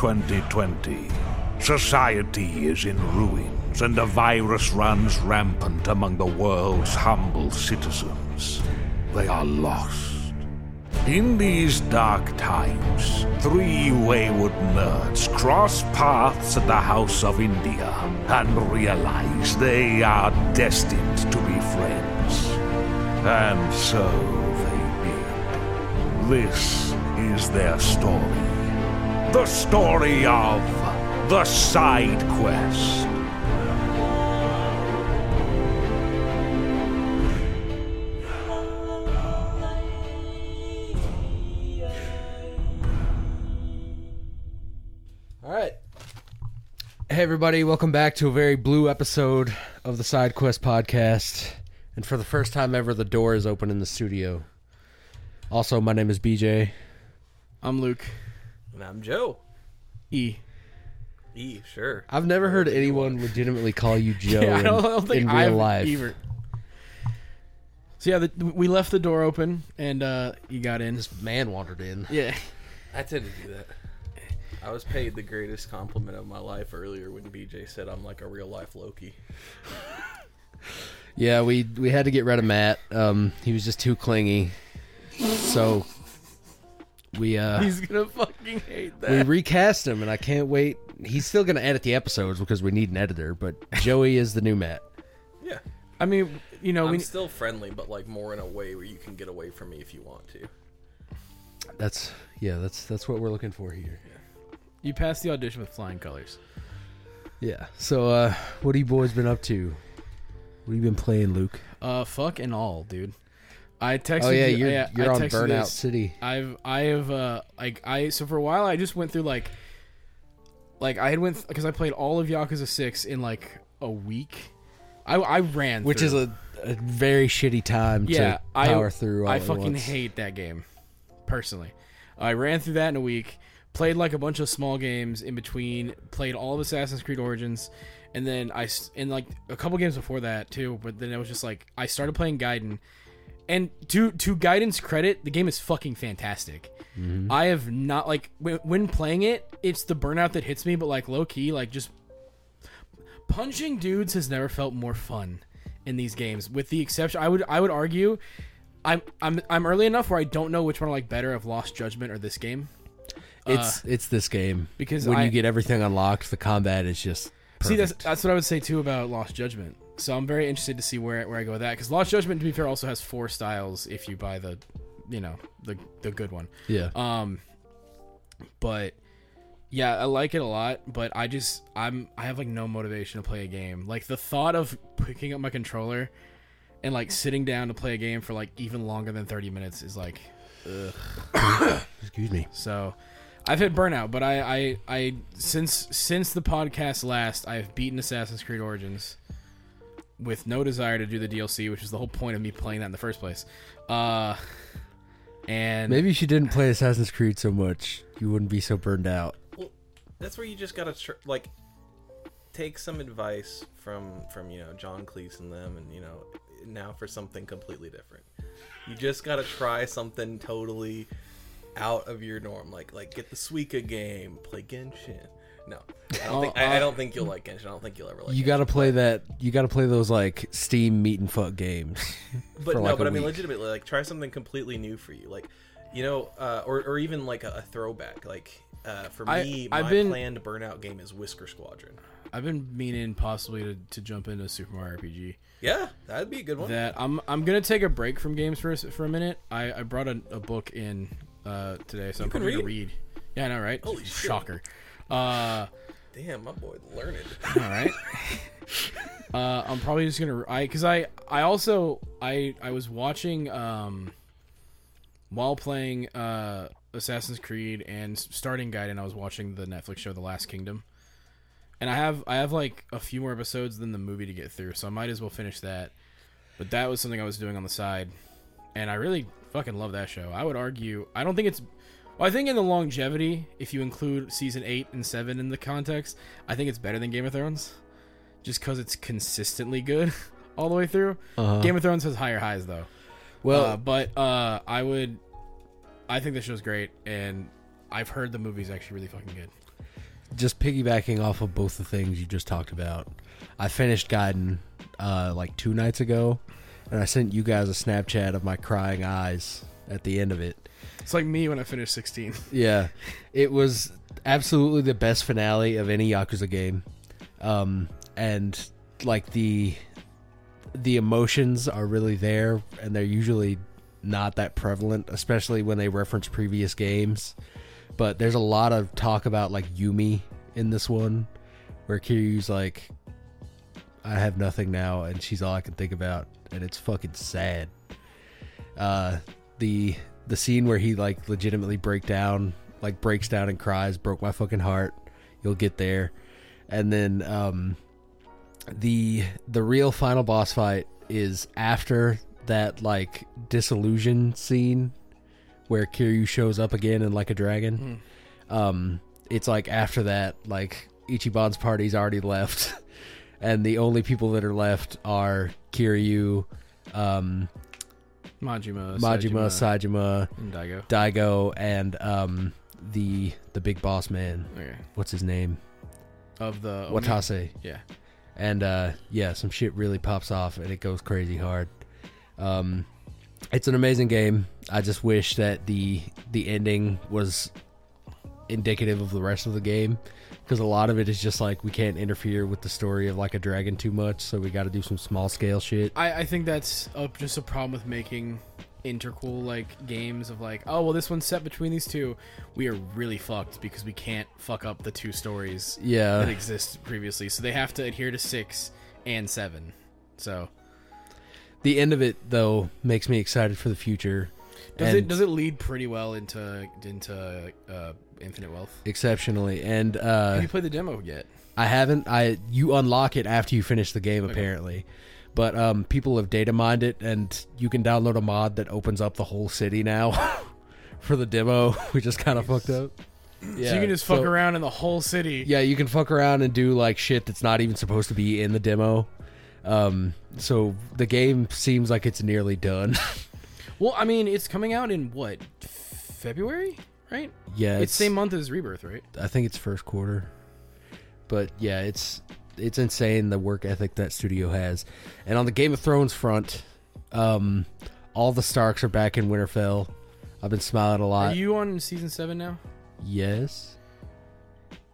Perth 2020. Society is in ruins, and a virus runs rampant among the world's humble citizens. They are lost. In these dark times, three wayward nerds cross paths at the House of India and realize they are destined to be friends. And so they did. This is their story. The story of the side quest. All right. Hey, everybody, welcome back to a very blue episode of the Side Quest podcast. And for the first time ever, the door is open in the studio. Also, my name is BJ. I'm Luke. And I'm Joe. E. E, sure. I've never heard anyone legitimately call you Joe Yeah, I in, don't, I don't think in real I've life. either. So yeah, the, we left the door open and uh, you got in. This man wandered in. Yeah. I tend to do that. I was paid the greatest compliment of my life earlier when BJ said I'm like a real life Loki. Yeah, we we had to get rid of Matt. Um, he was just too clingy. So we uh He's gonna fucking hate that. we recast him, and I can't wait. He's still gonna edit the episodes because we need an editor, but Joey is the new Matt. Yeah. I mean, you know, I'm we, still friendly, but like more in a way where you can get away from me if you want to. That's yeah, that's that's what we're looking for here. you passed the audition with flying colors. Yeah. So uh what have you boys been up to? What have you been playing, Luke? Uh, fuck and all, dude. I texted. Oh yeah, you, you're yeah, you're I on Burnout this. City. I've I have uh like I so for a while I just went through like like I had went because I played all of Yakuza Six in like a week. I I ran Which through. is a, a very shitty time yeah to I power through all I fucking hate that game personally. I ran through that in a week. Played like a bunch of small games in between. Played all of Assassin's Creed Origins, and then I s- and like a couple games before that too. But then it was just like I started playing Gaiden, and to to Gaiden's credit, the game is fucking fantastic. Mm-hmm. I have not like when, when playing it, it's the burnout that hits me. But like low key, like just punching dudes has never felt more fun in these games. With the exception, I would I would argue, I'm I'm I'm early enough where I don't know which one I like better of Lost Judgment or this game. It's it's this game because when I- you get everything unlocked, the combat is just See, that's that's what I would say too about Lost Judgment. So I'm very interested to see where where I go with that because Lost Judgment, to be fair, also has four styles if you buy the, you know, the the good one. yeah. Um, but yeah, I like it a lot. But I just I'm I have like no motivation to play a game. Like the thought of picking up my controller and like sitting down to play a game for like even longer than 30 minutes is like Excuse me. so. I've hit burnout, but I, I, I since since the podcast last, I've beaten Assassin's Creed Origins with no desire to do the DLC, which is the whole point of me playing that in the first place. Uh, and Maybe if you didn't play Assassin's Creed so much, you wouldn't be so burned out. Well, that's where you just gotta tr- like take some advice from from you know John Cleese and them, and you know now for something completely different. You just gotta try something totally out of your norm, like like get the Suika game, play Genshin. No, I don't, think, I, I don't think you'll like Genshin. I don't think you'll ever like. You got to play that. You got to play those like Steam meet and fuck games. but no, like but I mean, legitimately, like try something completely new for you, like you know, uh, or or even like a, a throwback. Like uh, for me, I've my been- planned burnout game is Whisker Squadron. I've been meaning possibly to, to jump into Super Mario RPG. Yeah, that'd be a good one. That I'm I'm gonna take a break from games for a, s- for a minute. I, I brought a, a book in uh, today, so I'm can probably gonna read? read. Yeah, I know, right? Holy shit. Shocker. Uh, Damn, my boy, learned. all right. uh, I'm probably just gonna I because I I also I I was watching um while playing uh Assassin's Creed and starting Guide, and I was watching the Netflix show The Last Kingdom. And I have I have like a few more episodes than the movie to get through, so I might as well finish that. But that was something I was doing on the side, and I really fucking love that show. I would argue I don't think it's well, I think in the longevity, if you include season eight and seven in the context, I think it's better than Game of Thrones, just because it's consistently good all the way through. Uh-huh. Game of Thrones has higher highs though. Well, Uh, but uh, I would, I think the show's great, and I've heard the movie's actually really fucking good. just piggybacking off of both the things you just talked about, I finished Gaiden uh, like two nights ago, and I sent you guys a Snapchat of my crying eyes at the end of it. It's like me when I finished 16. Yeah, it was absolutely the best finale of any Yakuza game, um, and like the the emotions are really there, and they're usually not that prevalent, especially when they reference previous games. But there's a lot of talk about like Yumi in this one, where Kiryu's like, "I have nothing now," and she's all I can think about, and it's fucking sad. Uh, the the scene where he like legitimately break down, like breaks down and cries, broke my fucking heart. You'll get there, and then um, the the real final boss fight is after that like disillusion scene where Kiryu shows up again in like a dragon. Um, it's like after that, like Ichiban's party's already left, and the only people that are left are Kiryu, um, Majima, Majima, Saejima, and Daigo. Daigo, and um, the the big boss man. Okay. What's his name? Of the Watase. Yeah. and uh, yeah, some shit really pops off and it goes crazy hard. Um, it's an amazing game. I just wish that the the ending was indicative of the rest of the game because a lot of it is just like we can't interfere with the story of like a dragon too much, so we got to do some small scale shit. I, I think that's a, just a problem with making interquel like games of like, oh well, this one's set between these two. We are really fucked because we can't fuck up the two stories that exist previously. So they have to adhere to six and seven. So the end of it though makes me excited for the future. Does And- it does it lead pretty well into into uh, Infinite Wealth? exceptionally and uh Have you played the demo yet? I haven't. I you unlock it after you finish the game Okay. apparently. But um, people have data mined it, and you can download a mod that opens up the whole city now for the demo, which is kind of fucked up. Yeah, so you can just fuck so- around in the whole city. Yeah, you can fuck around and do like shit that's not even supposed to be in the demo. Um, so the game seems like it's nearly done. Well, I mean, it's coming out in what February, right? yeah, It's same month as Rebirth, right? I think it's first quarter. But yeah, it's it's insane the work ethic that studio has. And on the Game of Thrones front, um, all the Starks are back in Winterfell. I've been smiling a lot. Are you on season seven now? yes,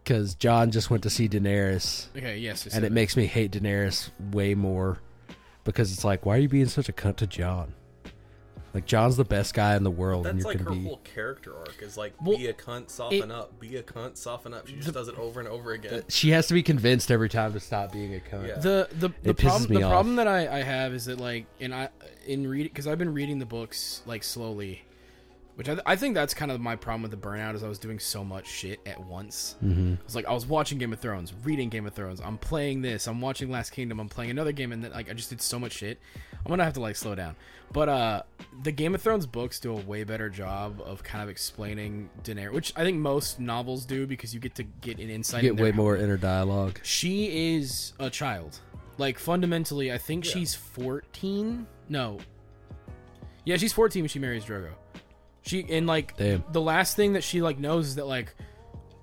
because Jon just went to see Daenerys, Okay, yes. and it makes me hate Daenerys way more because it's like, why are you being such a cunt to Jon? Like Jon's the best guy in the world, and That's you're like her gonna be. whole character arc is like Well, be a cunt, soften up, be a cunt, soften up. She just does it over and over again. She has to be convinced every time to stop being a cunt. Yeah. the the, the pisses problem me the off. problem that I, I have is that like and I in reading because I've been reading the books like slowly, which I, I think that's kind of my problem with the burnout is I was doing so much shit at once. Mm-hmm. It's like I was watching Game of Thrones, reading Game of Thrones, I'm playing this, I'm watching Last Kingdom, I'm playing another game, and then like I just did so much shit. I'm gonna have to like slow down. But uh, the Game of Thrones books do a way better job of kind of explaining Daenerys, which I think most novels do because you get to get an insight. You get their way more inner dialogue. she is a child. Like fundamentally, I think she's 14. No. Yeah, she's 14 when she marries Drogo. She and like Damn. the last thing that she like knows is that like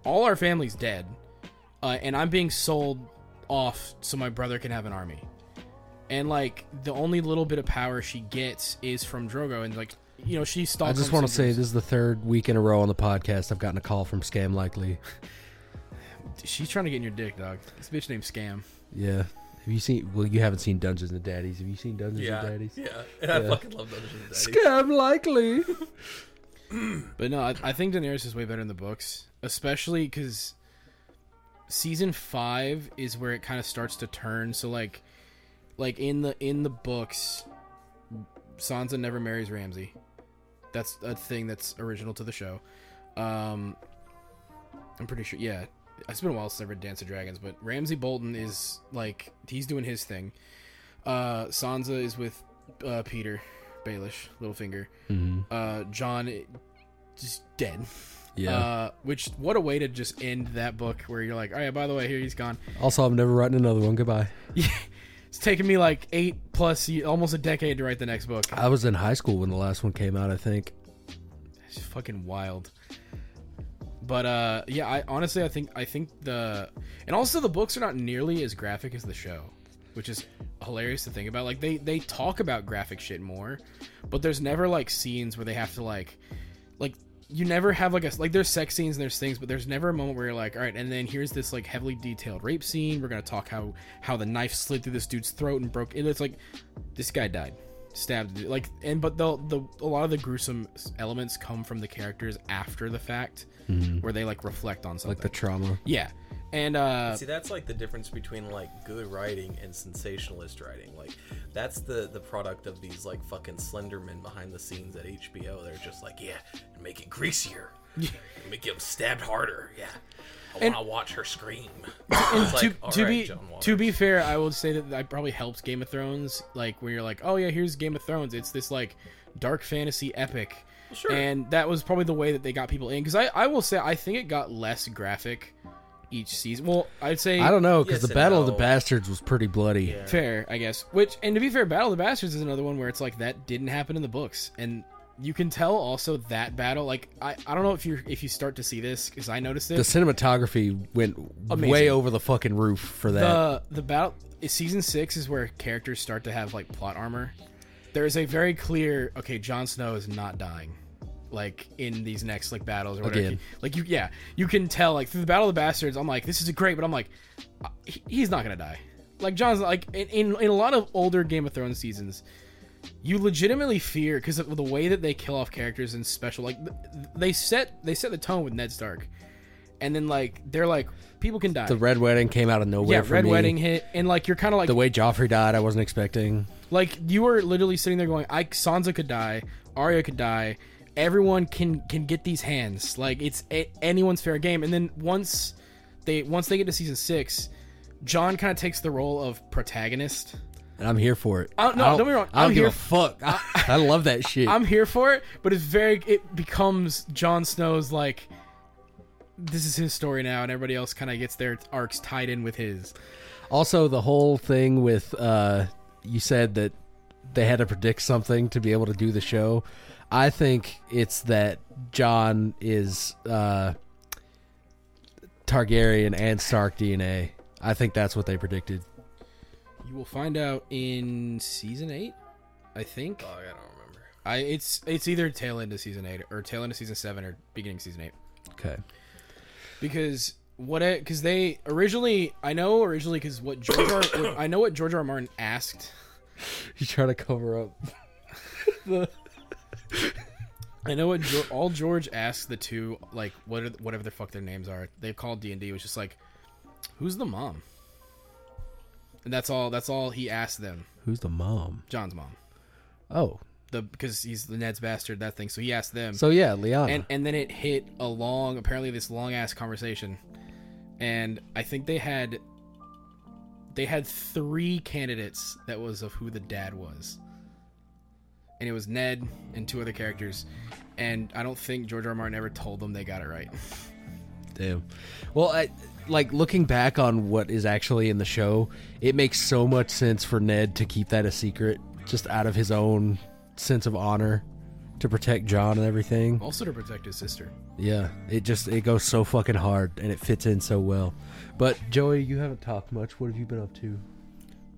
all our family's dead, uh, and I'm being sold off so my brother can have an army. And like the only little bit of power she gets is from Drogo, and like you know she stalks. I just want to say this is the third week in a row on the podcast I've gotten a call from Scam Likely. she's trying to get in your dick, dog. This bitch named Scam. Yeah. Have you seen? Well, you haven't seen Dungeons and Daddies. Have you seen Dungeons yeah, and Daddies? yeah, and I fucking love Dungeons and Daddies. Scam Likely. But no, I, I think Daenerys is way better in the books, especially because season five is where it kind of starts to turn. So like, like in the in the books, Sansa never marries Ramsay. That's a thing that's original to the show. Um, I'm pretty sure. Yeah, it's been a while since I read Dance of Dragons, but Ramsay Bolton is like he's doing his thing. Uh, Sansa is with uh, Petyr Baelish, Littlefinger. Uh, Jon just dead. Yeah. Uh, which what a way to just end that book where you're like, oh yeah, by the way, here he's gone. also, I'm never writing another one. Goodbye. It's taken me like eight plus, almost a decade to write the next book. I was in high school when the last one came out. I think. It's fucking wild. But uh, yeah, I honestly I think I think the and also the books are not nearly as graphic as the show, which is hilarious to think about. Like they they talk about graphic shit more, but there's never like scenes where they have to like like you never have like a like there's sex scenes and there's things, but there's never a moment where you're like, all right, and then here's this like heavily detailed rape scene. We're gonna talk how how the knife slid through this dude's throat and broke. it it's like this guy died stabbed like and but the the a lot of the gruesome elements come from the characters after the fact where they like reflect on something like the trauma. yeah and uh See, that's like the difference between like good writing and sensationalist writing. Like, that's the the product of these like fucking Slendermen behind the scenes at HBO. They're just like, yeah, make it greasier, make him stabbed harder. Yeah, I want to watch her scream. It's to, like, all to right, be to be fair, I would say that that probably helps Game of Thrones. Like where you're like, oh yeah, here's Game of Thrones. It's this like dark fantasy epic, Sure. and that was probably the way that they got people in. Because I I will say I think it got less graphic each season. Well, I'd say I don't know because Yes the and Battle of the. Bastards was pretty bloody. Yeah. fair, I guess. Which and to be fair, Battle of the Bastards is another one where it's like that didn't happen in the books, and you can tell also that battle. Like I I don't know if you if you start to see this because I noticed it. The cinematography went Amazing. way over the fucking roof for that. the the battle season six is where characters start to have like plot armor. There is a very clear okay. Jon Snow is not dying, like in these next like battles or whatever. Again. Like you, yeah, you can tell like through the Battle of the Bastards. I'm like, this is great, but I'm like, he's not gonna die. Like Jon's like in in, in a lot of older Game of Thrones seasons. You legitimately fear because of the way that they kill off characters in special. Like they set they set the tone with Ned Stark, and then like they're like people can die. the Red Wedding came out of nowhere Yeah, Red me. Wedding hit, and like you're kind of like The way Joffrey died, I wasn't expecting. like you were literally sitting there going, "I Sansa could die, Arya could die, everyone can can get these hands. Like it's a, anyone's fair game." And then once they once they get to season six, Jon kind of takes the role of protagonist. And I'm here for it. I don't- no, don't get me wrong, I don't I'm give here- a fuck. I, I love that shit. I'm here for it, but it's very it becomes Jon Snow's like this is his story now, and everybody else kind of gets their arcs tied in with his. Also, the whole thing with uh, you said that they had to predict something to be able to do the show. I think it's that Jon is uh, Targaryen and Stark DNA. I think that's what they predicted. You will find out in season eight, I think. Oh, I don't remember. I it's it's either tail end of season eight or tail end of season seven or beginning of season eight Okay. because what because they originally I know originally because what George R, what- I know what George R. R. Martin asked You try to cover up. I know what Geor all George asked the two like what are, whatever the fuck their names are they called D and D was just like who's the mom and that's all that's all he asked them Who's the mom? Jon's mom Oh, the because he's the Ned's bastard that thing so he asked them so yeah, Lyanna. and and then it hit a long apparently this long ass conversation and i think they had they had three candidates that was of who the dad was and it was ned and two other characters and i don't think george r. R. martin ever told them they got it right Damn. Well, I, like looking back on what is actually in the show, it makes so much sense for Ned to keep that a secret, just out of his own sense of honor, to protect Jon and everything. also to protect his sister Yeah, it just it goes so fucking hard and it fits in so well. But Joey, you haven't talked much. What have you been up to?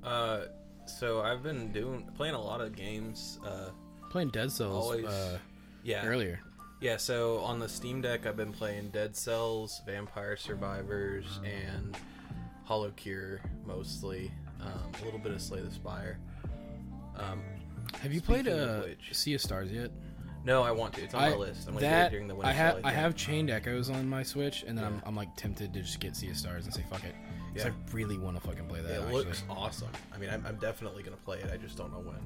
Uh, so I've been doing playing a lot of games. Uh, playing dead cells Always- uh, yeah, earlier Yeah, so on the Steam Deck, I've been playing Dead Cells, Vampire Survivors, and HoloCure mostly. Um, a little bit of Slay the Spire. Um, have you played Speaking of uh, which- sea of stars yet no, I want to. It's on I, my list. I'm gonna that do it during the winter I have sale, I have chained echoes on my Switch, and then I'm, I'm like tempted to just get Sea of Stars and say fuck it. 'Cause Yeah. I really want to fucking play that. It actually. looks awesome. I mean, I'm, I'm definitely gonna play it. I just don't know when.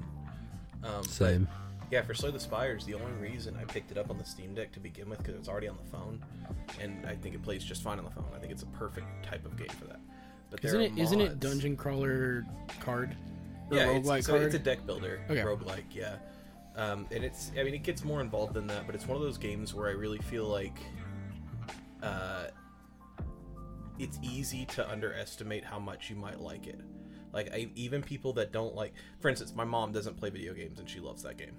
Um, but Same. Yeah, for Slay the Spires, the only reason I picked it up on the Steam Deck to begin with because it's already on the phone, and I think it plays just fine on the phone. I think it's a perfect type of game for that. But isn't it? Isn't it dungeon crawler card? Yeah, it's, so card. it's a deck builder, Okay. roguelike, yeah. Um, and it's, I mean, it gets more involved than that, but it's one of those games where I really feel like uh, it's easy to underestimate how much you might like it. Like, I, even people that don't like, for instance, my mom doesn't play video games and she loves that game.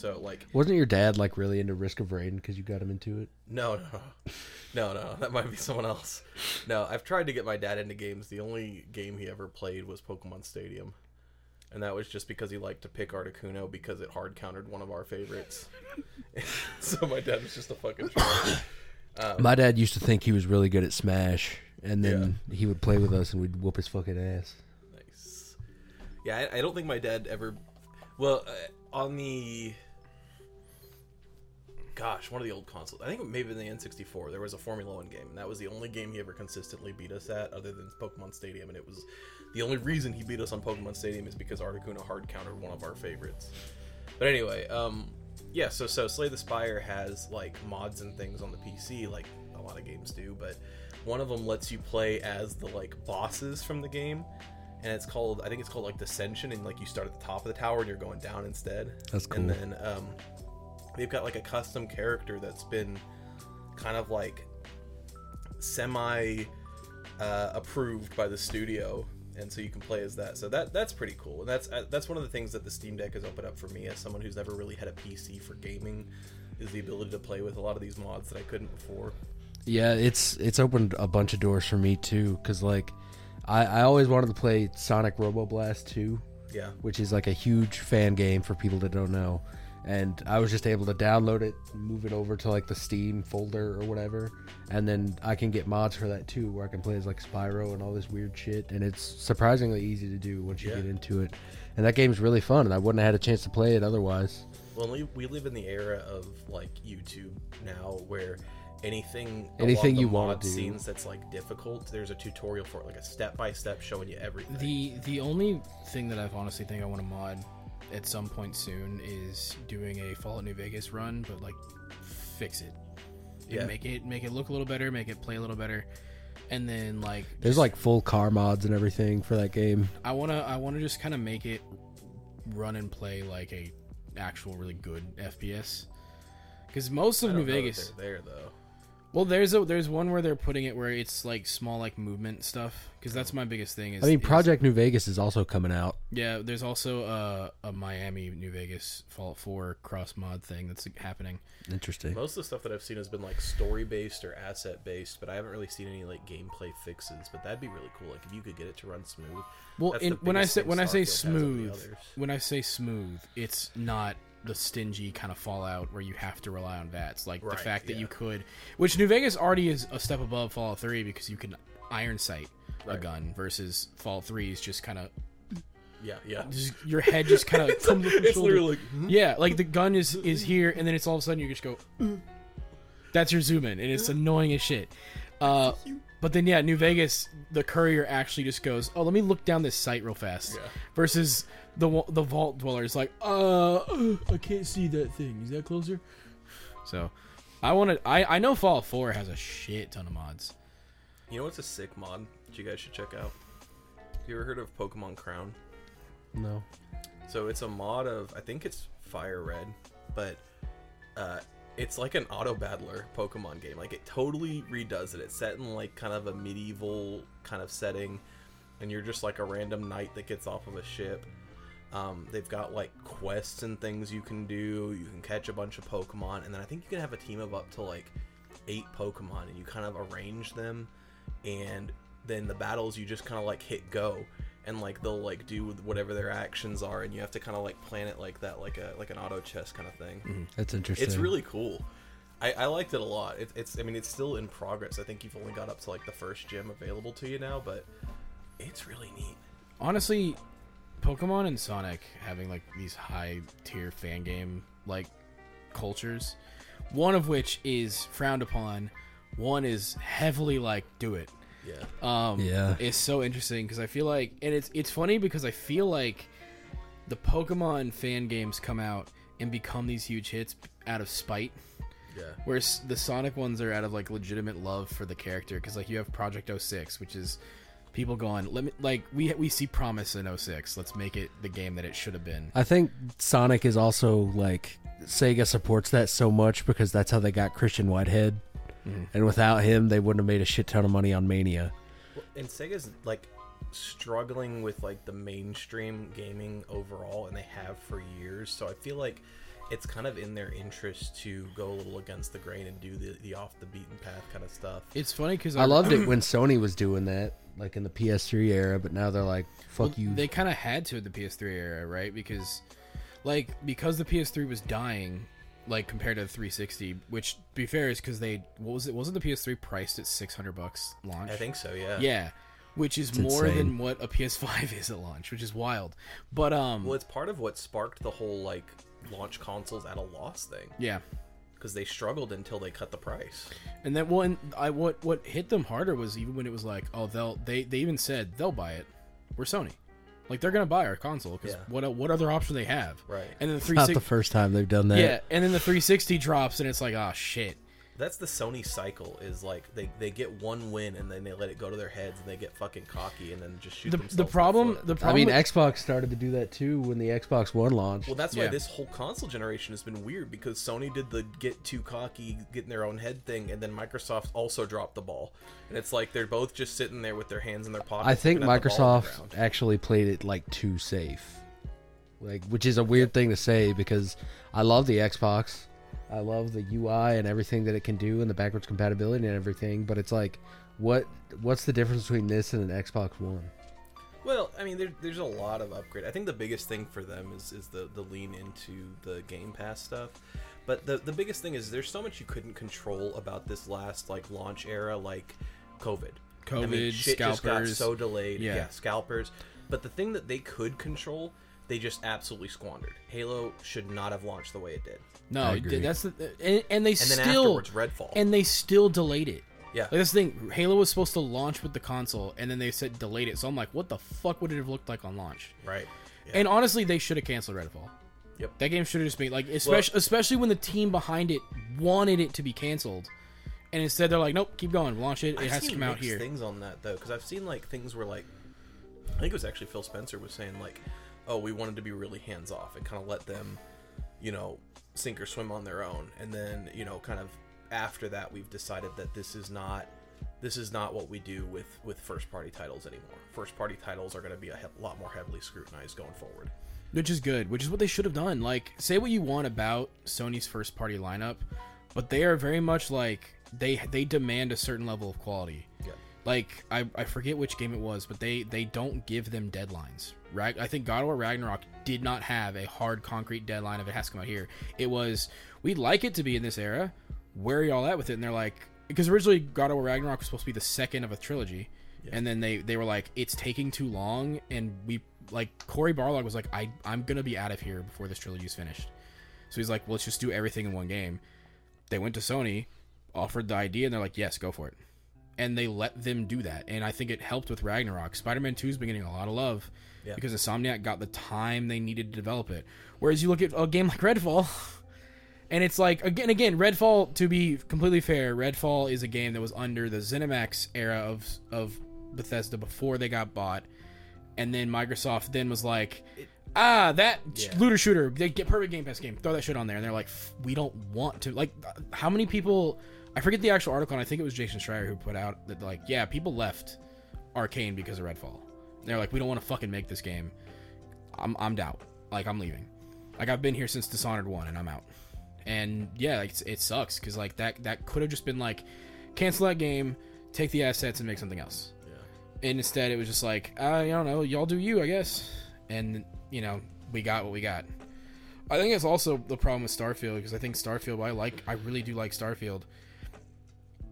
So like, Wasn't your dad like really into Risk of Rain because you got him into it? no, no, no, no, that might be someone else. No, I've tried to get my dad into games. The only game he ever played was Pokemon Stadium, and that was just because he liked to pick Articuno because it hard countered one of our favorites. so my dad was just a fucking troll. My dad used to think he was really good at Smash, and then he would play with us and we'd whoop his fucking ass. Nice. Yeah, I, I don't think my dad ever. Well, uh, on the. Gosh, one of the old consoles. I think maybe in the N64, there was a Formula One game, and that was the only game he ever consistently beat us at, other than Pokemon Stadium. And it was the only reason he beat us on Pokemon Stadium is because Articuno hard countered one of our favorites. But anyway, um, yeah. So so Slay the Spire has like mods and things on the PC, like a lot of games do. But one of them lets you play as the like bosses from the game, and it's called I think it's called like Descension, and like you start at the top of the tower and you're going down instead. That's cool. And then um, they've got like a custom character that's been kind of like semi uh, approved by the studio and so you can play as that. So that that's pretty cool. And that's uh, that's one of the things that the steam deck has opened up for me as someone who's never really had a pc for gaming is the ability to play with a lot of these mods that i couldn't before. Yeah, it's it's opened a bunch of doors for me too, because like I, I always wanted to play Sonic Robo Blast 2, yeah. which is like a huge fan game for people that don't know. And I was just able to download it, move it over to like the Steam folder or whatever, and then I can get mods for that too, where I can play as like Spyro and all this weird shit. And it's surprisingly easy to do once you Yeah. get into it. And that game's really fun, and I wouldn't have had a chance to play it otherwise. well we, we live in the era of like youtube now where anything Anything you wanna do. scenes that's like difficult there's a tutorial for it like a step-by-step showing you everything The the only thing that I've honestly think I want to mod at some point soon is doing a Fallout New Vegas run, but like fix it. Yeah. Yeah. Make it make it look a little better, make it play a little better. And then like There's like full car mods and everything for that game. I wanna I wanna just kinda make it run and play like a actual really good FPS. Because most I of don't New know that Vegas they're there though Well there's a there's one where they're putting it where it's like small like movement stuff. Because that's my biggest thing is I mean, is- Project New Vegas is also coming out. Yeah, there's also a, a Miami New Vegas Fallout 4 cross mod thing that's happening. Interesting. Most of the stuff that I've seen has been like story based or asset based, but I haven't really seen any like gameplay fixes. But that'd be really cool. Like if you could get it to run smooth. Well, in, when I say thing when I say Starfield has over the smooth, when I say smooth, it's not the stingy kind of Fallout where you have to rely on VATs. Like Right, the fact that yeah. you could, which New Vegas already is a step above Fallout 3 because you can iron sight a gun versus Fallout 3 is just kind of Yeah, yeah. just your head just kind of comes It's shoulder. literally like hmm? Yeah, like the gun is is here, and then it's all of a sudden you just go. That's your zoom in, and it's annoying as shit. Uh, but then yeah, New Vegas, the courier actually just goes, "Oh, let me look down this sight real fast." Yeah. Versus the the vault dweller is like, "Uh, I can't see that thing. Is that closer?" So, I want to. I I know Fallout 4 has a shit ton of mods. You know what's a sick mod that you guys should check out? Have you ever heard of Pokemon Crown? No. So it's a mod of I think it's Fire Red, but uh, it's like an auto battler Pokemon game. Like it totally redoes it. It's set in like kind of a medieval kind of setting, and you're just like a random knight that gets off of a ship. Um, they've got like quests and things you can do. You can catch a bunch of Pokemon, and then I think you can have a team of up to like eight Pokemon, and you kind of arrange them, and then the battles you just kind of like hit go, and like they'll like do whatever their actions are, and you have to kind of like plan it like that, like a like an auto chess kind of thing. Mm-hmm. That's interesting. It's really cool. I, I liked it a lot. It, it's I mean it's still in progress. I think you've only got up to like the first gym available to you now, but it's really neat. honestly pokemon and sonic having like these high tier fan game like cultures one of which is frowned upon one is heavily like do it Yeah. um Yeah. is so interesting because i feel like and it's it's funny because i feel like the pokemon fan games come out and become these huge hits out of spite Yeah. Whereas the Sonic ones are out of like legitimate love for the character because like you have Project 06, which is people going let me like we we see promise in 06. Let's make it the game that it should have been. I think Sonic is also like Sega supports that so much because that's how they got Christian Whitehead, Mm-hmm. and without him, they wouldn't have made a shit ton of money on Mania. Well, and Sega's like struggling with like the mainstream gaming overall, and they have for years. So I feel like it's kind of in their interest to go a little against the grain and do the, the off the beaten path kind of stuff. It's funny because I loved it when Sony was doing that, like in the PS3 era. But now they're like, "Fuck you." They kind of had to in the PS3 era, right? Because, like, because the PS3 was dying, like compared to the 360. Which, to be fair, is because they what was it? Wasn't the PS3 priced at 600 bucks launch? I think so, yeah. Yeah, which is more insane. than what a PS5 is at launch, which is wild. But um, Well, it's part of what sparked the whole like launch consoles at a loss thing yeah. because they struggled until they cut the price. And then well, and I what what hit them harder was even when it was like, oh, they'll they they even said they'll buy it. We're Sony, like they're gonna buy our console because Yeah. what what other option they have? Right. And then the Not 360, the first time they've done that. yeah, and then the 360 drops and it's like, oh shit. That's the Sony cycle. Is like they, they get one win and then they let it go to their heads and they get fucking cocky and then just shoot The, themselves. the in problem foot. the I mean, with- Xbox started to do that too when the Xbox One launched. Well, that's why Yeah. this whole console generation has been weird because Sony did the get too cocky, get in their own head thing, and then Microsoft also dropped the ball. And it's like they're both just sitting there with their hands in their pockets. I think looking at the ball on the Microsoft actually played it like too safe, like which is a weird thing to say because I love the Xbox, I love the UI and everything that it can do and the backwards compatibility and everything, but it's like, what what's the difference between this and an Xbox One? Well, I mean, there, there's a lot of upgrade. I think the biggest thing for them is, is the, the lean into the Game Pass stuff. But the, the biggest thing is there's so much you couldn't control about this last like launch era, like COVID. I mean, COVID, shit just got so delayed. Yeah. Yeah. scalpers. But the thing that they could control, they just absolutely squandered. Halo should not have launched the way it did. no, I it agree. did- that's the and, and they And then still afterwards, Redfall. and they still delayed it. yeah, Like this thing, Halo was supposed to launch with the console, and then they said delayed it. So I'm like, what the fuck would it have looked like on launch? right. Yeah. And honestly, they should have canceled Redfall. Yep. That game should have just been like, especially especially when the team behind it wanted it to be canceled, and instead they're like, nope, keep going, launch it. It I've has to seen come out here. Things on that though, because I've seen like things where like, I think it was actually Phil Spencer was saying like, oh, we wanted to be really hands off and kind of let them, you know, sink or swim on their own, and then you know, kind of after that, we've decided that this is not. This is not what we do with with first party titles anymore. First party titles are going to be a he- lot more heavily scrutinized going forward. which is good which is what they should have done like say what you want about sony's first party lineup but they are very much like they they demand a certain level of quality Yeah. like I, I forget which game it was but they they don't give them deadlines right i think god of war ragnarok did not have a hard concrete deadline of it has to come out here. It was we'd like it to be in this era. Where are y'all at with it? And they're like because originally god of war ragnarok was supposed to be the second of a trilogy. And then they they were like it's taking too long. And we like Cory Barlog was like i i'm gonna be out of here before this trilogy is finished. So he's like well, let's just do everything in one game. They went to sony offered the idea and they're like yes go for it. And they let them do that. And i think it helped with ragnarok. Spider-man 2's been getting a lot of love Yeah. because insomniac got the time they needed to develop it whereas you look at a game like redfall and it's like again, again, Redfall. To be completely fair, Redfall is a game that was under the ZeniMax era of of Bethesda before they got bought, and then Microsoft then was like, ah, that Yeah. looter shooter, they get perfect Game Pass game, throw that shit on there, and they're like, we don't want to. Like, how many people? I forget the actual article, and I think it was Jason Schreier who put out that like, yeah, people left Arkane because of Redfall. They're like, we don't want to fucking make this game. I'm I'm out. Like I'm leaving. Like I've been here since Dishonored one, and I'm out. And yeah, like, it sucks because like that that could have just been like, cancel that game, take the assets, and make something else. Yeah. And instead, it was just like, uh, I don't know, y'all do you, I guess. And you know, we got what we got. I think it's also the problem with Starfield because I think Starfield, I like, I really do like Starfield.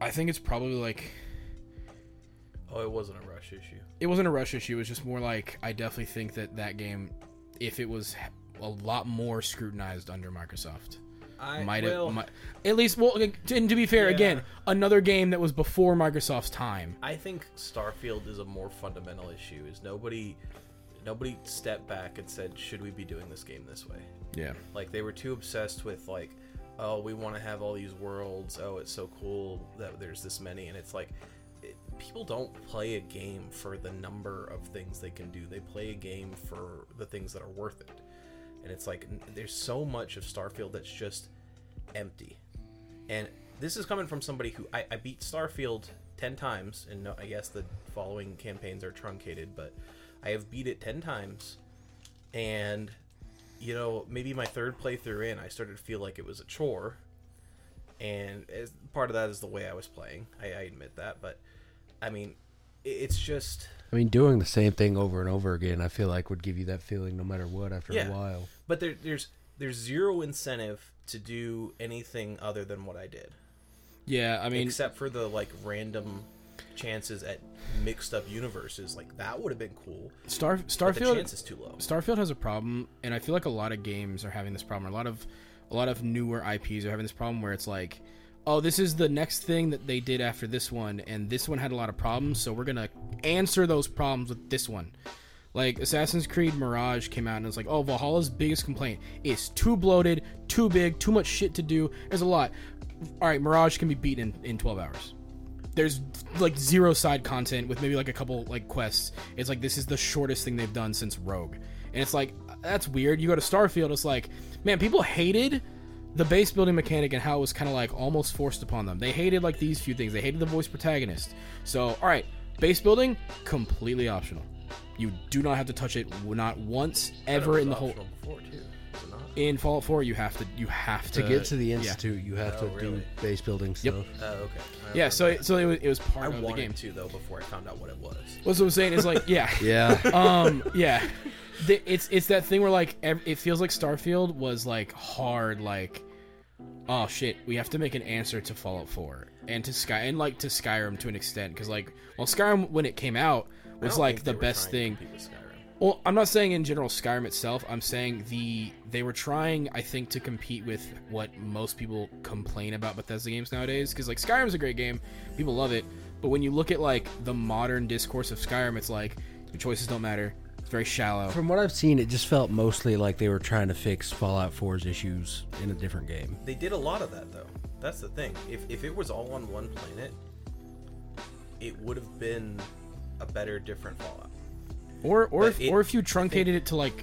I think it's probably like Oh, it wasn't a. it wasn't a rush issue. It was just more like I definitely think that that game, if it was a lot more scrutinized under Microsoft, I might have might, at least. Well, and to be fair, Yeah. again, another game that was before Microsoft's time. I think Starfield is a more fundamental issue. Is nobody nobody stepped back and said, should we be doing this game this way? Yeah, Like they were too obsessed with like, oh, we want to have all these worlds. Oh, it's so cool that there's this many, and it's like. People don't play a game for the number of things they can do. They play a game for the things that are worth it. And it's like there's so much of Starfield that's just empty. And this is coming from somebody who I, I beat Starfield ten times, and no, I guess the following campaigns are truncated, but I have beat it ten times, and you know, maybe my third playthrough in, I started to feel like it was a chore, and as part of that is the way I was playing. I, I admit that, but I mean, it's just. I mean, doing the same thing over and over again, I feel like would give you that feeling no matter what after Yeah. a while. But there, there's there's zero incentive to do anything other than what I did, Yeah, I mean, except for the like random chances at mixed up universes. Like that would have been cool. Star But the Starfield chance is too low. Starfield has a problem, and I feel like a lot of games are having this problem. A lot of a lot of newer IPs are having this problem where it's like, oh, this is the next thing that they did after this one, and this one had a lot of problems, so we're gonna answer those problems with this one. Like Assassin's Creed Mirage came out and it's like, oh, Valhalla's biggest complaint is too bloated, too big, too much shit to do. There's a lot. All right, Mirage can be beaten in, in 12 hours there's like zero side content with maybe like a couple like quests. It's like this is the shortest thing they've done since Rogue, and it's like that's weird. You go to Starfield, it's like man, people hated the base building mechanic and how it was kind of like almost forced upon them. They hated like these few things. They hated the voice protagonist. So all right, base building completely optional. You do not have to touch it not once ever in the whole. Before too, is it not? In Fallout 4, you have to you have to To get to the yeah. institute, you have Oh, to really? do base building Yep. stuff. Oh, okay. I Yeah, so remember it, so it was, it was part I of the game. too, though before I found out what it was. What's what I'm saying is like yeah. Yeah. um yeah the, it's it's that thing where like ev- it feels like starfield was like hard like oh shit we have to make an answer to fallout 4 and to sky and like to skyrim to an extent because like well skyrim when it came out was like the best thing. well i'm not saying in general skyrim itself i'm saying the they were trying i think to compete with what most people complain about bethesda games nowadays because like skyrim's a great game people love it but when you look at like the modern discourse of skyrim it's like your choices don't matter it's very shallow From what I've seen, it just felt mostly like they were trying to fix Fallout 4's issues in a different game. They did a lot of that though. That's the thing. If if it was all on one planet, it would have been a better, different Fallout. Or or But if, it- or if you truncated it to like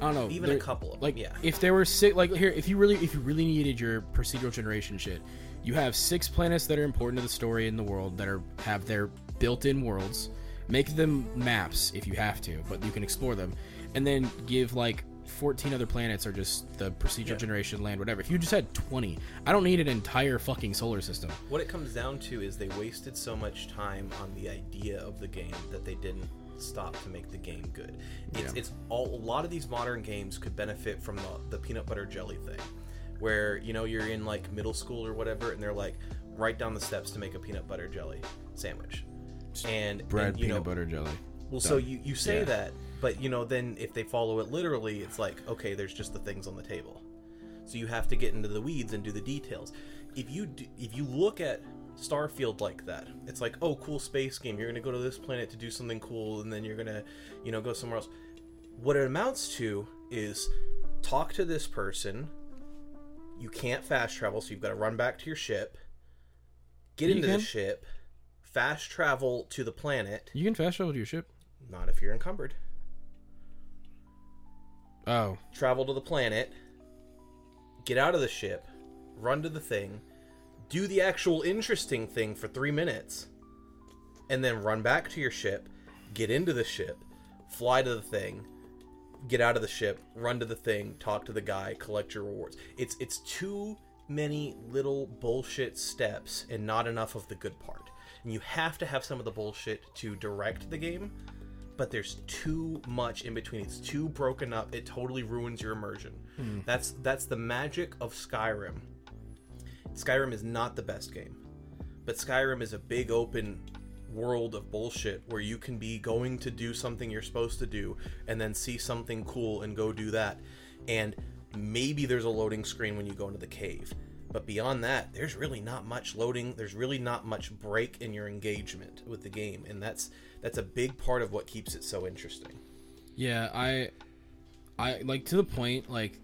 I don't know, Even a couple of them, like yeah. if there were six like here if you really if you really needed your procedural generation shit, you have six planets that are important to the story in the world that are have their built-in worlds. Make them maps if you have to, but you can explore them, and then give like 14 other planets or just the procedural Yeah. generation land whatever. If you just had 20, I don't need an entire fucking solar system. What it comes down to is they wasted so much time on the idea of the game that they didn't stop to make the game good. It's, Yeah. it's all a lot of these modern games could benefit from the, the peanut butter jelly thing, where you know you're in like middle school or whatever, and they're like write down the steps to make a peanut butter jelly sandwich, and Bread, and, you peanut know, butter, jelly. Well, so you, you say Yeah. that, but you know, then if they follow it literally, it's like, okay, there's just the things on the table. So you have to get into the weeds and do the details. If you do, if you look at Starfield like that, it's like, oh, cool space game. You're gonna go to this planet to do something cool, and then you're gonna, you know, go somewhere else. What it amounts to is talk to this person. You can't fast travel, so you've got to run back to your ship, get You into can. the ship, fast travel to the planet. You can fast travel to your ship. Not if you're encumbered. Oh, Travel to the planet, get out of the ship, run to the thing, do the actual interesting thing for three minutes, and then run back to your ship, get into the ship, fly to the thing, get out of the ship, run to the thing, talk to the guy, collect your rewards. It's it's too many little bullshit steps and not enough of the good part. And you have to have some of the bullshit to direct the game, but there's too much in between. It's too broken up. It totally ruins your immersion. Hmm. That's that's the magic of Skyrim. Skyrim is not the best game, but Skyrim is a big open world of bullshit where you can be going to do something you're supposed to do and then see something cool and go do that. And maybe there's a loading screen when you go into the cave. But beyond that, there's really not much loading. There's really not much break in your engagement with the game, and that's that's a big part of what keeps it so interesting. Yeah, I I like to the point like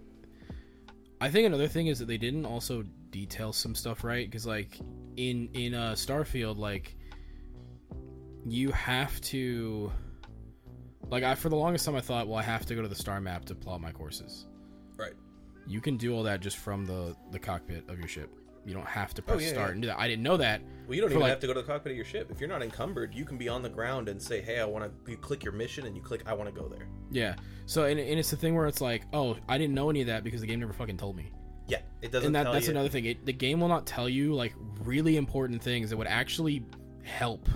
I think another thing is that they didn't also detail some stuff right cuz like in in uh Starfield like you have to like I for the longest time I thought well I have to go to the star map to plot my courses. You can do all that just from the the cockpit of your ship. you don't have to oh, press Oh, yeah, start yeah. and do that. I didn't know that. Well, you don't even like- have to go to the cockpit of your ship. If you're not encumbered, you can be on the ground and say, "Hey, I want to." You click your mission and you click, "I want to go there." Yeah. So and, and it's the thing where it's like, oh, I didn't know any of that because the game never fucking told me. Yeah, it doesn't and that, that's you. another thing. It, the game will not tell you like really important things that would actually help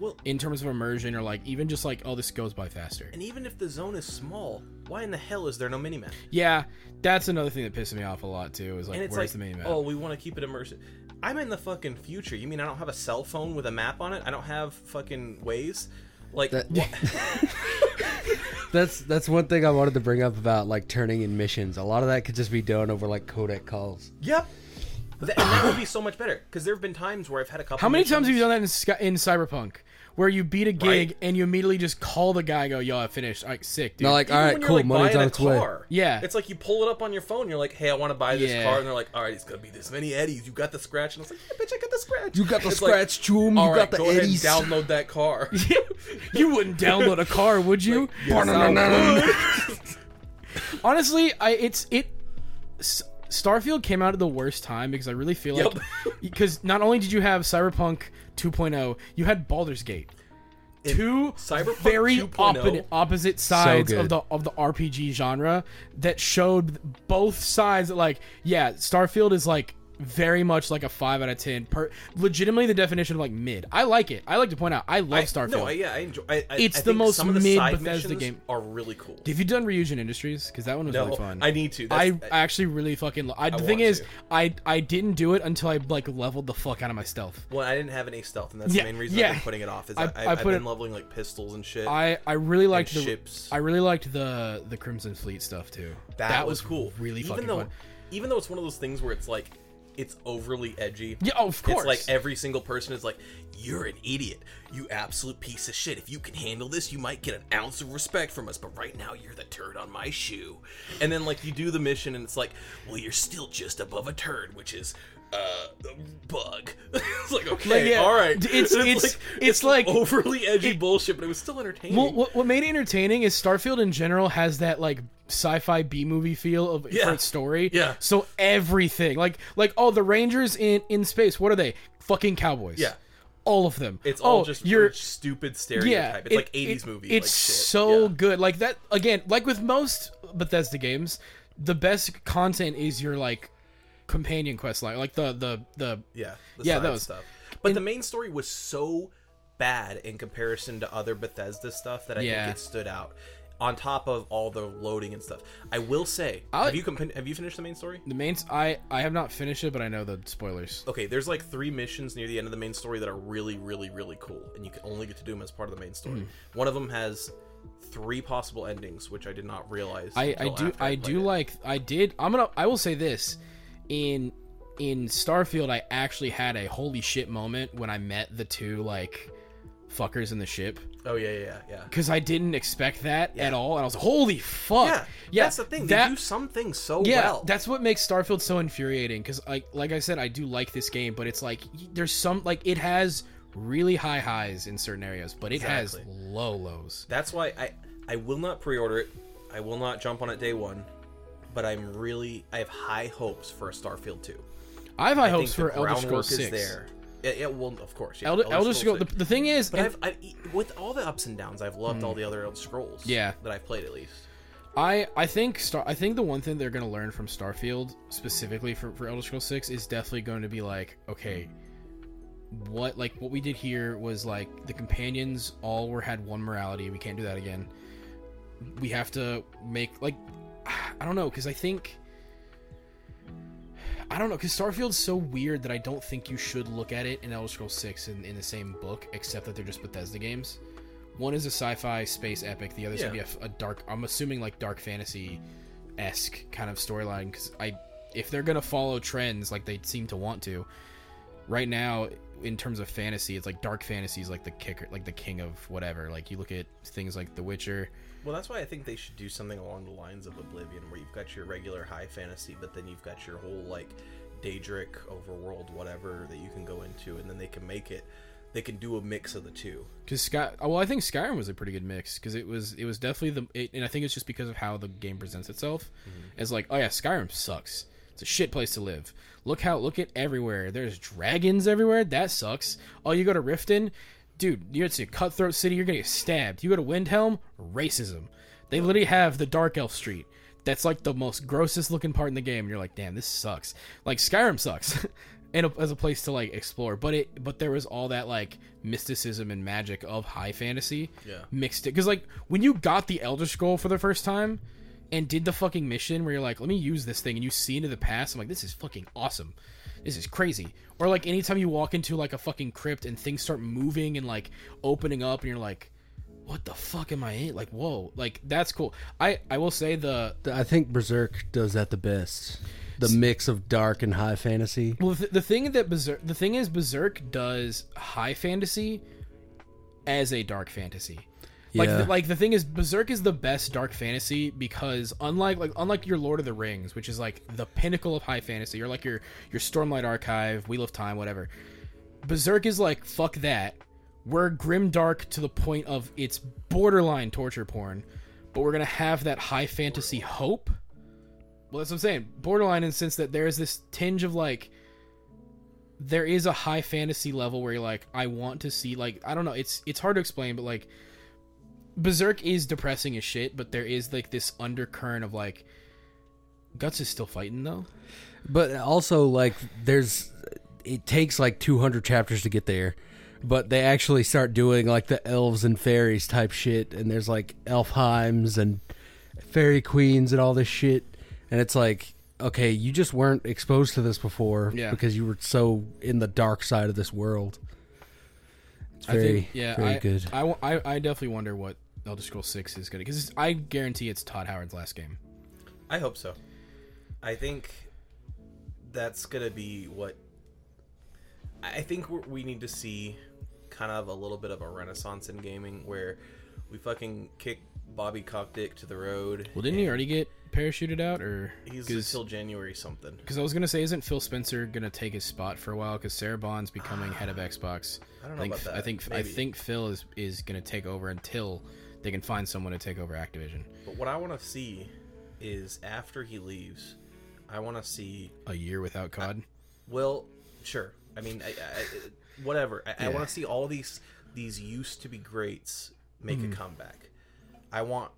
Well, in terms of immersion or like even just like, oh, this goes by faster. and even if the zone is small, why in the hell is there no minimap? Yeah, that's another thing that pisses me off a lot too. Is like, where's like, the main map? oh, we want to keep it immersive. I'm in the fucking future. You mean I don't have a cell phone with a map on it? I don't have fucking Waze. Like, That- what? That's that's one thing I wanted to bring up about like turning in missions. A lot of that could just be done over like codec calls. yep. Th- and that would be so much better because there have been times where I've had a couple. How many times have you done that in, in Cyberpunk? Where you beat a gig Right. and you immediately just call the guy, and go, "Yo, I finished." Like sick, dude. No, like Even all right, cool, like, money's on a its way. car. Yeah. It's like you pull it up on your phone. You're like, "Hey, I want to buy this Yeah. car," and they're like, "All right, it's gonna be this many eddies. You got the scratch," and I was like, "Yeah, bitch, I got the scratch." You got the It's like, scratch, Choom. All You right, got the go ahead and eddies. download that car. you wouldn't download a car, would you? Yes, Honestly, I it's it. S- Starfield came out at the worst time because I really feel like Yep. because not only did you have Cyberpunk 2.0, you had Baldur's Gate. In Two Cyberpunk very 2.0 opposite, opposite sides of the of the RPG genre that showed both sides that like yeah Starfield is like very much like a 5 out of 10 per legitimately the definition of like mid I like it I like to point out I love I- Starfield No, I, yeah, I enjoy. I, I, It's the most some of the mid side Bethesda game. Are really cool. Have you done Ryujin Industries? Because that one was No, really fun. I need to. I actually really fucking. Lo- I, the thing is, to. I I didn't do it until I like leveled the fuck out of my stealth. well, I didn't have any stealth, and that's Yeah, the main reason yeah. I've been putting it off. Is I- I, have been leveling like pistols and shit. I I really liked the ships. I really liked the the Crimson Fleet stuff too. that, was cool. Really even fucking though, fun. even though it's one of those things where it's like, it's overly edgy. Yeah, oh, of course. It's like every single person is like, "You're an idiot, you absolute piece of shit. If you can handle this, you might get an ounce of respect from us. But right now, you're the turd on my shoe." And then like you do the mission, and it's like, "Well, you're still just above a turd, which is." Uh, bug. it's like okay, Like, yeah, all right. it's- it's- it's like- overly edgy bullshit, but it was still entertaining. Well, what, what made it entertaining is Starfield in general has that like sci-fi B movie feel of Yeah. for its story. Yeah. So everything, like like oh the Rangers in in space, what are they? Fucking cowboys. Yeah. All of them. it's oh, all just you're stupid stereotype. yeah, it's it- like 80s it- movie. It's like shit. so Yeah. good. Like that again. Like with most Bethesda games, the best content is your like companion quest line, like the the the Yeah, the Yeah, those. stuff. But the main story was so bad in comparison to other Bethesda stuff that I Yeah. think it stood out. On top of all the loading and stuff, I will say, I- have you comp- have you finished the main story? the main. I I have not finished it, but I know the spoilers. Okay, there's like three missions near the end of the main story that are really, really, really cool, and you can only get to do them as part of the main story. Hmm. One of them has three possible endings, which I did not realize. I, I do after I do it. like I did I'm gonna I will say this in in Starfield I actually had a holy shit moment when I met the two like fuckers in the ship Oh yeah, yeah, yeah, yeah. because I didn't expect that Yeah. at all and I was like holy fuck Yeah, yeah that's the thing. that- they do some things so yeah well. that's what makes Starfield so infuriating because like like I said I do like this game but it's like there's some like it has really high highs in certain areas but it has low lows That's why I I will not pre-order it. I will not jump on it day one. But I'm really I have high hopes for a Starfield 2. I have high I hopes for Elder Scrolls is 6 there. Yeah, yeah, well, of course. Yeah, Elder, Elder Scrolls the, the thing is But I've, I've with all the ups and downs, I've loved all the other Elder Scrolls. Yeah. that I've played at least. I I think Star I think the one thing they're gonna learn from Starfield specifically for, for Elder Scrolls Six is definitely going to be like okay, what like what we did here was like the companions all were had one morality. We can't do that again. We have to make like I don't know because I think I don't know because Starfield's so weird that I don't think you should look at it in Elder Scrolls Six in, in the same book, except that they're just Bethesda games. One is a sci-fi space epic. The other's gonna be a, Yeah. a dark. I'm assuming like dark fantasy esque kind of storyline because I, if they're gonna follow trends like they seem to want to, right now in terms of fantasy, it's like dark fantasy is like the kicker, like the king of whatever. Like you look at things like The Witcher. Well, that's why I think they should do something along the lines of Oblivion, where you've got your regular high fantasy, but then you've got your whole like Daedric overworld, whatever that you can go into, and then they can make it. They can do a mix of the two. Because Sky, well, I think Skyrim was a pretty good mix because it was it was definitely the, it, and I think it's just because of how the game presents itself. Mm-hmm. It's like, oh yeah, Skyrim sucks. It's a shit place to live. Look how look at everywhere. There's dragons everywhere. That sucks. Oh, you go to Riften, dude. You're it's a cutthroat city. You're gonna get stabbed. You go to Windhelm, racism. They literally have the Dark Elf Street. That's like the most grossest looking part in the game. And you're like, damn, this sucks. Like Skyrim sucks. And a, as a place to like explore, but it, but there was all that like mysticism and magic of high fantasy, Yeah. mixed it. Because like when you got the Elder Scroll for the first time, and did the fucking mission where you're like, let me use this thing, and you see into the past, I'm like, this is fucking awesome. This is crazy. Or like anytime you walk into like a fucking crypt and things start moving and like opening up, and you're like, what the fuck am I in? Like, whoa, like that's cool. I I will say the I think Berserk does that the best. The mix of dark and high fantasy. Well, the, the thing that Berserk, the thing is, Berserk does high fantasy as a dark fantasy. Like, Yeah. the, like the thing is, Berserk is the best dark fantasy because unlike like unlike your Lord of the Rings, which is like the pinnacle of high fantasy, or like your your Stormlight Archive, Wheel of Time, whatever. Berserk is like fuck that. We're grim dark to the point of it's borderline torture porn, but we're gonna have that high fantasy hope. Well, that's what I'm saying. Borderline in the sense that there is this tinge of like there is a high fantasy level where you're like, I want to see like I don't know, it's it's hard to explain, but like Berserk is depressing as shit, but there is like this undercurrent of like Guts is still fighting though. But also, like, there's it takes like 200 chapters to get there. But they actually start doing like the elves and fairies type shit, and there's like Elfhelms and fairy queens and all this shit, and it's like, okay, you just weren't exposed to this before Yeah. because you were so in the dark side of this world. It's very, I think yeah, very I, good. I, I I definitely wonder what Elder Scrolls 6 is going to cuz I guarantee it's Todd Howard's last game. I hope so. I think that's gonna be what. I I think we're, need to see kind of a little bit of a renaissance in gaming where we fucking kick Bobby Cockdick to the road. Well, didn't he already get parachuted out or He's until January something. Because I was gonna say, isn't Phil Spencer gonna take his spot for a while? Because Sarah Bond's becoming head of ah, Xbox. I don't know think, about that. I think I think Phil is is gonna take over until they can find someone to take over Activision. But what I want to see is after he leaves, I want to see. A year without COD. Well, sure. I mean, I, I, whatever. I, I Yeah. want to see all these these used to be greats make Mm-hmm. a comeback. I want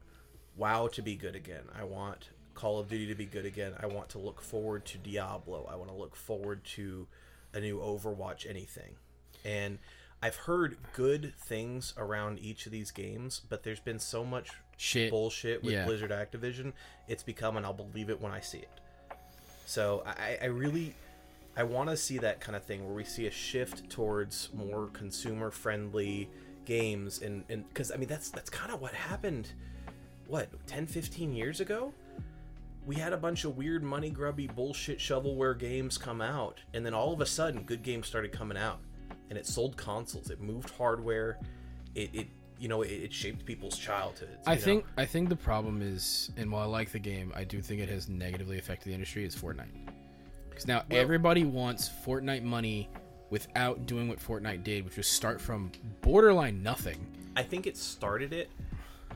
WoW to be good again. I want Call of Duty to be good again. I want to look forward to Diablo. I want to look forward to a new Overwatch anything. And I've heard good things around each of these games, but there's been so much Shit. bullshit with Yeah. Blizzard Activision. It's become, and I'll believe it when I see it. So I, I really, I want to see that kind of thing where we see a shift towards more consumer friendly games, and and because I mean that's that's kind of what happened. What 10, 15 years ago? We had a bunch of weird money grubby bullshit shovelware games come out, and then all of a sudden, good games started coming out, and it sold consoles. It moved hardware. It, it you know it, it shaped people's childhoods. I you know? think I think the problem is, and while I like the game, I do think it has negatively affected the industry. Is Fortnite? Because now everybody wants Fortnite money without doing what Fortnite did, which was start from borderline nothing. I think it started it,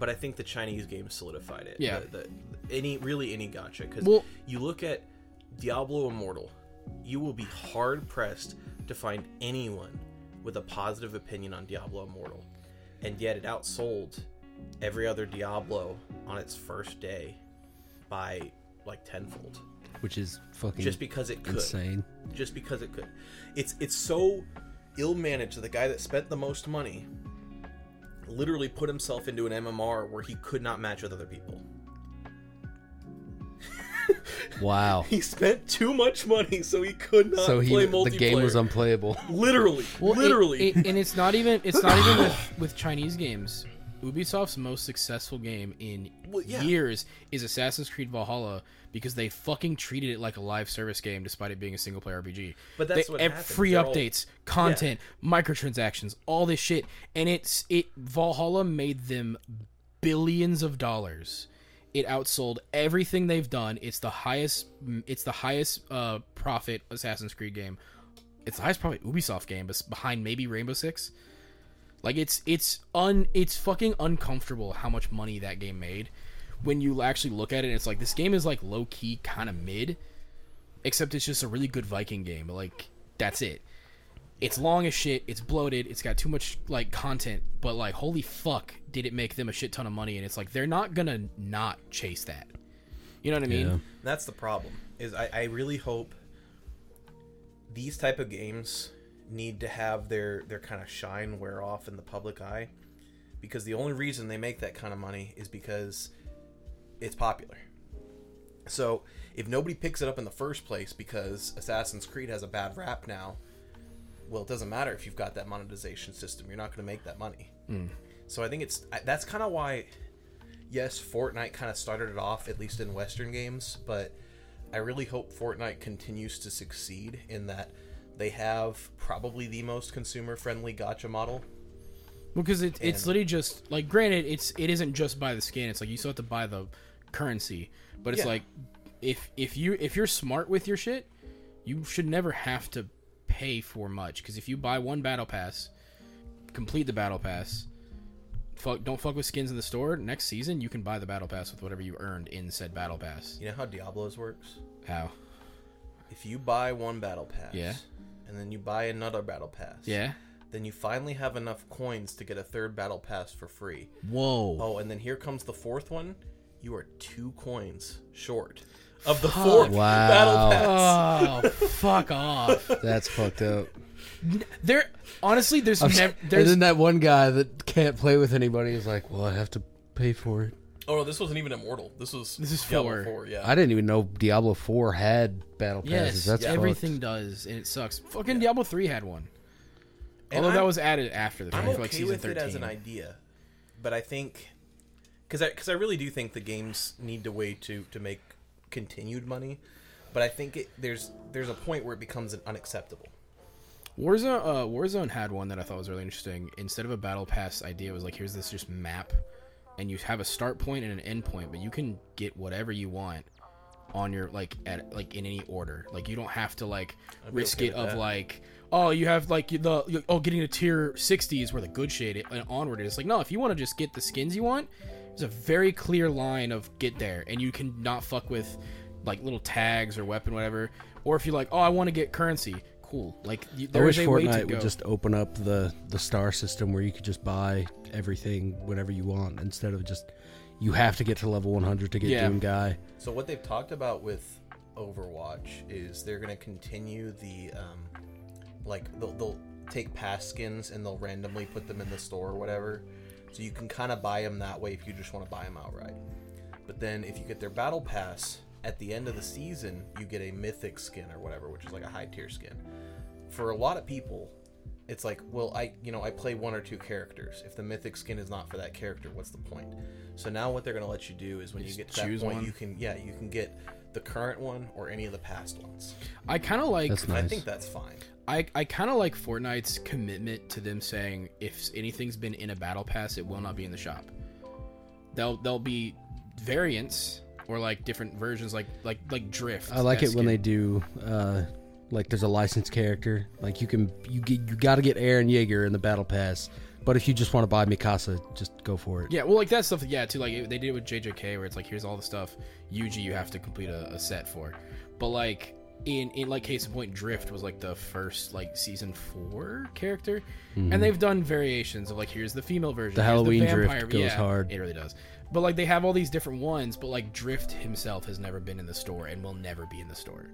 but I think the Chinese game solidified it. Yeah. The, the, any really any gacha because Well- you look at Diablo Immortal, you will be hard pressed to find anyone with a positive opinion on Diablo Immortal, and yet it outsold every other Diablo on its first day by like tenfold, which is fucking just because it could insane. just because it could. It's it's so ill managed that the guy that spent the most money literally put himself into an MMR where he could not match with other people. Wow. He spent too much money, so he could not so he play the game was unplayable. literally, Well, literally. it- and it's not even it's not even with with Chinese games. Ubisoft's most successful game in Well, yeah. years is Assassin's Creed Valhalla because they fucking treated it like a live service game despite it being a single player RPG. But that's They- what ev- happens. free They're all- updates, content, microtransactions, all this shit, and it's it Valhalla made them billions of dollars. It outsold everything they've done. It's the highest. It's the highest uh, profit Assassin's Creed game. It's the highest profit Ubisoft game, behind maybe Rainbow Six. Like it's it's un it's fucking uncomfortable how much money that game made. When you actually look at it, it's like this game is like low key kind of mid, except it's just a really good Viking game. Like that's it. It's long as shit. It's bloated. It's got too much like content. But like, holy fuck, did it make them a shit ton of money? And it's like they're not gonna not chase that. You know what I mean? Yeah. That's the problem. Is I, I really hope these type of games need to have their their kind of shine wear off in the public eye, because the only reason they make that kind of money is because it's popular. So if nobody picks it up in the first place because Assassin's Creed has a bad rap now, well, it doesn't matter if you've got that monetization system. You're not going to make that money. Hmm. So I think it's that's kind of why yes, Fortnite kind of started it off, at least in Western games, but I really hope Fortnite continues to succeed in that they have probably the most consumer friendly gacha model. Because it, it's And- literally just like, granted, it's it isn't just buy the skin. It's like you still have to buy the currency, but it's Yeah. like if if you if you're smart with your shit, you should never have to pay for much. Because if you buy one battle pass, complete the battle pass. Fuck, don't fuck with skins in the store. Next season, you can buy the battle pass with whatever you earned in said battle pass. You know how Diablos works? How? If you buy one battle pass, Yeah. and then you buy another battle pass, Yeah. then you finally have enough coins to get a third battle pass for free. Whoa. Oh, and then here comes the fourth one. You are two coins short of the four Wow. battle pass. Oh, fuck off. That's fucked up. There, honestly, there's never, and there's then that one guy that can't play with anybody is like, "Well, I have to pay for it." Oh no, this wasn't even immortal. This was This is Diablo four. 4 yeah. I didn't even know Diablo Four had battle passes. Yes, That's fucked. everything does, and it sucks. Fucking Diablo three had one, And although that I'm- was added after the I'm fact, okay like season with it as an idea, but I think because I because I really do think the games need to way to to make continued money, but I think it, there's there's a point where it becomes an unacceptable. Warzone, uh, Warzone had one that I thought was really interesting. Instead of a battle pass idea, it was like here's this just map, and you have a start point and an end point, but you can get whatever you want on your like at like in any order. Like you don't have to like risk okay it of that. like oh you have like the oh getting to tier 60 is where the good shade and onward is. Like no, if you want to just get the skins you want, there's a very clear line of get there, and you can not fuck with like little tags or weapon whatever. Or if you're like oh I want to get currency, cool. Like you, I there wish is a way to Fortnite go. would just open up the the star system where you could just buy everything whenever you want instead of just you have to get to level 100 to get Yeah. Doom Guy. So what they've talked about with Overwatch is they're going to continue the um, like they'll, they'll take past skins and they'll randomly put them in the store or whatever. So you can kind of buy them that way if you just want to buy them outright. But then if you get their battle pass at the end of the season, you get a mythic skin or whatever, which is like a high tier skin. For a lot of people, it's like, well, I you know I play one or two characters. If the mythic skin is not for that character, what's the point? So now what they're gonna let you do is when you Just get to that choose point, one? you can yeah you can get the current one or any of the past ones. I kind of like That's I think that's fine. I, I kind of like Fortnite's commitment to them saying if anything's been in a battle pass, it will not be in the shop. They'll they'll be variants or like different versions, like like like Drift. I like it when they do uh like there's a licensed character. Like you can you get you got to get Eren Yeager in the battle pass. But if you just want to buy Mikasa, just go for it. Yeah, well, like that stuff. Yeah, too. Like they did it with JJK, where it's like here's all the stuff UG you have to complete a, a set for. But like in in like case in point, Drift was like the first like season four character, and they've done variations of like here's the female version, Mm-hmm. The Halloween Drift vampire- goes yeah, hard. It really does. But like they have all these different ones, but like Drift himself has never been in the store and will never be in the store.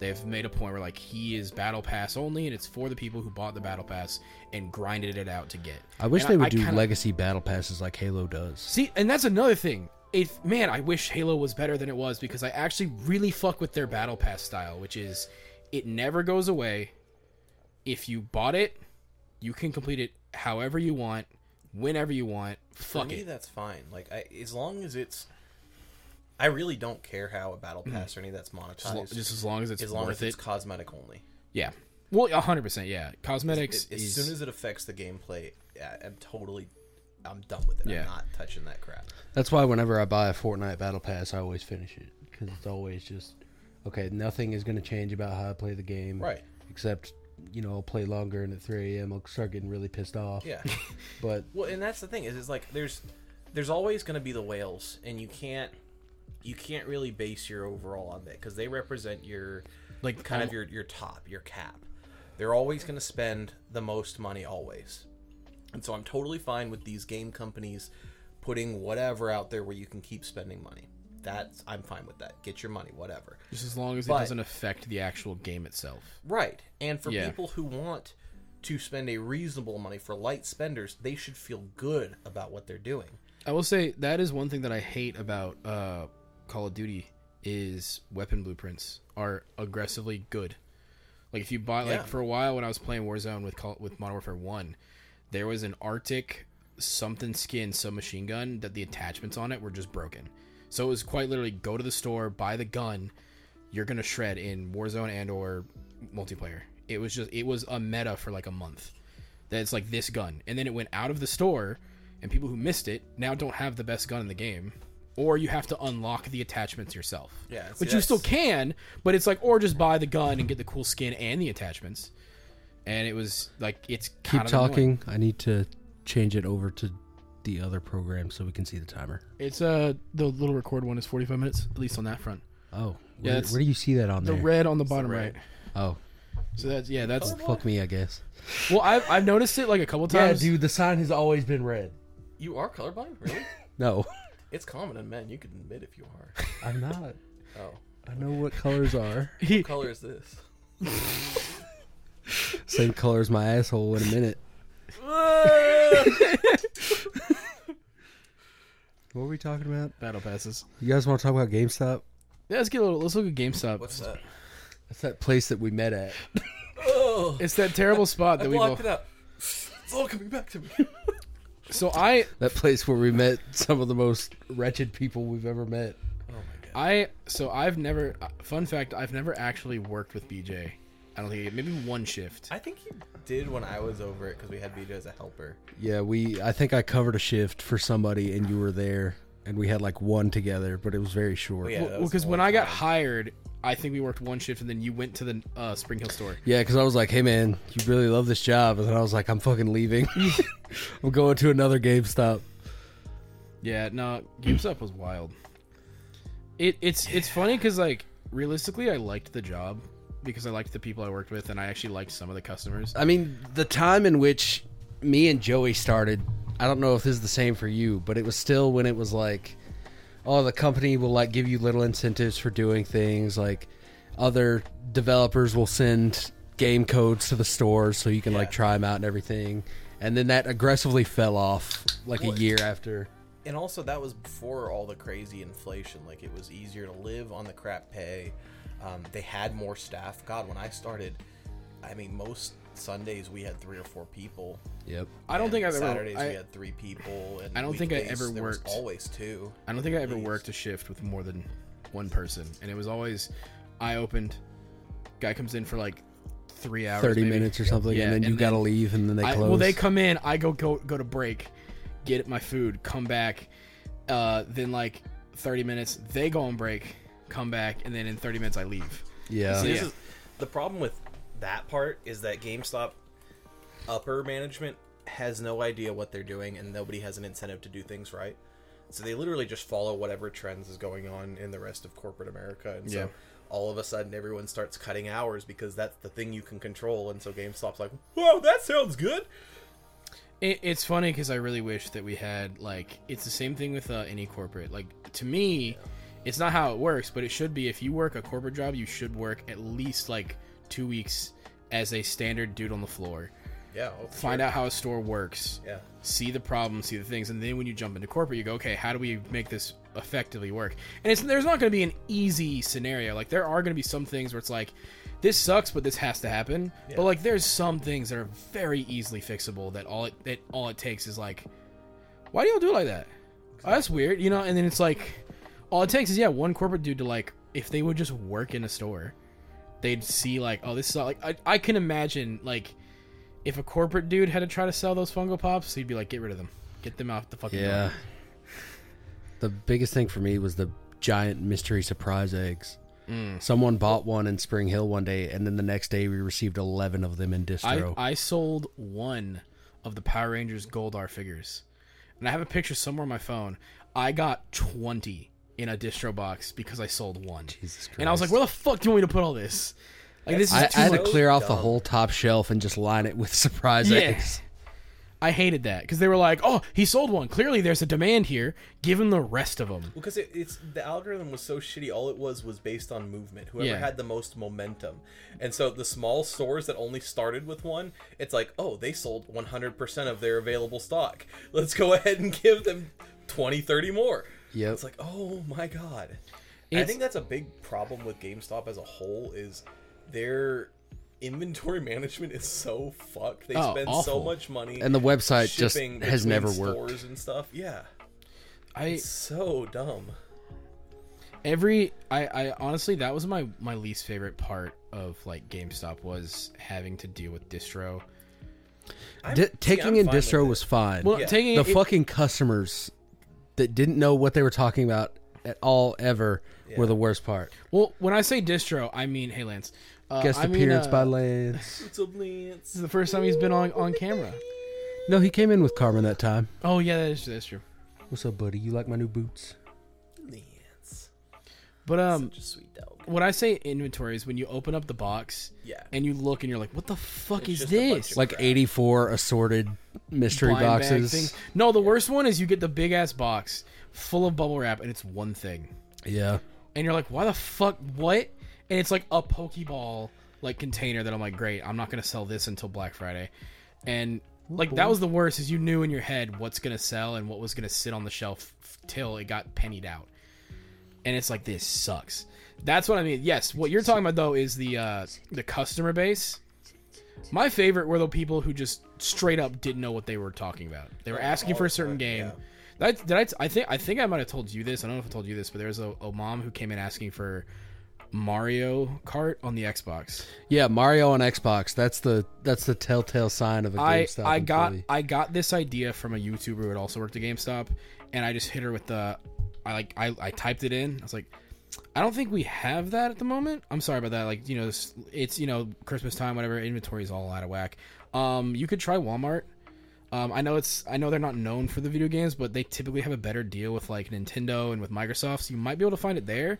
They've made a point where like he is battle pass only, and it's for the people who bought the battle pass and grinded it out to get. I wish And they would do kinda- legacy battle passes like Halo does. See, and that's another thing. If man, I wish Halo was better than it was because I actually really fuck with their battle pass style, which is it never goes away. If you bought it, you can complete it however you want, whenever you want. For Fuck me, it. that's fine. Like I, as long as it's, I really don't care how a battle hmm. pass or any of that's Just, lo- monetized. just as long as it's as long worth as it's it. cosmetic only. Yeah. Well, hundred percent. Yeah. Cosmetics As, as is soon as it affects the gameplay, yeah, I'm totally, I'm done with it. Yeah. I'm not touching that crap. That's why whenever I buy a Fortnite battle pass, I always finish it because it's always just okay. Nothing is going to change about how I play the game, Right. Except you know I'll play longer, and at 3 a.m. I'll start getting really pissed off. Yeah. But Well, and that's the thing is, it's like there's there's always going to be the whales, and you can't you can't really base your overall on that because they represent your Like kind of your your top, your cap. They're always going to spend the most money always. And so I'm totally fine with these game companies putting whatever out there where you can keep spending money. That's I'm fine with that. Get your money, whatever. just as long as it doesn't affect the actual game itself. Right. And for Yeah. people who want to spend a reasonable money for light spenders, they should feel good about what they're doing. I will say that is one thing that I hate about uh, Call of Duty is weapon blueprints are aggressively good. Like if you buy like Yeah. for a while when I was playing Warzone with Call, with Modern Warfare One, there was an Arctic something skin submachine gun that the attachments on it were just broken. So it was quite literally go to the store, buy the gun, you're gonna shred in Warzone and or multiplayer. It was just it was a meta for like a month. That it's like this gun, and then it went out of the store, and people who missed it now don't have the best gun in the game, or you have to unlock the attachments yourself. Yeah, which you still can, but it's like or just buy the gun and get the cool skin and the attachments. And it was like it's Keep kind of annoying. talking. I need to change it over to the other program so we can see the timer. It's uh the little record one is forty five minutes at least on that front. Oh, Yeah, where, where do you see that on The there? red on the bottom red. right. Oh, So that's yeah that's oh, fuck me, I guess. well I've I've noticed it like a couple times. Yeah, dude, the sign has always been red. You are colorblind? Really? No, it's common in men. You can admit if you are. I'm not. Oh. I know what colors are. What color is this? Same color as my asshole in a minute. What were we talking about? battle passes. You guys want to talk about GameStop? Yeah, let's get a little. Let's look at GameStop. What's that? That's that place that we met at. Oh, It's that terrible spot I that we blocked both. it out. It's all coming back to me. So I That place where we met some of the most wretched people we've ever met. Oh my god. I so I've never. uh, Fun fact: I've never actually worked with BJ. I don't think he, maybe one shift. I think he did when I was over it because we had BJ as a helper. Yeah, we. I think I covered a shift for somebody, and you were there, and we had like one together, but it was very short. Oh, yeah. Well, that was because the when one I got time. hired, I think we worked one shift, and then you went to the uh, Spring Hill store. Yeah, because I was like, "Hey, man, you really love this job," and then I was like, "I'm fucking leaving. I'm going to another GameStop." Yeah, no, GameStop was wild. It it's it's funny because like realistically, I liked the job because I liked the people I worked with, and I actually liked some of the customers. I mean, the time in which me and Joey started, I don't know if this is the same for you, but it was still when it was like, oh, the company will like give you little incentives for doing things. Like other developers will send game codes to the stores so you can like try them out and everything. And then that aggressively fell off like a year after. And also, that was before all the crazy inflation. Like, it was easier to live on the crap pay. Um, they had more staff. God, when I started, I mean, most Sundays we had three or four people. Yep. I don't think I've ever. Saturdays I, we had three people. And I don't think I weekdays ever there was worked- always two. I don't think I ever Please. worked a shift with more than one person, and it was always I opened. Guy comes in for like three hours, 30 maybe. minutes or something, Yeah, and then you and got to leave, and then they I, close. well, they come in. I go go go to break, get my food, come back. Uh, then like thirty minutes, they go on break, come back, and then in thirty minutes I leave. yeah. See, this Yeah. is, the problem with that part is that GameStop upper management has no idea what they're doing, and nobody has an incentive to do things right. So they literally just follow whatever trends is going on in the rest of corporate America, and Yeah. so all of a sudden everyone starts cutting hours because that's the thing you can control. And so GameStop's like, "Whoa, that sounds good." It, it's funny because I really wish that we had like it's the same thing with uh, any corporate. Like to me, it's not how it works, but it should be. If you work a corporate job, you should work at least like two weeks as a standard dude on the floor. Yeah, oh, for Find sure. out how a store works. Yeah, see the problems, see the things, and then when you jump into corporate, you go, okay, how do we make this effectively work? And it's there's not going to be an easy scenario. Like there are going to be some things where it's like, this sucks, but this has to happen. But like there's some things that are very easily fixable. That all it that all it takes is like, why do y'all do it like that? Oh, that's weird, you know. And then it's like, all it takes is yeah, one corporate dude to like, if they would just work in a store, they'd see like, oh, this is not, like I, I can imagine like if a corporate dude had to try to sell those Funko Pops, he'd be like, get rid of them, get them out the fucking Yeah. door. The biggest thing for me was the giant mystery surprise eggs. Mm. Someone bought one in Spring Hill one day, and then the next day we received 11 of them in distro. I I sold one of the Power Rangers Goldar figures, and I have a picture somewhere on my phone. I got twenty in a distro box because I sold one. Jesus And I was like, "Where the fuck do you want me to put all this?" Like this is I, too I had to much. so clear off the whole top shelf and just line it with surprise Yeah. eggs. I hated that because they were like, "Oh, he sold one. Clearly, there's a demand here. Give him the rest of them." Because it, it's the algorithm was so shitty. All it was was based on movement. Whoever Yeah. had the most momentum, and so the small stores that only started with one, it's like, oh, they sold 100% of their available stock. Let's go ahead and give them 20, 30 more. Yep. It's like, oh my god. I think that's a big problem with GameStop as a whole is their inventory management is so fucked. They Oh, spend so much money And the website just shipping has between never worked. and stuff. Yeah, I it's so dumb. every I, I honestly that was my my least favorite part of like GameStop was having to deal with distro. I'm- see, taking I'm in distro was fine. Well, Yeah. taking the it, fucking customers that didn't know what they were talking about at all ever were the worst part. well when I say distro, I mean hey Lance. Uh, Guest I mean, appearance uh, by Lance. It's a Lance. This is the first time he's been on on camera. No, he came in with Carmen that time. Oh yeah, that is that's true. What's up, buddy? You like my new boots? Lance. But um, Such a sweet dog. When I say inventory is when you open up the box Yeah. and you look and you're like, what the fuck It's is just a bunch this? of Like crap. 84 assorted mystery blind bag boxes. thing. No, the worst one is you get the big ass box full of bubble wrap and it's one thing. Yeah. And you're like, why the fuck what? And it's like a Pokeball like container that I'm like, great, I'm not gonna sell this until Black Friday. And like that was the worst is you knew in your head what's gonna sell and what was gonna sit on the shelf f- till it got pennied out. And it's like this sucks. That's what I mean. Yes, what you're talking about though is the uh the customer base. My favorite were the people who just straight up didn't know what they were talking about. They were asking for a certain game. yeah. That did I, t- I think I think I might have told you this. I don't know if I told you this, but there was a, a mom who came in asking for Mario Kart on the Xbox. Yeah, Mario on Xbox. That's the that's the telltale sign of a I GameStop I got employee. I got this idea from a YouTuber who had also worked at GameStop, and I just hit her with the I like I, I typed it in. I was like, I don't think we have that at the moment. I'm sorry about that. Like you know, it's, it's you know Christmas time, whatever. Inventory is all out of whack. Um, you could try Walmart. Um, I know it's I know they're not known for the video games, but they typically have a better deal with like Nintendo and with Microsoft, so you might be able to find it there.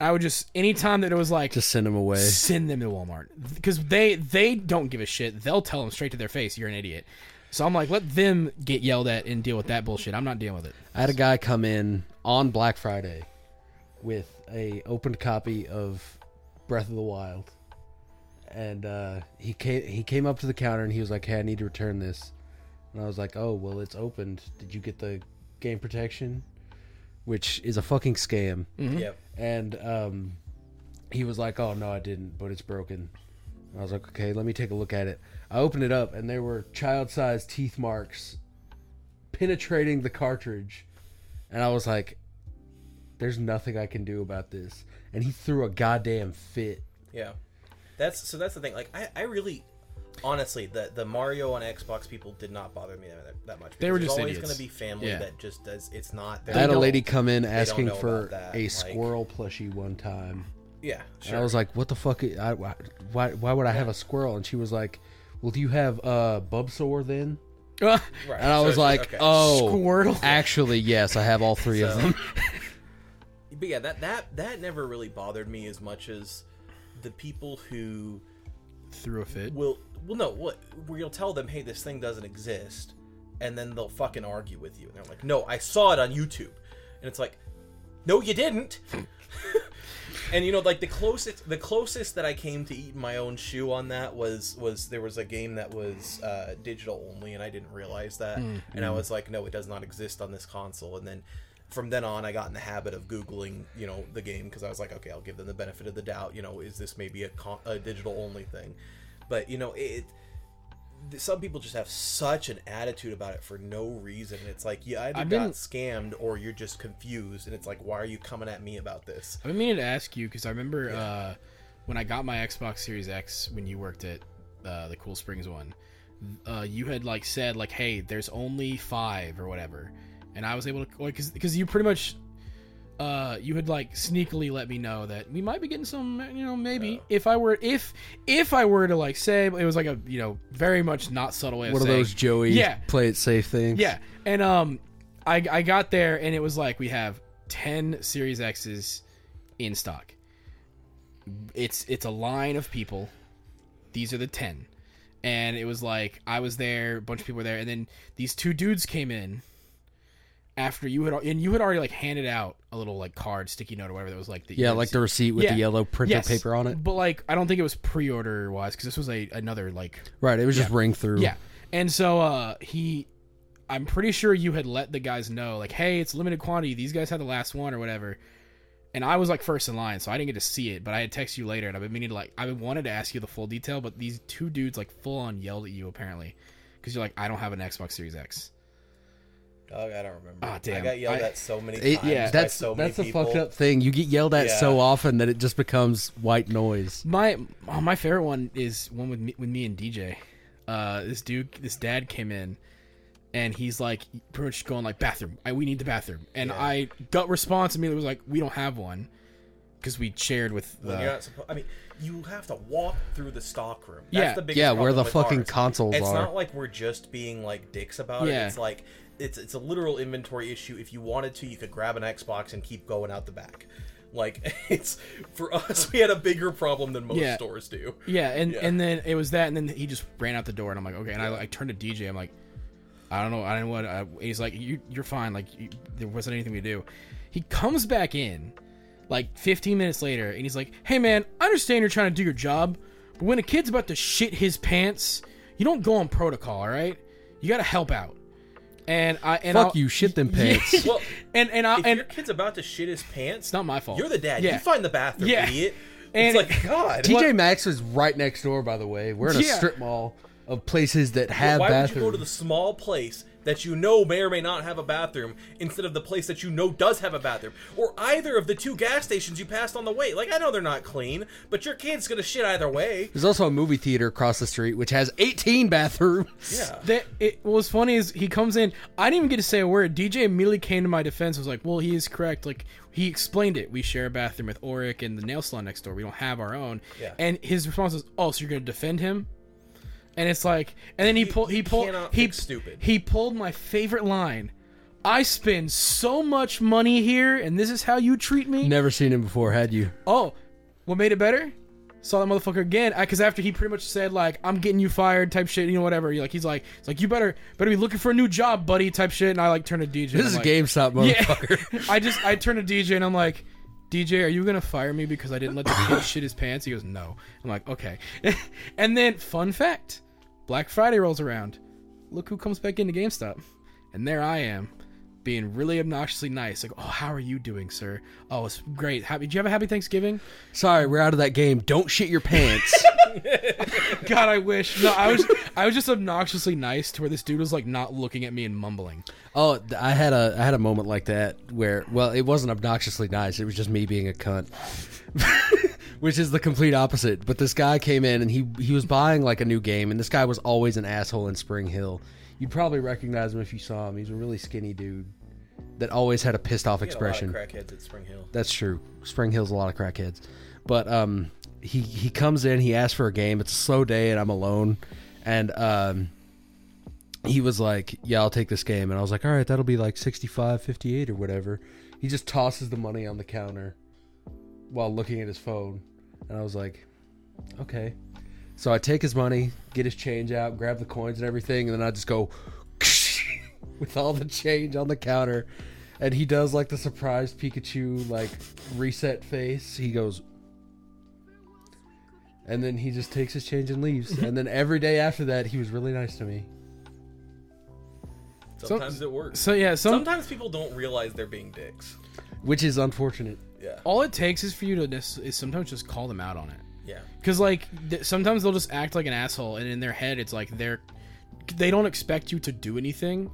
I would just anytime that it was like Just send them away. send them to Walmart because they they don't give a shit. They'll tell them straight to their face, "You're an idiot." So I'm like, let them get yelled at and deal with that bullshit. I'm not dealing with it. I had a guy come in on Black Friday with a opened copy of Breath of the Wild, and uh, he came he came up to the counter and he was like, "Hey, I need to return this," and I was like, "Oh, well, it's opened. Did you get the game protection?" Which is a fucking scam. Yep. And um, he was like, "Oh no, I didn't, but it's broken." And I was like, "Okay, let me take a look at it." I opened it up, and there were child-sized teeth marks penetrating the cartridge, and I was like, "There's nothing I can do about this." And he threw a goddamn fit. Yeah. That's so. That's the thing. Like, I, I really, honestly, the the Mario on Xbox people did not bother me that, that much. They were just always idiots. going to be family Yeah. that just does. It's not. I had a lady come in asking for about that, a like- squirrel plushie one time. Yeah. And Sure. I was like, "What the fuck? I, why, why, why would I have a squirrel?" And she was like, "Well, do you have uh, Bubsaur then?" right. And I so was like, okay. "Oh, Squirtle. Actually, yes, I have all three of them." But yeah, that that that never really bothered me as much as the people who Threw a fit. will well no what where you'll tell them hey this thing doesn't exist and then they'll fucking argue with you. And they're like no i saw it on youtube. And it's like no you didn't. And you know like the closest the closest that i came to eating my own shoe on that was was there was a game that was uh, digital only and i didn't realize that. And i was like no it does not exist on this console. And then from then on i got in the habit of googling you know the game because i was like okay i'll give them the benefit of the doubt you know is this maybe a, con- a digital only thing but you know it th- some people just have such an attitude about it for no reason. It's like you either I've got been- scammed or you're just confused, and it's like, why are you coming at me about this? I've been meaning to ask you because I remember uh, when I got my Xbox Series X when you worked at uh, the Cool Springs one. Uh, you had like said like, "Hey, there's only five or whatever," and I was able to because because you pretty much uh, you had like sneakily let me know that we might be getting some you know maybe if I were if if I were to like say it was like a you know very much not subtle way of One of saying, those Joey Yeah. play it safe things. yeah, and um, I I got there and it was like we have ten Series X's in stock. It's it's a line of people. These are the ten, and it was like I was there, a bunch of people were there, and then these two dudes came in after you had and you had already like handed out a little like card, sticky note or whatever that was like the Yeah, like the receipt with Yeah. the yellow printer Yes, paper on it. But like, I don't think it was pre-order wise because this was a another like Right. It was just ring through. yeah. And so uh he, I'm pretty sure you had let the guys know like, hey, it's limited quantity. These guys had the last one or whatever. And I was like first in line, so I didn't get to see it. But I had texted you later, and I've been meaning to like, I wanted to ask you the full detail, but these two dudes like full on yelled at you apparently because you're like, I don't have an Xbox Series X. Dog, I don't remember. Ah, damn. I got yelled I- at so many It- times. yeah, by That's so many that's a people. fucked up thing. You get yelled at Yeah. so often that it just becomes white noise. My oh, my favorite one is one with me, with me and DJ. Uh, this dude, this dad came in, and he's like pretty much going like bathroom. I, we need the bathroom, and Yeah. I gut response immediately was like, we don't have one, because we shared with When the you're not supposed, I mean, you have to walk through the stock room. That's Yeah. the biggest Yeah, where the fucking ours. consoles It's are. not like we're just being like dicks about Yeah. it. It's like it's it's a literal inventory issue. If you wanted to, you could grab an Xbox and keep going out the back. Like it's for us, we had a bigger problem than most Yeah. stores do. yeah, and Yeah. and then it was that, and then he just ran out the door, and I'm like, okay, and I, I turned to DJ, I'm like, I don't know, I don't want. Uh, he's like, you you're fine, like you, there wasn't anything to do. He comes back in, like 15 minutes later, and he's like, hey man, I understand you're trying to do your job, but when a kid's about to shit his pants, you don't go on protocol, all right? You got to help out. And I and Fuck I'll- you, shit them Yeah. pants. Well, and and I if and your kid's about to shit his pants, it's not my fault. you're the dad. Yeah. You find the bathroom, Yeah. idiot. And- it's like God. TJ Maxx is right next door, by the way. We're in a Yeah. strip mall of places that have Why bathrooms. would you go to the small place that you know may or may not have a bathroom instead of the place that you know does have a bathroom? Or either of the two gas stations you passed on the way? Like, I know they're not clean, but your kid's gonna shit either way. There's also a movie theater across the street which has 18 bathrooms. Yeah. that it what was funny is he comes in i didn't even get to say a word dj immediately came to my defense was like well he is correct like he explained it we share a bathroom with Oric and the nail salon next door we don't have our own Yeah. and his response was oh so you're gonna defend him and it's like and then he You- pulled he you pulled cannot he stupid. he pulled my favorite line i spend so much money here and this is how you treat me Never seen him before, had you? oh, what made it better? Saw that motherfucker again because after he pretty much said like I'm getting you fired type shit, you know whatever. He, like he's like it's like you better better be looking for a new job, buddy type shit. And I like turn to DJ. This I'm is like, GameStop, Yeah, motherfucker. I just I turn to DJ and I'm like, DJ, are you gonna fire me because I didn't let the kid shit his pants? He goes, No. I'm like, okay. and then fun fact, Black Friday rolls around. Look who comes back into GameStop, and there I am. Being really obnoxiously nice, like, oh, how are you doing, sir? Oh, it's great. Happy? Did you have a happy Thanksgiving? Sorry, we're out of that game. Don't shit your pants. God, I wish. No, I was I was just obnoxiously nice to where this dude was like not looking at me and mumbling. oh, I had a I had a moment like that where well, it wasn't obnoxiously nice. It was just me being a cunt. Which is the complete opposite. But this guy came in and he he was buying like a new game and this guy was always an asshole in Spring Hill. You'd probably recognize him if you saw him. He's a really skinny dude that always had a pissed off We a lot of expression. crackheads at Spring Hill. That's true. Spring Hill's a lot of crackheads. But um he he comes in, he asks for a game. It's a slow day and I'm alone. And um he was like, "Yeah, I'll take this game." And I was like, "All right, that'll be like 65, 58 or whatever." He just tosses the money on the counter while looking at his phone. And I was like, "Okay." So I take his money, get his change out, grab the coins and everything, and then I just go with all the change on the counter. And he does like the surprised Pikachu like reset face. He goes and then he just takes his change and leaves. and then every day after that he was really nice to me. Sometimes it works. So yeah, some Sometimes people don't realize they're being dicks. Which is unfortunate. Yeah. all it takes is for you to dis- is sometimes just call them out on it. Yeah. Because like th- sometimes they'll just act like an asshole, and in their head it's like they're they don't expect you to do anything,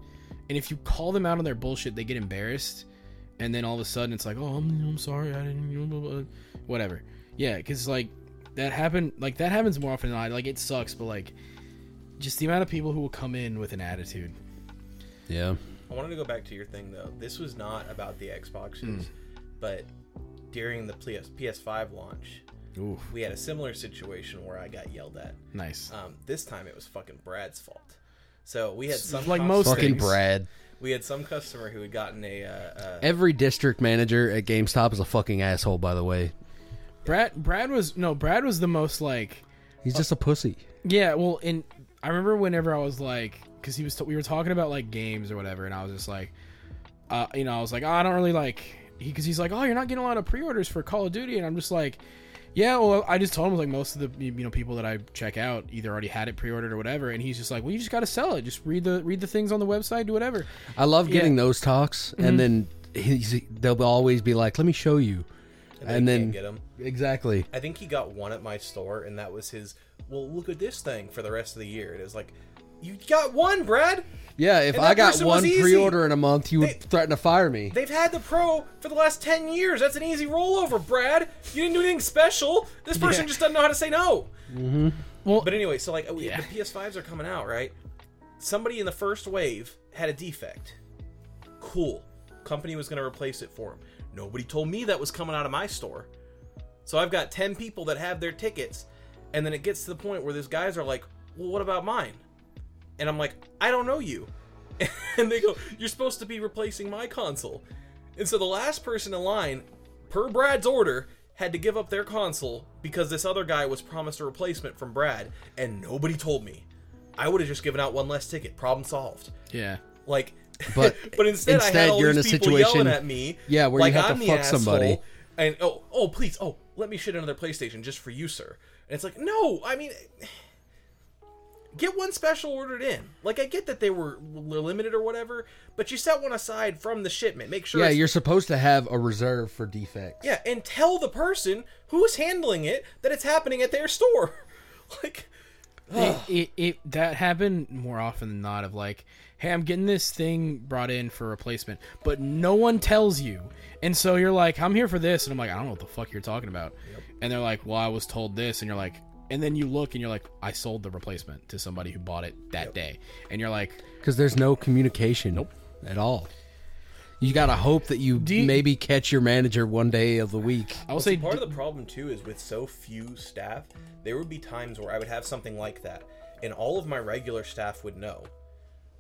and if you call them out on their bullshit, they get embarrassed, and then all of a sudden it's like, oh, I'm, I'm sorry, I didn't, blah, blah, blah." whatever. Yeah, because like that happened, like that happens more often than not. Like it sucks, but like just the amount of people who will come in with an attitude. Yeah. I wanted to go back to your thing though. This was not about the Xboxes, Hmm. but during the PS PS5 launch, Ooh, we had a similar situation where I got yelled at. nice. Um, this time it was fucking Brad's fault. So we had some Like most Fucking things. Brad. we had some customer who had gotten a. Uh, uh, Every district manager at GameStop is a fucking asshole. By the way, Brad Brad was no Brad was the most like he's just a pussy. yeah. Well, and I remember whenever I was like because he was t- we were talking about like games or whatever, and I was just like, uh, you know, I was like, oh, I don't really like he because he's like, oh, you're not getting a lot of pre-orders for Call of Duty, and I'm just like. Yeah, well, I just told him like most of the you know people that I check out either already had it pre-ordered or whatever, and he's just like, well, you just got to sell it. Just read the read the things on the website, do whatever. I love Yeah. getting those talks, and mm-hmm. then he's, they'll always be like, "Let me show you," and, and then get them exactly. I think he got one at my store, and that was his. Well, look at this thing for the rest of the year. And it was like, you got one, Brad. Yeah, if I got one easy. pre-order in a month, you would They- threaten to fire me. They've had the pro for the last ten years. That's an easy rollover, Brad. You didn't do anything special. This person Yeah. just doesn't know how to say no. Mm-hmm. Well, But anyway, so like we- Yeah. the PS5s are coming out, right? Somebody in the first wave had a defect. Cool. Company was going to replace it for him. Nobody told me that was coming out of my store. So I've got 10 people that have their tickets and then it gets to the point where these guys are like, "Well, what about mine?" And I'm like, "I don't know you." and they go, "You're supposed to be replacing my console." And so the last person in line, per Brad's order, had to give up their console because this other guy was promised a replacement from Brad, and nobody told me. I would have just given out one less ticket. Problem solved. yeah. Like, But but instead, I had all you're in a people situation- yelling at me. Yeah, where you have to I'm the fuck somebody. And oh, oh, please, oh, let me shit another PlayStation just for you, sir. And it's like, no, I mean, get one special ordered in. Like, I get that they were limited or whatever, but you set one aside from the shipment. Make sure. Yeah, you're supposed to have a reserve for defects. yeah, and tell the person who's handling it that it's happening at their store. like, it, it, it that happened more often than not of like hey i'm getting this thing brought in for replacement but no one tells you and so you're like i'm here for this and i'm like i don't know what the fuck you're talking about and they're like well i was told this and you're like and then you look and you're like i sold the replacement to somebody who bought it that day and you're like because there's no communication nope. at all. You gotta hope that you, you- maybe catch your manager one day of the week. i will See, say part of the problem too is with so few staff, there would be times where I would have something like that, and all of my regular staff would know,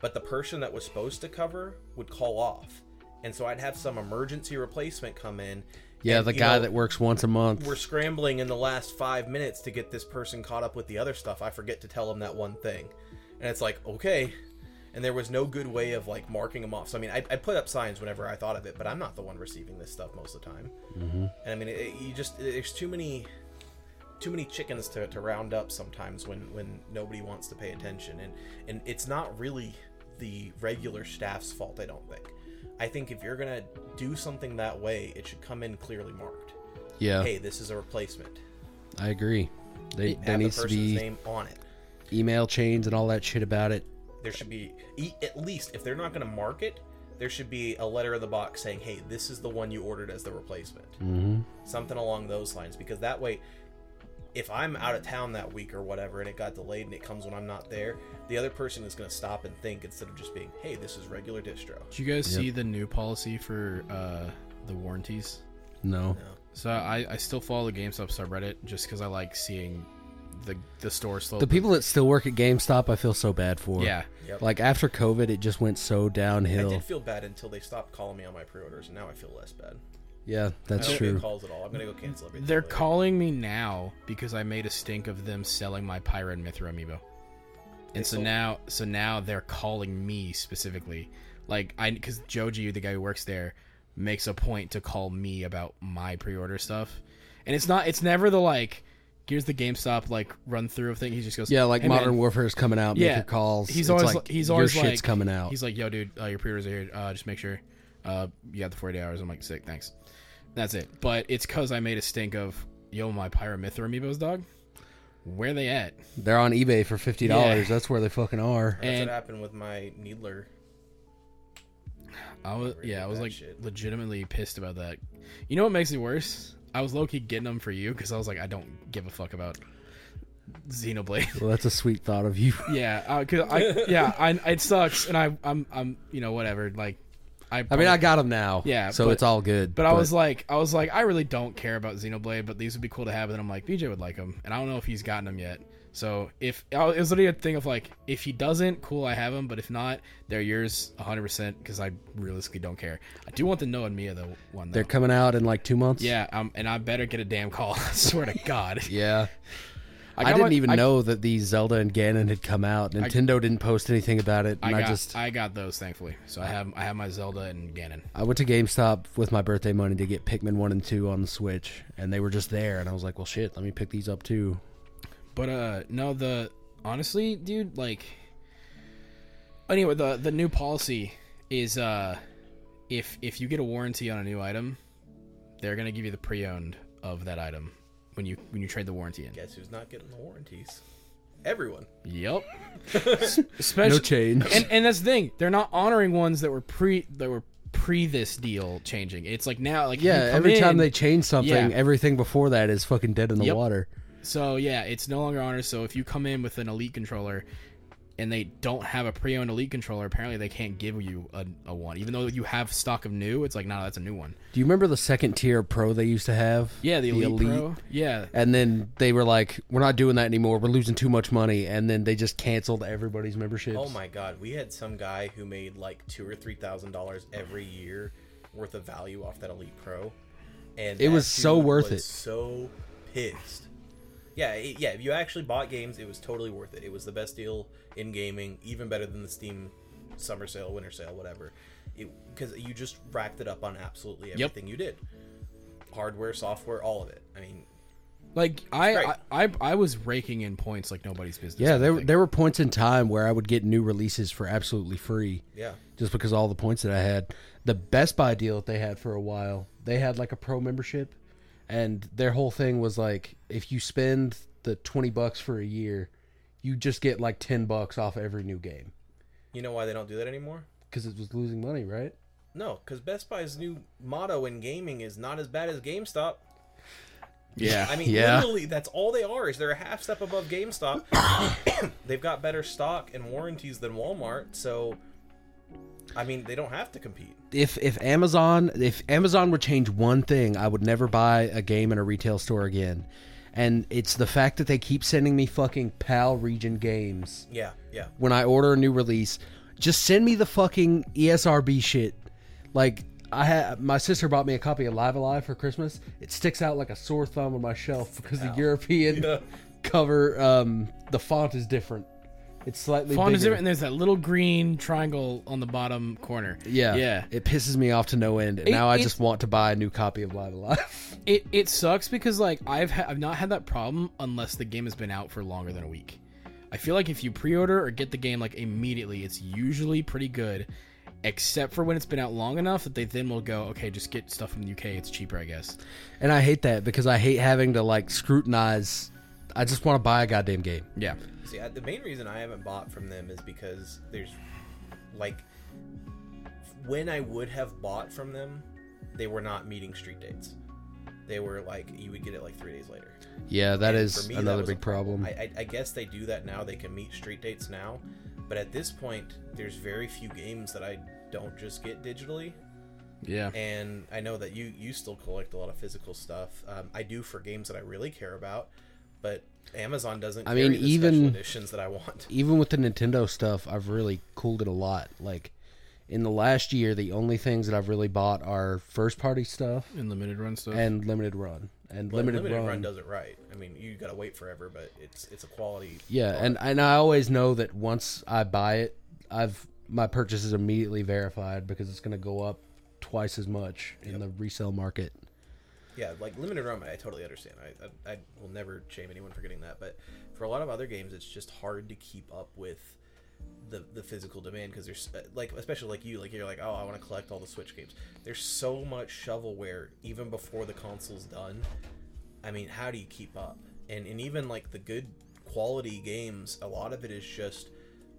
but the person that was supposed to cover would call off, and so I'd have some emergency replacement come in. Yeah, and, the guy know, that works once a month. we're scrambling in the last five minutes to get this person caught up with the other stuff. I forget to tell them that one thing, and it's like okay. And there was no good way of like marking them off. So I mean, I, I put up signs whenever I thought of it, but I'm not the one receiving this stuff most of the time. Mm-hmm. And I mean, it, it- you just there's too many too many chickens to, to round up sometimes when when nobody wants to pay attention and and it's not really the regular staff's fault i don't think i think if you're gonna do something that way it should come in clearly marked yeah, hey this is a replacement I agree. They, there have the needs to be name on it email chains and all that shit about it. there should be at least if they're not gonna mark it there should be a letter in the box saying hey this is the one you ordered as the replacement Mm-hmm. something along those lines because that way if i'm out of town that week or whatever and it got delayed and it comes when i'm not there the other person is going to stop and think instead of just being hey this is regular distro did you guys see the new policy for uh the warranties No. so i i still follow the gamestop subreddit just because i like seeing the the store slow The people that still work at GameStop, I feel so bad for. yeah Yep. Like after COVID, it just went so downhill. i downhill. did feel bad until they stopped calling me on my pre-orders and now i feel less bad Yeah, that's I don't true. get calls at all i'm going to go cancel everything They're later. calling me now because I made a stink of them selling my Pyra and Mythra amiibo. And so sold- now, so now they're calling me specifically, like I, because Joji, the guy who works there, makes a point to call me about my pre-order stuff, and it's not, it's never the like, here's the GameStop like run through of thing. He just goes, Yeah, like "Hey, Modern man." Warfare is coming out. Make Yeah, your calls. He's It's always like, he's your always shit's like coming out. He's like, yo, dude, uh, your pre-orders are here. Uh, just make sure, uh, you have the 40 hours. I'm like, sick, thanks. That's it. But it's because I made a stink of yo, my Pyramithra amiibos, dog. Where they at? They're on eBay for fifty dollars. Yeah. That's where they fucking are. that's and- what happened with my needler I was yeah, I was like shit. legitimately pissed about that. You know what makes it worse? I was low key getting them for you because I was like, I don't give a fuck about Xenoblade. Well, that's a sweet thought of you. yeah, uh, cause I yeah, I it sucks, and I I'm I'm you know whatever like. I, I mean, I got them now. Yeah, so but- it's all good. But I was like, I was like, I really don't care about Xenoblade, but these would be cool to have. And I'm like, BJ would like them, and I don't know if he's gotten them yet. So if it was literally a thing of like, if he doesn't, cool, I have him. But if not, they're yours 100 percent because I realistically don't care. I do want the Noah and Mio though one. Though. They're coming out in like two months. yeah, um, and I better get a damn call. I swear to God. Yeah. I, got didn't my- even I- know that these Zelda and Ganon had come out. Nintendo didn't post anything about it, I and I, got, just I got those thankfully. So I have I have my Zelda and Ganon. I went to GameStop with my birthday money to get Pikmin one and two on the Switch, and they were just there, and I was like, well, shit, let me pick these up too. But uh no the honestly, dude, like anyway, the the new policy is uh if if you get a warranty on a new item, they're gonna give you the pre-owned of that item when you when you trade the warranty in. Guess who's not getting the warranties? Everyone. Yep. Especially No change. and and that's the thing. They're not honoring ones that were pre that were pre this deal changing. It's like now like Yeah, come every time they change something, Yeah. everything before that is fucking dead in the Yep. water. So yeah, it's no longer honors. So if you come in with an elite controller and they don't have a pre-owned elite controller, apparently they can't give you a, a one, even though you have stock of new. It's like no, that's a new one. Do you remember the second tier Pro they used to have? Yeah, the elite, pro. Yeah, And then they were like, "We're not doing that anymore. We're losing too much money." And then they just canceled everybody's memberships. Oh my god, we had some guy who made like two or three thousand dollars every year worth of value off that Elite Pro, and It was so worth was it. So pissed. Yeah, it- yeah. If you actually bought games, it was totally worth it. It was the best deal in gaming, even better than the Steam summer sale, winter sale, whatever. Because you just racked it up on absolutely everything you did, hardware, software, all of it. I mean, like I. I I I was raking in points like nobody's business. Yeah, there thing. there were points in time where I would get new releases for absolutely free, yeah. just because all the points that I had. The Best Buy deal that they had for a while, they had like a pro membership, and their whole thing was like, if you spend the twenty bucks for a year, you just get like ten bucks off every new game You know why they don't do that anymore? because it was losing money, right? No, because Best Buy's new motto in gaming is not as bad as GameStop. yeah. I mean, Yeah. literally, that's all they are. Is they're a half step above GameStop. They've got better stock and warranties than Walmart, so I mean, they don't have to compete. If if Amazon if Amazon would change one thing, I would never buy a game in a retail store again. And it's the fact that they keep sending me fucking PAL region games Yeah, yeah. when I order a new release. Just send me the fucking ESRB shit. Like I had my sister bought me a copy of Live A Live for Christmas. It sticks out like a sore thumb on my shelf because the European Yeah. cover um the font is different. It's slightly Font is bigger. different, and there's that little green triangle on the bottom corner. Yeah, yeah. It pisses me off to no end. And It- now I just want to buy a new copy of Live A Live. It it sucks because like I've ha- I've not had that problem unless the game has been out for longer than a week. I feel like if you pre-order or get the game like immediately, it's usually pretty good, except for when it's been out long enough that they then will go, okay, just get stuff from the UK. It's cheaper, I guess. And I hate that because I hate having to like scrutinize. I just want to buy a goddamn game. Yeah, See, I, the main reason I haven't bought from them is because there's like when I would have bought from them, they were not meeting street dates. They were like you would get it like three days later. Yeah, that And is me, another a big problem. I, I, I guess they do that now. They can meet street dates now, but at this point, there's very few games that I don't just get digitally. yeah. And I know that you you still collect a lot of physical stuff. Um, I do for games that I really care about, but Amazon doesn't. I carry mean, the even- editions that I want. Even with the Nintendo stuff, I've really cooled it a lot. Like in the last year, the only things that I've really bought are first party stuff and limited run stuff. and limited run. And But limited, limited run. run. does it right. I mean, you gotta wait forever, but it's it's a quality. yeah, and and I always know that once I buy it, I've my purchase is immediately verified because it's going to go up twice as much in the resale market. Yeah, like limited run, I totally understand. I, I I will never shame anyone for getting that, but for a lot of other games, it's just hard to keep up with the the physical demand because there's uh, like especially like you like you're like oh I want to collect all the Switch games. There's so much shovelware even before the console's done. I mean, how do you keep up? And and even like the good quality games, a lot of it is just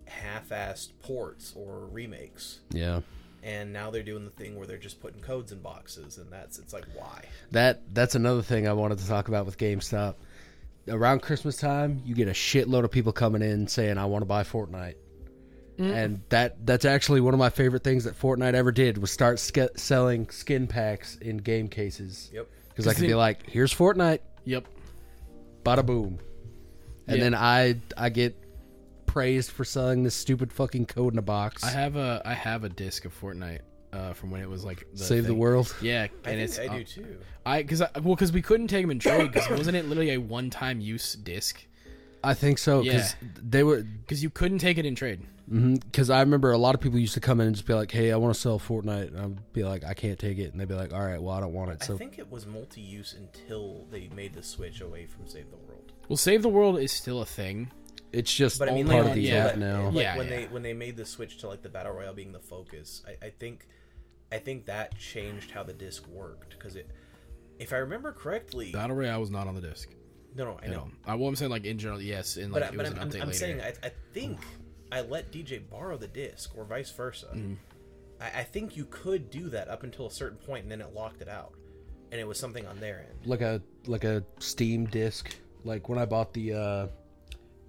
half-assed ports or remakes. Yeah. And now they're doing the thing where they're just putting codes in boxes, and that's it's like why? That that's another thing I wanted to talk about with GameStop. Around Christmas time, you get a shitload of people coming in saying, "I want to buy Fortnite," mm. and that that's actually one of my favorite things that Fortnite ever did was start sk- selling skin packs in game cases. Yep. Because I could be like, "Here's Fortnite, yep. bada boom." and Yeah. then I I get praised for selling this stupid fucking code in a box. I have a I have a disc of Fortnite uh, from when it was like the Save the thing. world. Yeah, I and think it's I uh, do too. I because I, well because we couldn't take them in trade because wasn't it literally a one time use disc I think so because they were because you couldn't take it in trade. because I remember a lot of people used to come in and just be like, "Hey, I want to sell Fortnite," and I'd be like, "I can't take it," and they'd be like, "All right, well, I don't want it." So I think it was multi-use until they made the switch away from Save the World. Well, Save the World is still a thing. It's just But I mean, part like, of the yeah, app now. Like Yeah, when yeah. they when they made the switch to like the battle royale being the focus, I, I think, I think that changed how the disc worked because it, if I remember correctly, Battle Royale was not on the disc. no, no, I You know, know, I well, I'm saying like in general, yes, and like but, I- it but was I'm, an I'm, update I'm later. saying I, I think I let DJ borrow the disc or vice versa. Mm-hmm. I, I think you could do that up until a certain point, and then it locked it out, and it was something on their end. like a like a Steam disc. Like when I bought the uh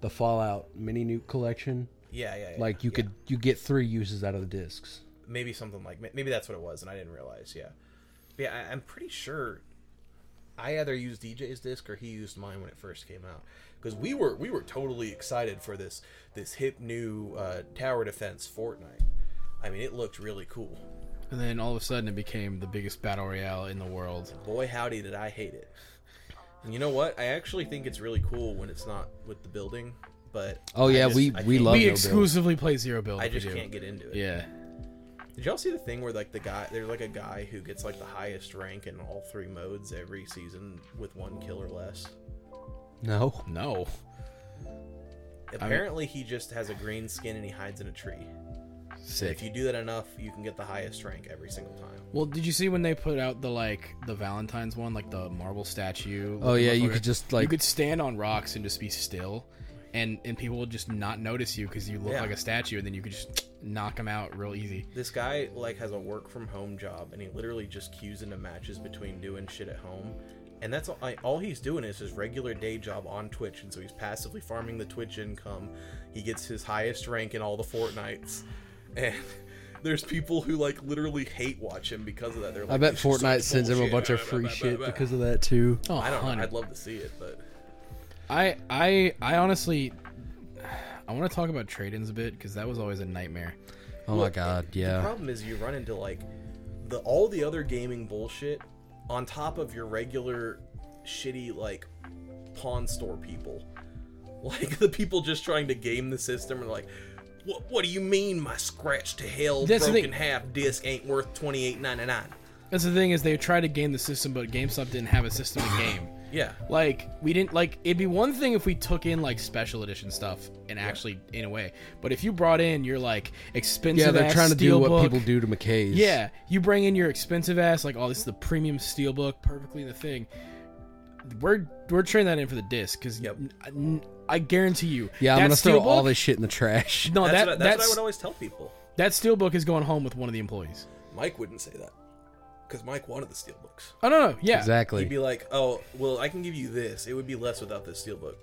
the Fallout mini nuke collection, Yeah, yeah, yeah like you yeah. could you get three uses out of the discs. maybe something like maybe that's what it was, and I didn't realize. Yeah, but yeah, I, I'm pretty sure I either used DJ's disc or he used mine when it first came out because we were we were totally excited for this this hip new uh, tower defense Fortnite. I mean, it looked really cool. and then all of a sudden, it became the biggest battle royale in the world. Boy, howdy, did I hate it. And you know what? I actually think it's really cool when it's not with the building. But Oh I yeah, just- we I we can't- love we no build. exclusively play zero build. I if we just do. can't get into it. Yeah, Did y'all see the thing where like the guy there's like a guy who gets like the highest rank in all three modes every season with one kill or less? No, no. Apparently he just has a green skin and he hides in a tree. And Sick. if you do that enough, you can get the highest rank every single time. Well, did you see when they put out the like the Valentine's one, like the marble statue? Oh, yeah, you could just, like you could stand on rocks and just be still, and and people would just not notice you because you look Yeah. like a statue, and then you could just knock them out real easy. This guy like has a work from home job and he literally just queues into matches between doing shit at home. And that's all, I, all he's doing is his regular day job on Twitch, and so he's passively farming the Twitch income. He gets his highest rank in all the Fortnites, and there's people who like literally hate watch him because of that. They're like, I bet "This is such Fortnite sends him a bunch of free shit because of that too. Oh, I don't. know. Oh, I'd love to see it, but I I I honestly, I want to talk about trade-ins a bit because that was always a nightmare. Oh my god, yeah. The problem is you run into like the all the other gaming bullshit on top of your regular shitty like pawn store people. Like the people just trying to game the system and like what what do you mean my scratch to hell That's the broken thing. half disc ain't worth twenty eight ninety nine? That's the thing is they tried to game the system, but GameStop didn't have a system to game. Yeah. Like we didn't like it'd be one thing if we took in like special edition stuff and actually in a way, but if you brought in your like expensive Yeah, they're ass trying to do what steelbook- people do to McKay's. Yeah, you bring in your expensive ass like oh this is the premium steelbook perfectly the thing. We're we're trading that in for the disc because Yep. I guarantee you. Yeah, I'm gonna throw all this shit in the trash. No, That's, that what, I, that's, that's what I would always tell people. that steelbook is going home with one of the employees. Mike wouldn't say that. Because Mike wanted the steelbooks. Oh no, no, yeah. Exactly. He'd be like, "Oh, well, I can give you this. It would be less without this steelbook."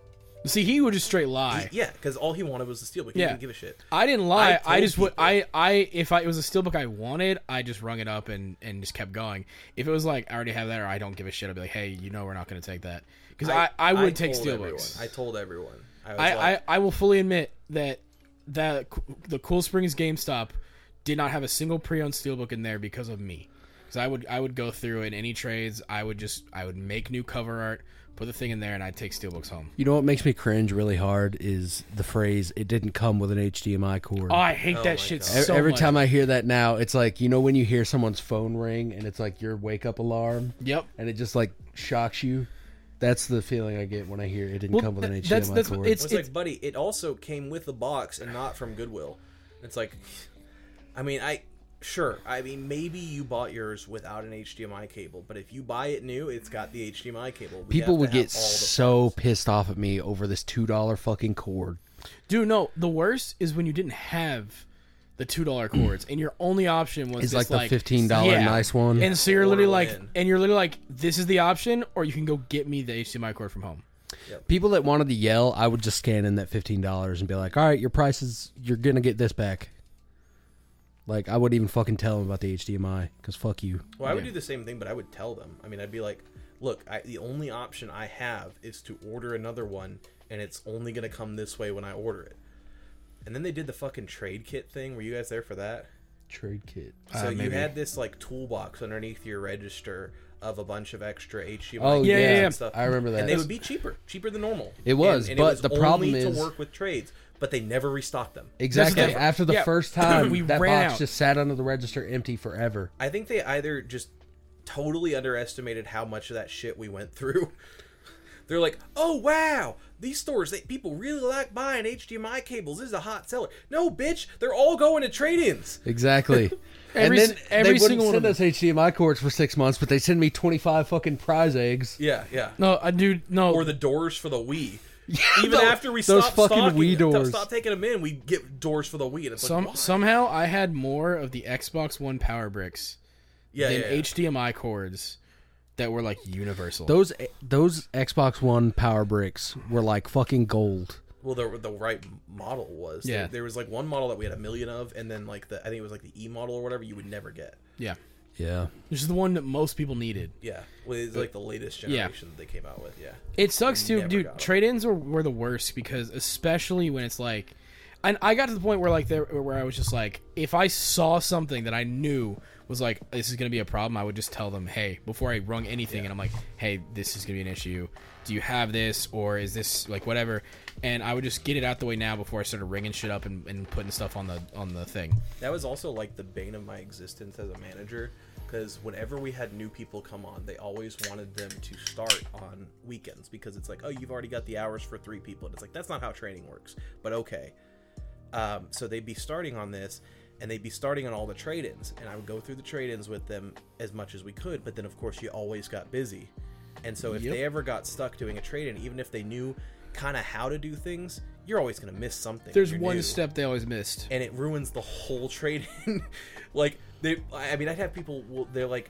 See, he would just straight lie. Yeah, because all he wanted was the steelbook. He Yeah. didn't give a shit. I didn't lie. I I, just would. I I if I it was a steelbook I wanted, I just rung it up and and just kept going. If it was like I already have that or I don't give a shit, I'd be like, hey, you know, we're not going to take that because I, I would take told everyone. steelbooks. I told everyone. I, was I, like, I I will fully admit that that the Cool Springs GameStop did not have a single pre-owned steelbook in there because of me. Because I would I would go through in any trades. I would just I would make new cover art, put the thing in there, and I'd take steelbooks home. You know what makes me cringe really hard is the phrase "it didn't come with an HDMI cord." Oh, I hate Oh that shit God. E- so Every much. time I hear that now, it's like you know when you hear someone's phone ring and it's like your wake up alarm, Yep. and it just like shocks you. That's the feeling I get when I hear it didn't Well, come with an th- HDMI that's- that's cord. it's- it's, like, buddy, it also came with the box and not from Goodwill. It's like, I mean, I sure. I mean, maybe you bought yours without an HDMI cable, but if you buy it new, it's got the HDMI cable. We People would get so parts. pissed off at me over this two dollar fucking cord. Dude, no. The worst is when you didn't have the two dollar mm. cords, and your only option was It's this, like the $15 nice one. And so you're literally like, in. and you're literally like, this is the option, or you can go get me the HDMI cord from home. People that wanted to yell, I would just scan in that fifteen dollars and be like, "All right, your price is you're gonna get this back." Like I wouldn't even fucking tell them about the HDMI because fuck you. Well, I would do the same thing, but I would tell them. I mean, I'd be like, look, I, the only option I have is to order another one, and it's only gonna come this way when I order it. And then they did the fucking trade kit thing. Were you guys there for that? Trade kit. So Uh, you had this like toolbox underneath your register of a bunch of extra HDMI. Oh Yeah, yeah, yeah, yeah. and stuff. I remember that. And they would be cheaper, cheaper than normal. It was, and, and but it was the problem only is- to work with trades, but they never restocked them. exactly That's the- after the yeah. first time We that ran box out. just sat under the register empty forever. I think they either just totally underestimated how much of that shit we went through. They're like, "Oh wow, these stores, they, people really like buying HDMI cables. This is a hot seller." No, bitch, they're all going to trade-ins. Exactly. and then every they wouldn't single one send of us HDMI cords for six months, but they send me twenty five fucking prize eggs. Yeah, yeah. No, I do no. Or the doors for the Wii. Even those- after we those stopped fucking stocking, Wii doors. stop taking them in, we get doors for the Wii. And it's some like, why? somehow I had more of the Xbox One power bricks yeah, than yeah, yeah. HDMI cords that were like universal. Those eh, those Xbox One power bricks were like fucking gold. Well, the the right model was. Yeah. There, there was like one model that we had a million of, and then like the I think it was like the E model or whatever you would never get. yeah, Yeah. this is the one that most people needed. Yeah, well, it's like the latest Yeah. generation that they came out with. Yeah, It sucks too, Never dude. got 'em. Trade-ins were, were the worst because especially when it's like, and I got to the point where like there where I was just like, if I saw something that I knew was like this is gonna be a problem, I would just tell them, hey, before I rung anything, and I'm like, hey, this is gonna be an issue. Do you have this or is this like whatever? And I would just get it out the way now before I started ringing shit up and, and putting stuff on the on the thing. that was also like the bane of my existence as a manager. Because whenever we had new people come on, they always wanted them to start on weekends because it's like, oh, you've already got the hours for three people, and it's like that's not how training works. But okay, um, so they'd be starting on this, and they'd be starting on all the trade-ins, and I would go through the trade-ins with them as much as we could. But then, of course, you always got busy, and so if Yep. they ever got stuck doing a trade-in, even if they knew kind of how to do things, you're always going to miss something. There's one new step they always missed. and it ruins the whole trade-in. like they, I mean, I'd have people. They're like,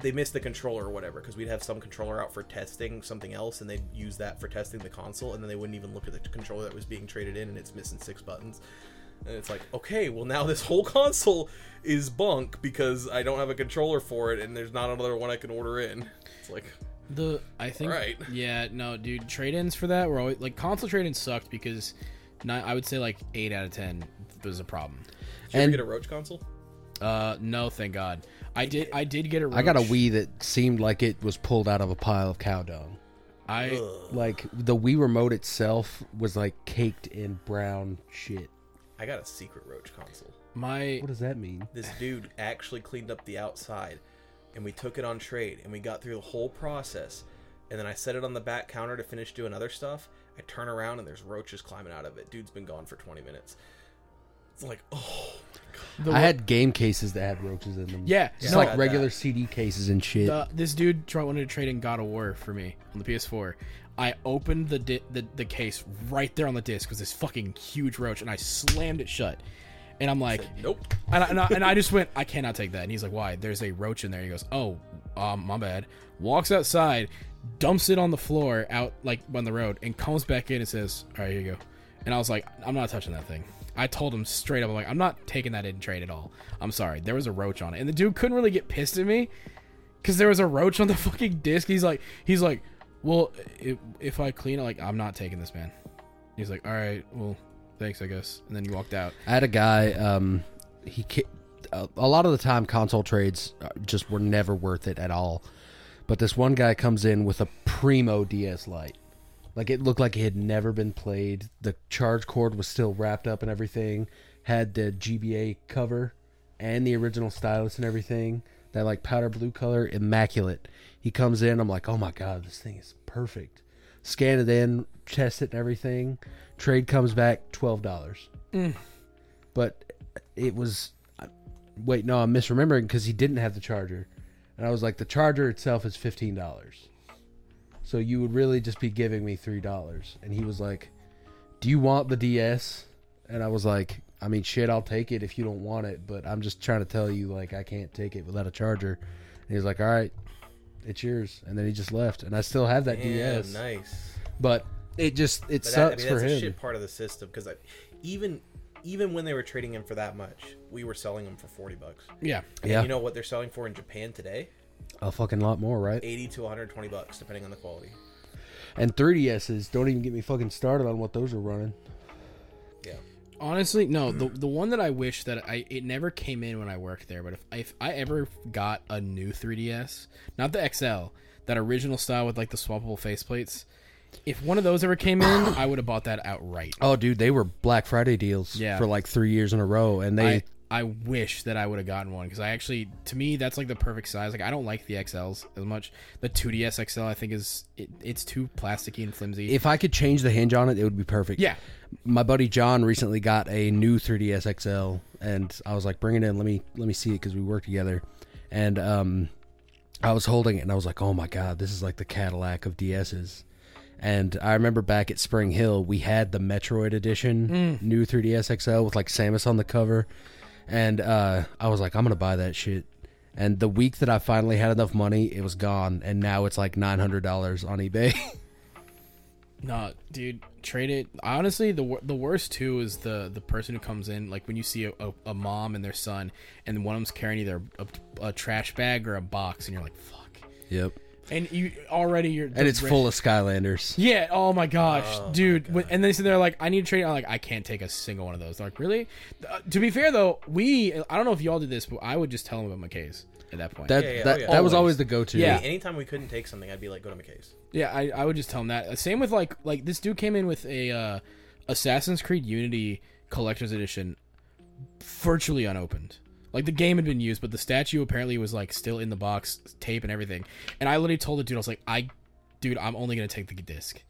they miss the controller or whatever because we'd have some controller out for testing something else, and they'd use that for testing the console, and then they wouldn't even look at the controller that was being traded in, and it's missing six buttons. And it's like, okay, well now this whole console is bunk because I don't have a controller for it, and there's not another one I can order in. It's like, The I think Right. yeah no dude trade-ins for that were always like console trade-ins sucked because not, I would say like eight out of ten was a problem. did you ever get a Roach console? Uh no thank God I did I did get a I got a Wii that seemed like it was pulled out of a pile of cow dung. I Like the Wii remote itself was like caked in brown shit. I got a secret Roach console. my What does that mean? this dude actually cleaned up the outside and we took it on trade and we got through the whole process and then i set it on the back counter to finish doing other stuff i turn around and there's roaches climbing out of it dude's been gone for 20 minutes it's like oh the, I had game cases that had roaches in them. Yeah, just no, like I regular that. CD cases and shit. the, this dude tried wanted to trade in God of War for me on the PS4. I opened the di- the, the case right there on the disc was this fucking huge roach and I slammed it shut. And I'm like, nope and I, and, I, and I just went, I cannot take that. And he's like, why? There's a roach in there. He goes, oh, um, my bad. Walks outside, dumps it on the floor out like on the road, and comes back in and says, all right, here you go. And I was like, I'm not touching that thing. I told him straight up, I'm like, I'm not taking that in trade at all. I'm sorry. There was a roach on it, and the dude couldn't really get pissed at me because there was a roach on the fucking disc. He's like, he's like, well, if, if I clean it, like, I'm not taking this, man. He's like, all right, well, thanks, I guess. And then you walked out. I had a guy. Um, he a, a lot of the time console trades uh, just were never worth it at all. But this one guy comes in with a primo DS Lite. Like it looked like it had never been played. The charge cord was still wrapped up and everything. Had the GBA cover and the original stylus and everything. That like powder blue color, immaculate. He comes in. I'm like, oh my god, this thing is perfect. Scan it in, test it and everything. Trade comes back twelve dollars. Mm. But it was wait no i'm misremembering because he didn't have the charger. And i was like the charger itself is $15 so you would really just be giving me $3 and he was like do you want the ds and i was like i mean shit i'll take it if you don't want it but i'm just trying to tell you like i can't take it without a charger. And he was like all right it's yours. And then he just left. And i still have that yeah, ds nice. But it just it But that, I sucks mean, for that's a him shit part of the system because even even when they were trading him for that much we were selling them for 40 bucks Yeah. And Yeah. you know what they're selling for in japan today A fucking lot more, right? 80 to 120 bucks, depending on the quality. And 3DSs. Don't even get me fucking started on what those are running. Yeah. Honestly, no. The the one that I wish that I it never came in when I worked there. But if if I ever got a new 3ds, not the XL, that original style with like the swappable faceplates, if one of those ever came in, I would have bought that outright. Oh, dude, they were Black Friday deals Yeah. for like three years in a row, and they I I wish that I would have gotten one because I actually, to me, that's like the perfect size. Like I don't like the XLs as much. The 2DS XL I think is it, it's too plasticky and flimsy. if I could change the hinge on it, it would be perfect. yeah, my buddy John recently got a new 3ds XL, and I was like, "Bring it in, let me let me see it," because we work together. And um, I was holding it, and I was like, "Oh my god, this is like the Cadillac of DSs." And I remember back at Spring Hill, we had the Metroid edition new 3ds XL with like Samus on the cover, and uh, I was like, "I'm gonna buy that shit." And the week that I finally had enough money, it was gone, and now it's like nine hundred dollars on eBay. no, dude, trade it. Honestly, the the worst too is the the person who comes in like when you see a, a, a mom and their son, and one of them's carrying either a, a trash bag or a box, and you're like, "Fuck," yep. And you already you're And it's full of Skylanders. Yeah. Oh my gosh, Oh, dude. my When- And they said they're like, I need to trade. I'm like, I can't take a single one of those. They're like, really? Uh, to be fair though, we I don't know if y'all did this, but I would just tell them about McKay's at that point. That Yeah, yeah, that, oh, yeah. that was Always. always the go-to. Yeah. Anytime we couldn't take something, I'd be like, go to McKay's. yeah, I, I would just tell them that. Uh, Same with like like this dude came in with a uh, Assassin's Creed Unity collector's edition, virtually unopened. Like the game had been used, but the statue apparently was like still in the box, tape and everything. And I literally told the dude, I was like, I, dude, I'm only gonna take the disc.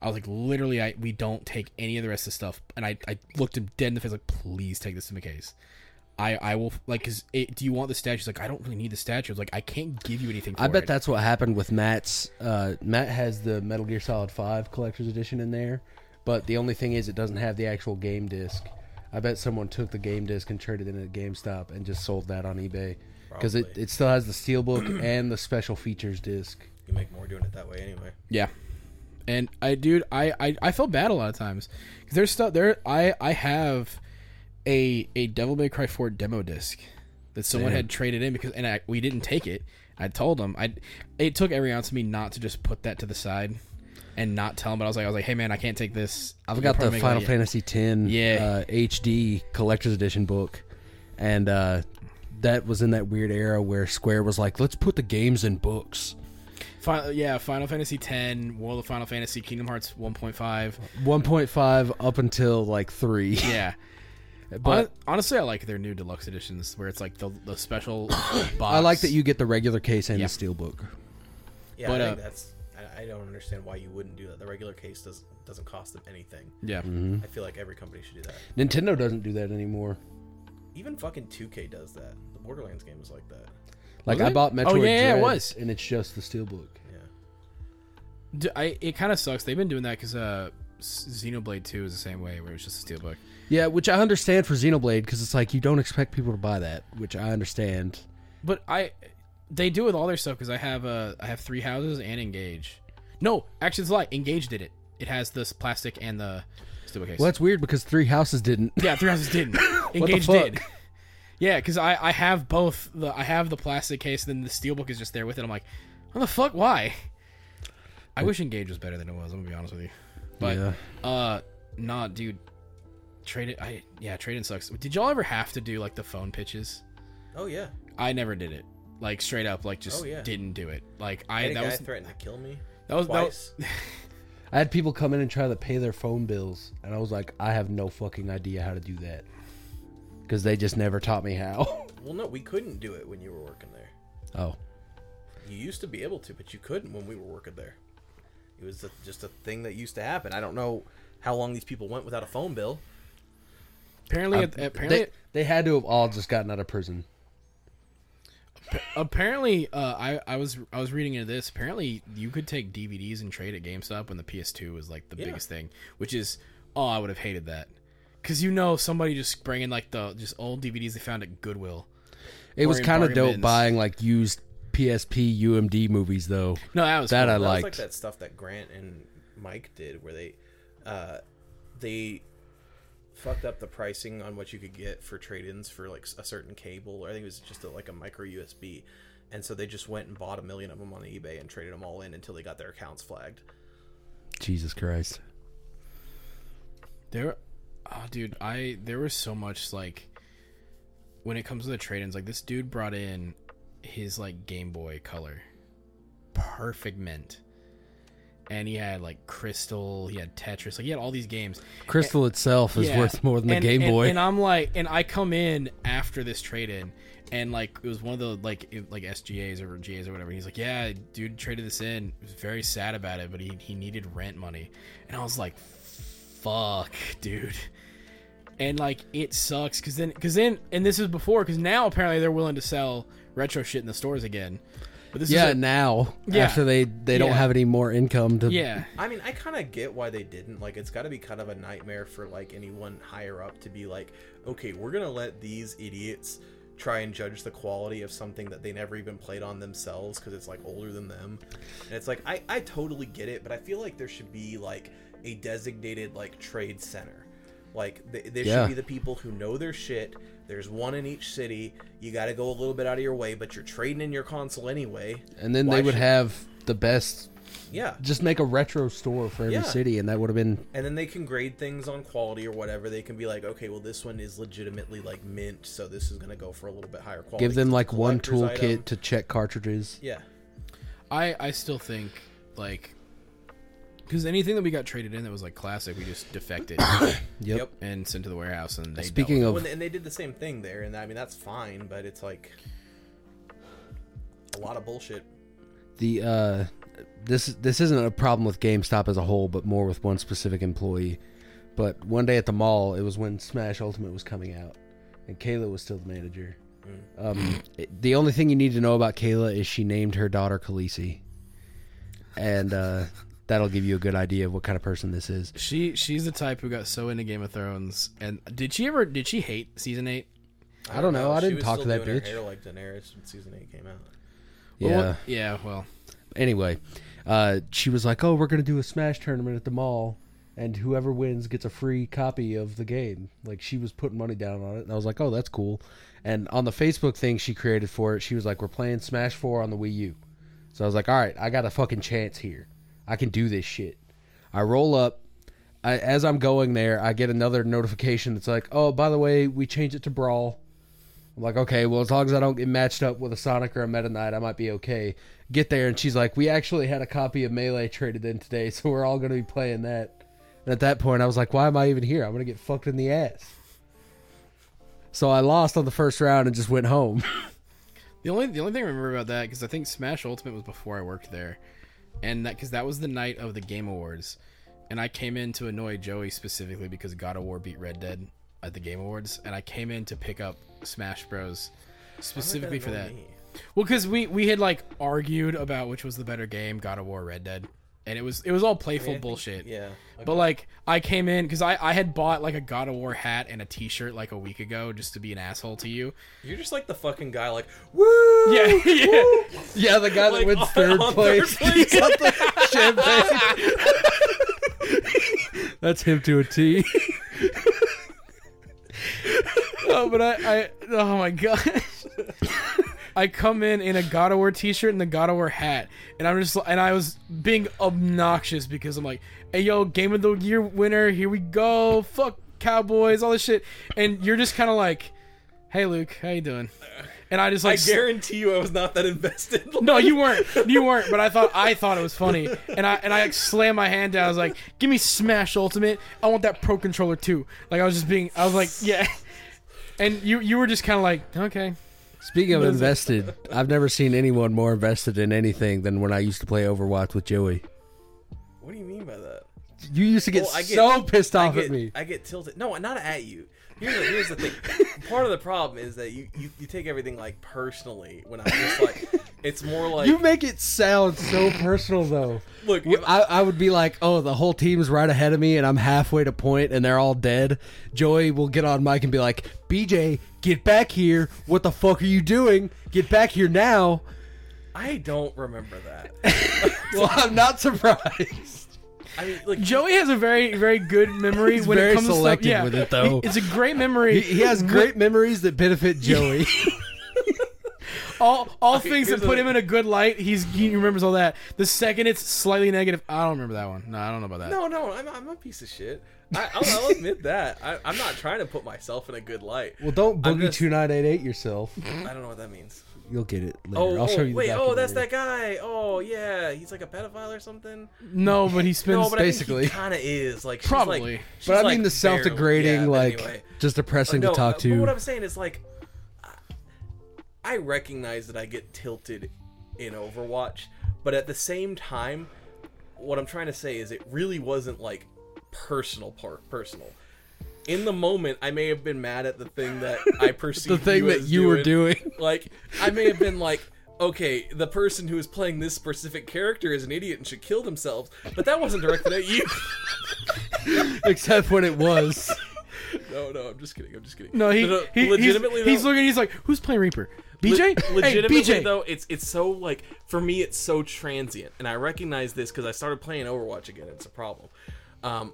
I was like, literally, I we don't take any of the rest of the stuff. And I, I looked him dead in the face, like, please take this to case. I, I will like, cause do you want the statue? He's like, I don't really need the statue. I was like, I can't give you anything. I bet it. that's what happened with Matt's. Uh, Matt has the Metal Gear Solid Five collector's edition in there, but the only thing is it doesn't have the actual game disc. I bet someone took the game disc and traded it in at GameStop and just sold that on eBay because it, Probably. it still has the steelbook and the special features disc. You make more doing it that way anyway. Yeah. And I, dude, I, I, I feel bad a lot of times 'Cause there's stuff there. I, I have a a Devil May Cry 4 demo disc that someone Damn. had traded in because, and I, we didn't take it. I told them I. It took every ounce of me not to just put that to the side and not tell them. But I was like, I was like, hey man, I can't take this. I've got the Final. Fantasy X Yeah. uh, HD collector's edition book, and uh, that was in that weird era where Square was like, "Let's put the games in books." Final, yeah, Final Fantasy X, World of Final Fantasy, Kingdom Hearts 1.5. 1.5 up until like three. Yeah. but honestly, I like their new deluxe editions where it's like the the special box. I like that you get the regular case and Yeah. the steelbook. Yeah, But, I think uh, that's. I, I don't understand why you wouldn't do that. The regular case does doesn't cost them anything. Yeah. Mm-hmm. I feel like every company should do that. Nintendo doesn't do that anymore. Even fucking 2K does that. The Borderlands game was like that. Like Was I it? bought Metroid Oh, yeah, yeah, it Dread, was. and it's just the steelbook. Yeah. D- I it kind of sucks. They've been doing that because uh, Xenoblade Two is the same way, where it's just a steelbook. Yeah, which I understand for Xenoblade because it's like you don't expect people to buy that, which I understand. But I, they do with all their stuff because I have uh I have three houses and Engage. No, actually, it's a lie. Engage did it. It has this plastic and the steelbook case. Well, that's weird because Three Houses didn't. Yeah, three houses didn't. the Engage fuck? did. Yeah, because I I have both the I have the plastic case, and then the steelbook is just there with it. I'm like, what the fuck? Why? I wish Engage was better than it was. I'm gonna be honest with you. But yeah. uh, nah, dude. Trade it. I yeah, trading sucks. Did y'all ever have to do like the phone pitches? Oh yeah. I never did it. Like straight up, like just Oh, yeah. didn't do it. Like I I had a that guy was threatened to kill me that was that was. I had people come in and try to pay their phone bills, and I was like, I have no fucking idea how to do that because they just never taught me how. well, no, we couldn't do it when you were working there. oh, You used to be able to, but you couldn't when we were working there. It was a, just a thing that used to happen. I don't know how long these people went without a phone bill. apparently I- apparently they, they had to have all just gotten out of prison. Apparently uh, I I was I was reading into this. Apparently, you could take DVDs and trade at GameStop when the PS2 was like the Yeah. biggest thing, which is oh I would have hated that because you know somebody just bringing like the just old DVDs they found at Goodwill. It was kind of dope bins. buying like used PSP UMD movies though. No, that was That cool. I That was like liked. that stuff that Grant and Mike did, where they, uh, they fucked up the pricing on what you could get for trade-ins for like a certain cable. Or I think it was just a, like a micro USB, and so they just went and bought a million of them on eBay and traded them all in until they got their accounts flagged. Jesus Christ. There, oh, dude, I there was so much like when it comes to the trade-ins. Like this dude brought in his like Game Boy Color, perfect mint, and he had like Crystal, he had Tetris, like he had all these games. Crystal itself is Yeah. worth more than the And- Game and- Boy. And, I'm like, and I come in after this trade-in. And like it was one of the like it- like SGAs or GAs or whatever. He's like, yeah, dude traded this in. He was very sad about it, but he he needed rent money, and I was like, fuck, dude. And like it sucks because then because then and this is before because now apparently they're willing to sell retro shit in the stores again. But this yeah, is a- now Yeah. after they they don't have any more income to yeah, I mean, I kind of get why they didn't. Like, it's got to be kind of a nightmare for like anyone higher up to be like, okay, we're gonna let these idiots try and judge the quality of something that they never even played on themselves because it's like older than them. And it's like, I I totally get it, but I feel like there should be like a designated like trade center. Like, they, there Yeah. should be the people who know their shit. There's one in each city. You got to go a little bit out of your way, but you're trading in your console anyway. and then Why they would should- have the best Yeah, just make a retro store for every Yeah. city and that would have been and then they can grade things on quality or whatever. They can be like, okay, well, this one is legitimately like mint, so this is gonna go for a little bit higher quality. give them like one toolkit to check cartridges. Yeah, I I still think like because anything that we got traded in that was like classic, we just defected Yep. Yep. and sent to the warehouse and they Speaking dealt of Well, and they did the same thing there, and I mean that's fine, but it's like a lot of bullshit. the uh this this isn't a problem with GameStop as a whole, but more with one specific employee. But one day at the mall, it was when Smash Ultimate was coming out, and Kayla was still the manager. Um, it- the only thing you need to know about Kayla is she named her daughter Khaleesi, and uh, that'll give you a good idea of what kind of person this is. She she's the type who got so into Game of Thrones. And did she ever did she hate season eight? I don't know. I didn't was talk to that doing her bitch. Hair like Daenerys when season eight came out. Yeah. Well, yeah. Well, anyway, uh, she was like, "Oh, we're gonna do a Smash tournament at the mall, and whoever wins gets a free copy of the game." Like she was putting money down on it, and I was like, "Oh, that's cool." And on the Facebook thing she created for it, she was like, "We're playing Smash Four on the Wii U." So I was like, "All right, I got a fucking chance here. I can do this shit." I roll up. I, as I'm going there, I get another notification that's like, "Oh, by the way, we changed it to Brawl." I'm like, okay, well, as long as I don't get matched up with a Sonic or a Meta Knight, I might be okay. Get there, and she's like, we actually had a copy of Melee traded in today, so we're all going to be playing that. And at that point, I was like, why am I even here? I'm going to get fucked in the ass. So I lost on the first round and just went home. the only the only thing I remember about that because I think Smash Ultimate was before I worked there, and that because that was the night of the Game Awards, and I came in to annoy Joey specifically because God of War beat Red Dead at the Game Awards, and I came in to pick up Smash Bros. specifically for that. Well, because we we had like argued about which was the better game, God of War, Red Dead, and it was it was all playful bullshit. Yeah. But like I came in because I I had bought like a God of War hat and a T-shirt like a week ago just to be an asshole to you. You're just like the fucking guy, like, woo! Yeah, yeah. yeah, the guy Like, that wins on- third on place. third place. Champagne. That's him to a T. oh, but I, I oh my gosh. I come in in a God of War T-shirt and the God of War hat, and I'm just and I was being obnoxious because I'm like, "Hey, yo, Game of the Year winner, here we go! Fuck Cowboys, all this shit," and you're just kind of like, "Hey, Luke, how you doing?" And I just like I guarantee you, I was not that invested. No, you weren't. You weren't. But I thought I thought it was funny, and I and I like, slammed my hand down. I was like, "Give me Smash Ultimate. I want that Pro controller too." Like I was just being. I was like, "Yeah," and you you were just kind of like, "Okay." Speaking of invested, I've never seen anyone more invested in anything than when I used to play Overwatch with Joey. What do you mean by that? You used to get Well, get- so pissed off get, at me. I get tilted. No, not at you. Here's the, here's the thing. Part of the problem is that you, you, you take everything like personally. When I'm just like, it's more like You make it sound so personal, though. look. I, I would be like, oh, the whole team's right ahead of me, and I'm halfway to point, and they're all dead. Joey will get on mic and be like, BJ, get back here. What the fuck are you doing? Get back here now. I don't remember that. Well, I'm not surprised. I mean, like Joey has a very very good memory He's when very it comes selective to stuff. Yeah, with it, though. It's a great memory. He, he has great memories that benefit Joey. All all Okay, things that put the- him in a good light. He's he remembers all that. The second it's slightly negative, I don't remember that one. No, I don't know about that. No, no, I'm, I'm a piece of shit. I, I'll, I'll admit that. I, I'm not trying to put myself in a good light. Well, don't boogie just- two nine eight eight yourself. I don't know what that means. You'll get it later. Oh, I'll show oh, you. the wait, oh, that's that guy. Oh, yeah, he's like a pedophile or something. No, but he spends. No, but basically. I think he kind of is. Like, she's Probably. Like, she's But I like mean, the self-degrading, yeah, like anyway. just depressing no, to talk uh, to. But what I'm saying is like, I- I recognize that I get tilted in Overwatch, but at the same time, what I'm trying to say is it really wasn't like personal part personal. In the moment, I may have been mad at the thing that I perceived the thing you that you were doing. Like, I may have been like, okay, the person who is playing this specific character is an idiot and should kill themselves, but that wasn't directed at you. Except when it was. no, no, I'm just kidding. I'm just kidding. no, he, no, he legitimately he's, he's looking. He's like, who's playing Reaper? BJ. Le- legitimately hey, BJ. though, it's it's so like for me, it's so transient, and I recognize this because I started playing Overwatch again. It's a problem. Um,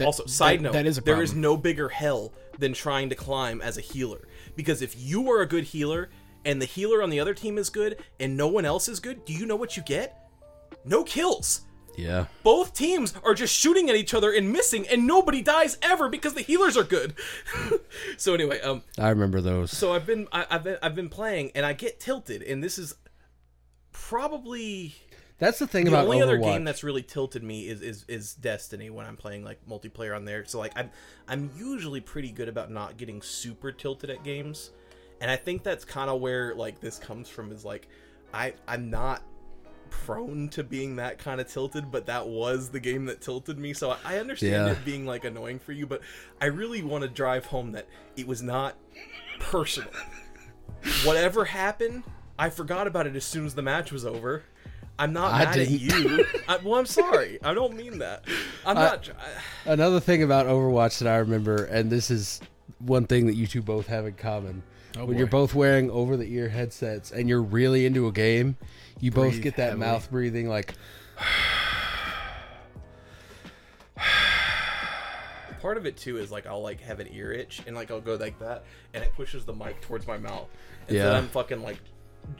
also, side that- note, that is a there is no bigger hell than trying to climb as a healer because if you are a good healer and the healer on the other team is good and no one else is good, do you know what you get? No kills. Yeah. Both teams are just shooting at each other and missing, and nobody dies ever because the healers are good. so anyway, um, I remember those. so I've been I, I've been I've been playing and I get tilted and this is probably That's the thing about the about only Overwatch. other game that's really tilted me is, is is Destiny when I'm playing like multiplayer on there. So like I'm I'm usually pretty good about not getting super tilted at games. And I think that's kind of where like this comes from is like I I'm not prone to being that kind of tilted, but that was the game that tilted me. So I, I understand Yeah. it being like annoying for you, but I really want to drive home that it was not personal. Whatever happened, I forgot about it as soon as the match was over. I'm not I mad at didn't. you. I, well, I'm sorry. I don't mean that. I'm uh, not. I, Another thing about Overwatch that I remember, and this is one thing that you two both have in common. Oh, when you're both wearing over the ear headsets and you're really into a game, you both get that heavily. mouth breathing like part of it too is like I'll like have an ear itch and like I'll go like that and it pushes the mic towards my mouth. And Yeah. then I'm fucking like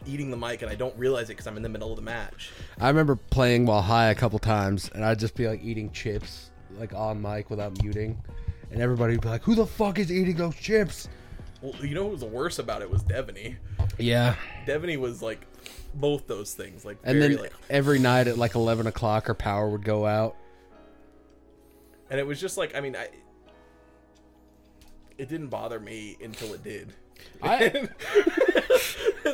eating the mic and I don't realize it because I'm in the middle of the match. I remember playing while high a couple times, and I'd just be like eating chips, like on mic without muting, and everybody would be like, "Who the fuck is eating those chips?" Well, you know what was the worst about it was Devaney. Yeah, Devaney was like both those things. Like and very then like, every night at like eleven o'clock, her power would go out. and it was just like I mean I. It didn't bother me until it did. I, and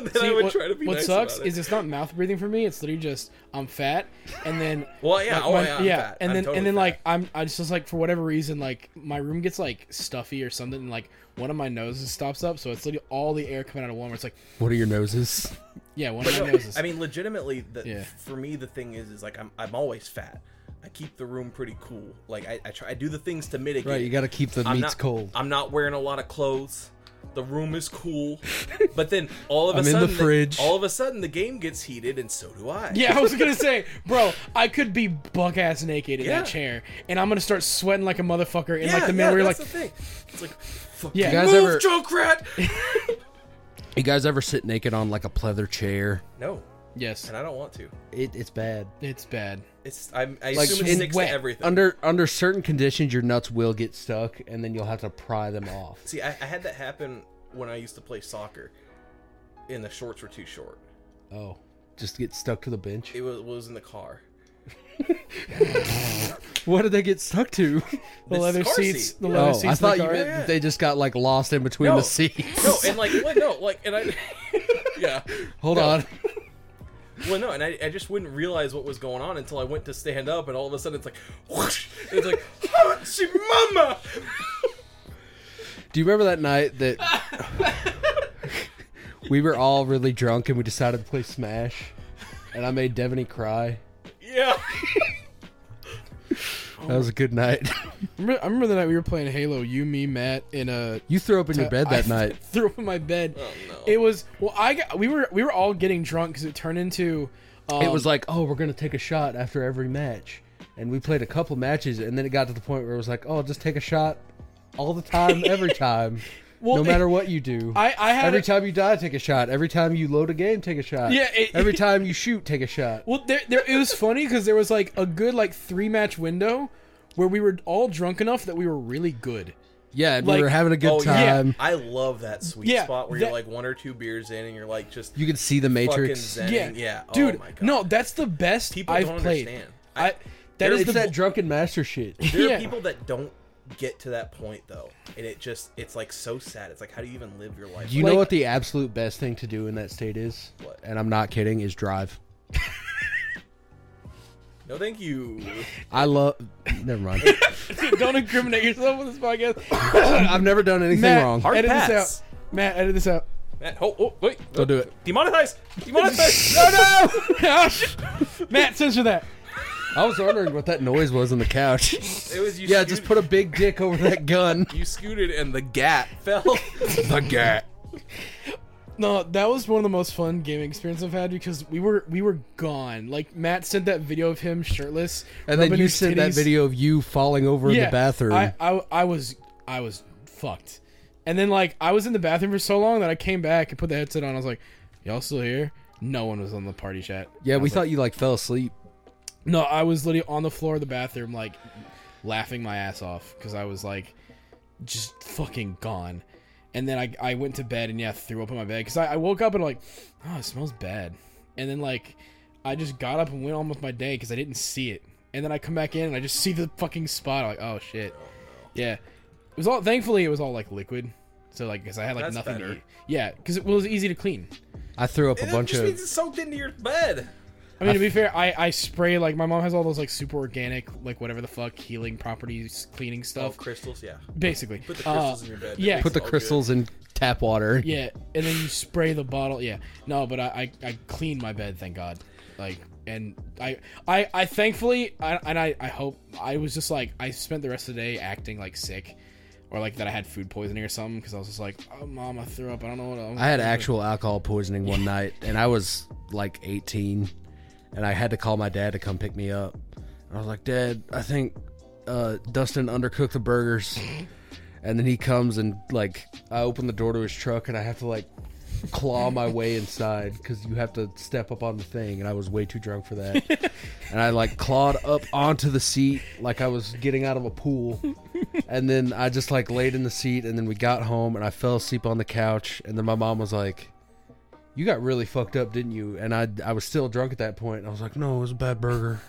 then see, I would what, try to be what nice sucks about it. is it's not mouth breathing for me. It's literally just I'm fat, and then Well, yeah, like, oh, my- yeah, I'm fat. and I'm then totally and then fat. like I'm I just, just like for whatever reason like my room gets like stuffy or something, and like one of my noses stops up, so it's literally all the air coming out of one. Where it's like What are your noses? Yeah, one of my no, noses. I mean, legitimately, the, Yeah. for me, the thing is, is like I'm, I'm always fat. I keep the room pretty cool. Like I, I try, I do the things to mitigate. Right, you got to keep the I'm meats not, cold. I'm not wearing a lot of clothes. The room is cool, but then all of a I'm in the sudden, fridge. all of a sudden, the game gets heated, and so do I. yeah, I was gonna say, bro, I could be buck ass naked in Yeah. that chair, and I'm gonna start sweating like a motherfucker in yeah, like the yeah, middle. where you're that's like, the thing. It's like, fuck Yeah. yeah, You guys move, ever- Junkrat. You guys ever sit naked on like a pleather chair? no, yes, and I don't want to. It, it's bad. it's bad. It's I'm, I Like, assume in it sticks wet, to everything. Under under certain conditions, your nuts will get stuck, and then you'll have to pry them off. See, I, I had that happen when I used to play soccer, and the shorts were too short. Oh, just get stuck to the bench. It was, was in the car. What did they get stuck to? The This leather car seats. seat. The leather Oh, seats. I in the thought you car. meant Yeah. they just got like lost in between No. the seats. No, and like, well, no, like, and I, yeah, Hold no. on. Well, no, and I, I just wouldn't realize what was going on until I went to stand up, and all of a sudden it's like, whoosh, and it's like, Hachi mama. Do you remember that night that we were all really drunk and we decided to play Smash, and I made Devaney cry? Yeah, That was a good night. Remember, I remember the night we were playing Halo. You, me, Matt, in a You threw up in your bed that I night. Threw up in my bed. Oh, no. It was well. I got, we were we were all getting drunk because it turned into. Um, It was like, oh, we're gonna take a shot after every match, and we played a couple matches, and then it got to the point where it was like, oh, just take a shot all the time, every time. Well, no it- matter what you do. I I had Every a- time you die, take a shot. Every time you load a game, take a shot. Yeah, it- Every time you shoot, take a shot. Well, there, there, it was funny because there was like a good like three match window where we were all drunk enough that we were really good. Yeah, and like- we were having a good Oh, yeah. time. I love that sweet Yeah, spot where that- you're like one or two beers in and you're like just You can see the Matrix. Yeah, yeah. Oh dude. oh my God. No, that's the best people I've don't played. understand. I that It's the that drunken master shit. There Yeah. are people that don't get to that point though, and it just it's like so sad. It's like how do you even live your life? Do you Like- know what the absolute best thing to do in that state is? What? And I'm not kidding, is drive. no, thank you. I love. Never mind. don't incriminate yourself with this podcast. I've never done anything Matt, wrong. Hard edit pass. this out. Matt, edit this out. Matt, oh, oh wait, Don't do it. Demonetize, demonetize. Oh no! Matt, censor that. I was wondering what that noise was on the couch. It was you. yeah, scoot- just put a big dick over that gun. You scooted and the gat fell. the gat. No, that was one of the most fun gaming experiences I've had because we were we were gone. Like Matt sent that video of him shirtless, And then rubbing you his sent that video of you falling over in the bathroom. I, I I was I was fucked. And then like I was in the bathroom for so long that I came back and put the headset on. I was like, "Y'all still here?" No one was on the party chat. yeah, we thought like- you like fell asleep. No, I was literally on the floor of the bathroom, like laughing my ass off because I was like just fucking gone. And then I, I went to bed and yeah, threw up in my bed because I, I woke up and like, oh, it smells bad. And then like, I just got up and went on with my day because I didn't see it. And then I come back in and I just see the fucking spot. I'm like, oh shit, oh, yeah. It was all. Thankfully, it was all like liquid. So like, because I had like That's nothing better. to eat. Yeah, because it was easy to clean. I threw up a It bunch just of. means it's soaked into your bed. I mean, to be fair, I, I spray like my mom has all those like super organic, like whatever the fuck healing properties, cleaning Oh, stuff. crystals, yeah. basically, Put the Uh, crystals in your bed. Yeah. Put the it all crystals in tap water. yeah, and then you spray the bottle. Yeah, no, but I I, I cleaned my bed, thank God. Like, and I I I thankfully I, and I I hope I was just like I spent the rest of the day acting like sick. Or like that I had food poisoning or something because I was just like, oh mom, I threw up. I don't know what. I'm I had actual alcohol poisoning one night, and I was like 18, and I had to call my dad to come pick me up. And I was like, Dad, I think uh, Dustin undercooked the burgers. And then he comes and like I open the door to his truck, and I have to like claw my way inside because you have to step up on the thing, and I was way too drunk for that. and I like clawed up onto the seat like I was getting out of a pool. And then I just like laid in the seat, and then we got home, and I fell asleep on the couch. And then my mom was like, "You got really fucked up, didn't you?" And I I was still drunk at that point. And I was like, "No, it was a bad burger.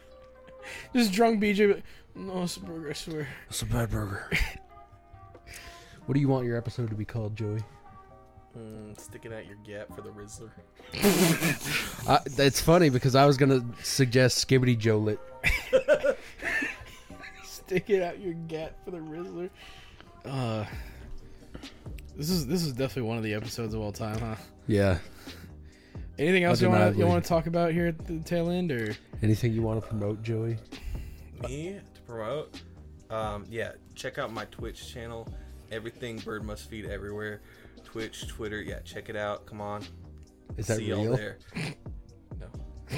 just drunk BJ. But, no, it's a burger. I swear. It's a bad burger." what do you want your episode to be called, Joey? Mm, sticking out your gap for the Rizzler. I, it's funny because I was gonna suggest Skibbity Joe Lit. Stick it out your gap for the Rizzler. Uh, this is this is definitely one of the episodes of all time, huh? Yeah. Anything else you want to you want to talk about here at the tail end, or Anything you want to promote, Joey? Me to promote? Um, yeah, check out my Twitch channel. Everything Bird Must Feed everywhere. Twitch, Twitter, yeah, check it out. Come on. Is that See y'all real? there. No.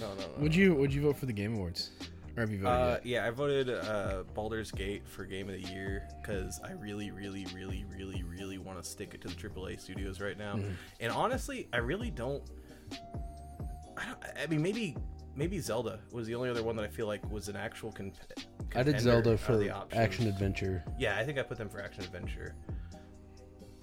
no, no, no. would you would you vote for the Game Awards, or have you voted? Uh, yeah, I voted uh, Baldur's Gate for Game of the Year because I really, really, really, really, really want to stick it to the AAA studios right now. Mm-hmm. And honestly, I really don't. I, don't, I mean, maybe maybe Zelda was the only other one that I feel like was an actual. Con- I did Zelda for the action adventure. Yeah, I think I put them for action adventure.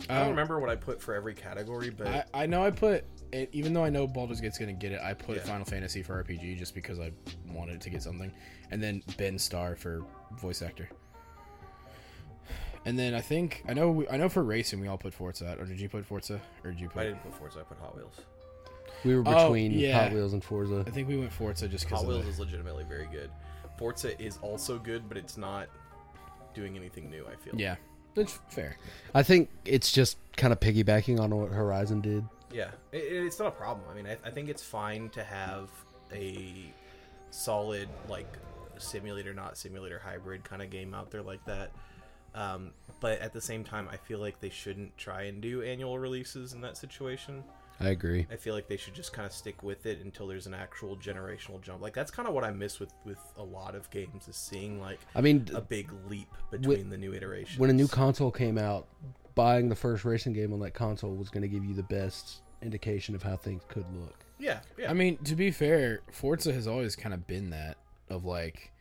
I Um, don't remember what I put for every category, but I, I know I put it, even though I know Baldur's Gate's gonna get it. I put Yeah. Final Fantasy for RPG just because I wanted to get something, and then Ben Starr for voice actor. And then I think I know we, I know for racing we all put Forza. Or did you put Forza? Or did you put? I didn't put Forza. I put Hot Wheels. We were Oh, between yeah. Hot Wheels and Forza. I think we went Forza just because Hot of Wheels the, is legitimately very good. Forza is also good, but it's not doing anything new. I feel. yeah, that's fair. I think it's just kind of piggybacking on what Horizon did. Yeah, it- it's not a problem. I mean, I, I think it's fine to have a solid like simulator, not simulator hybrid kind of game out there like that. Um, but at the same time, I feel like they shouldn't try and do annual releases in that situation. I agree. I feel like they should just kind of stick with it until there's an actual generational jump. Like that's kind of what I miss with with a lot of games is seeing like I mean, a big leap between the new iterations. when a new console came out, buying the first racing game on that console was going to give you the best indication of how things could look. yeah, yeah. I mean, to be fair, Forza has always kind of been that of like,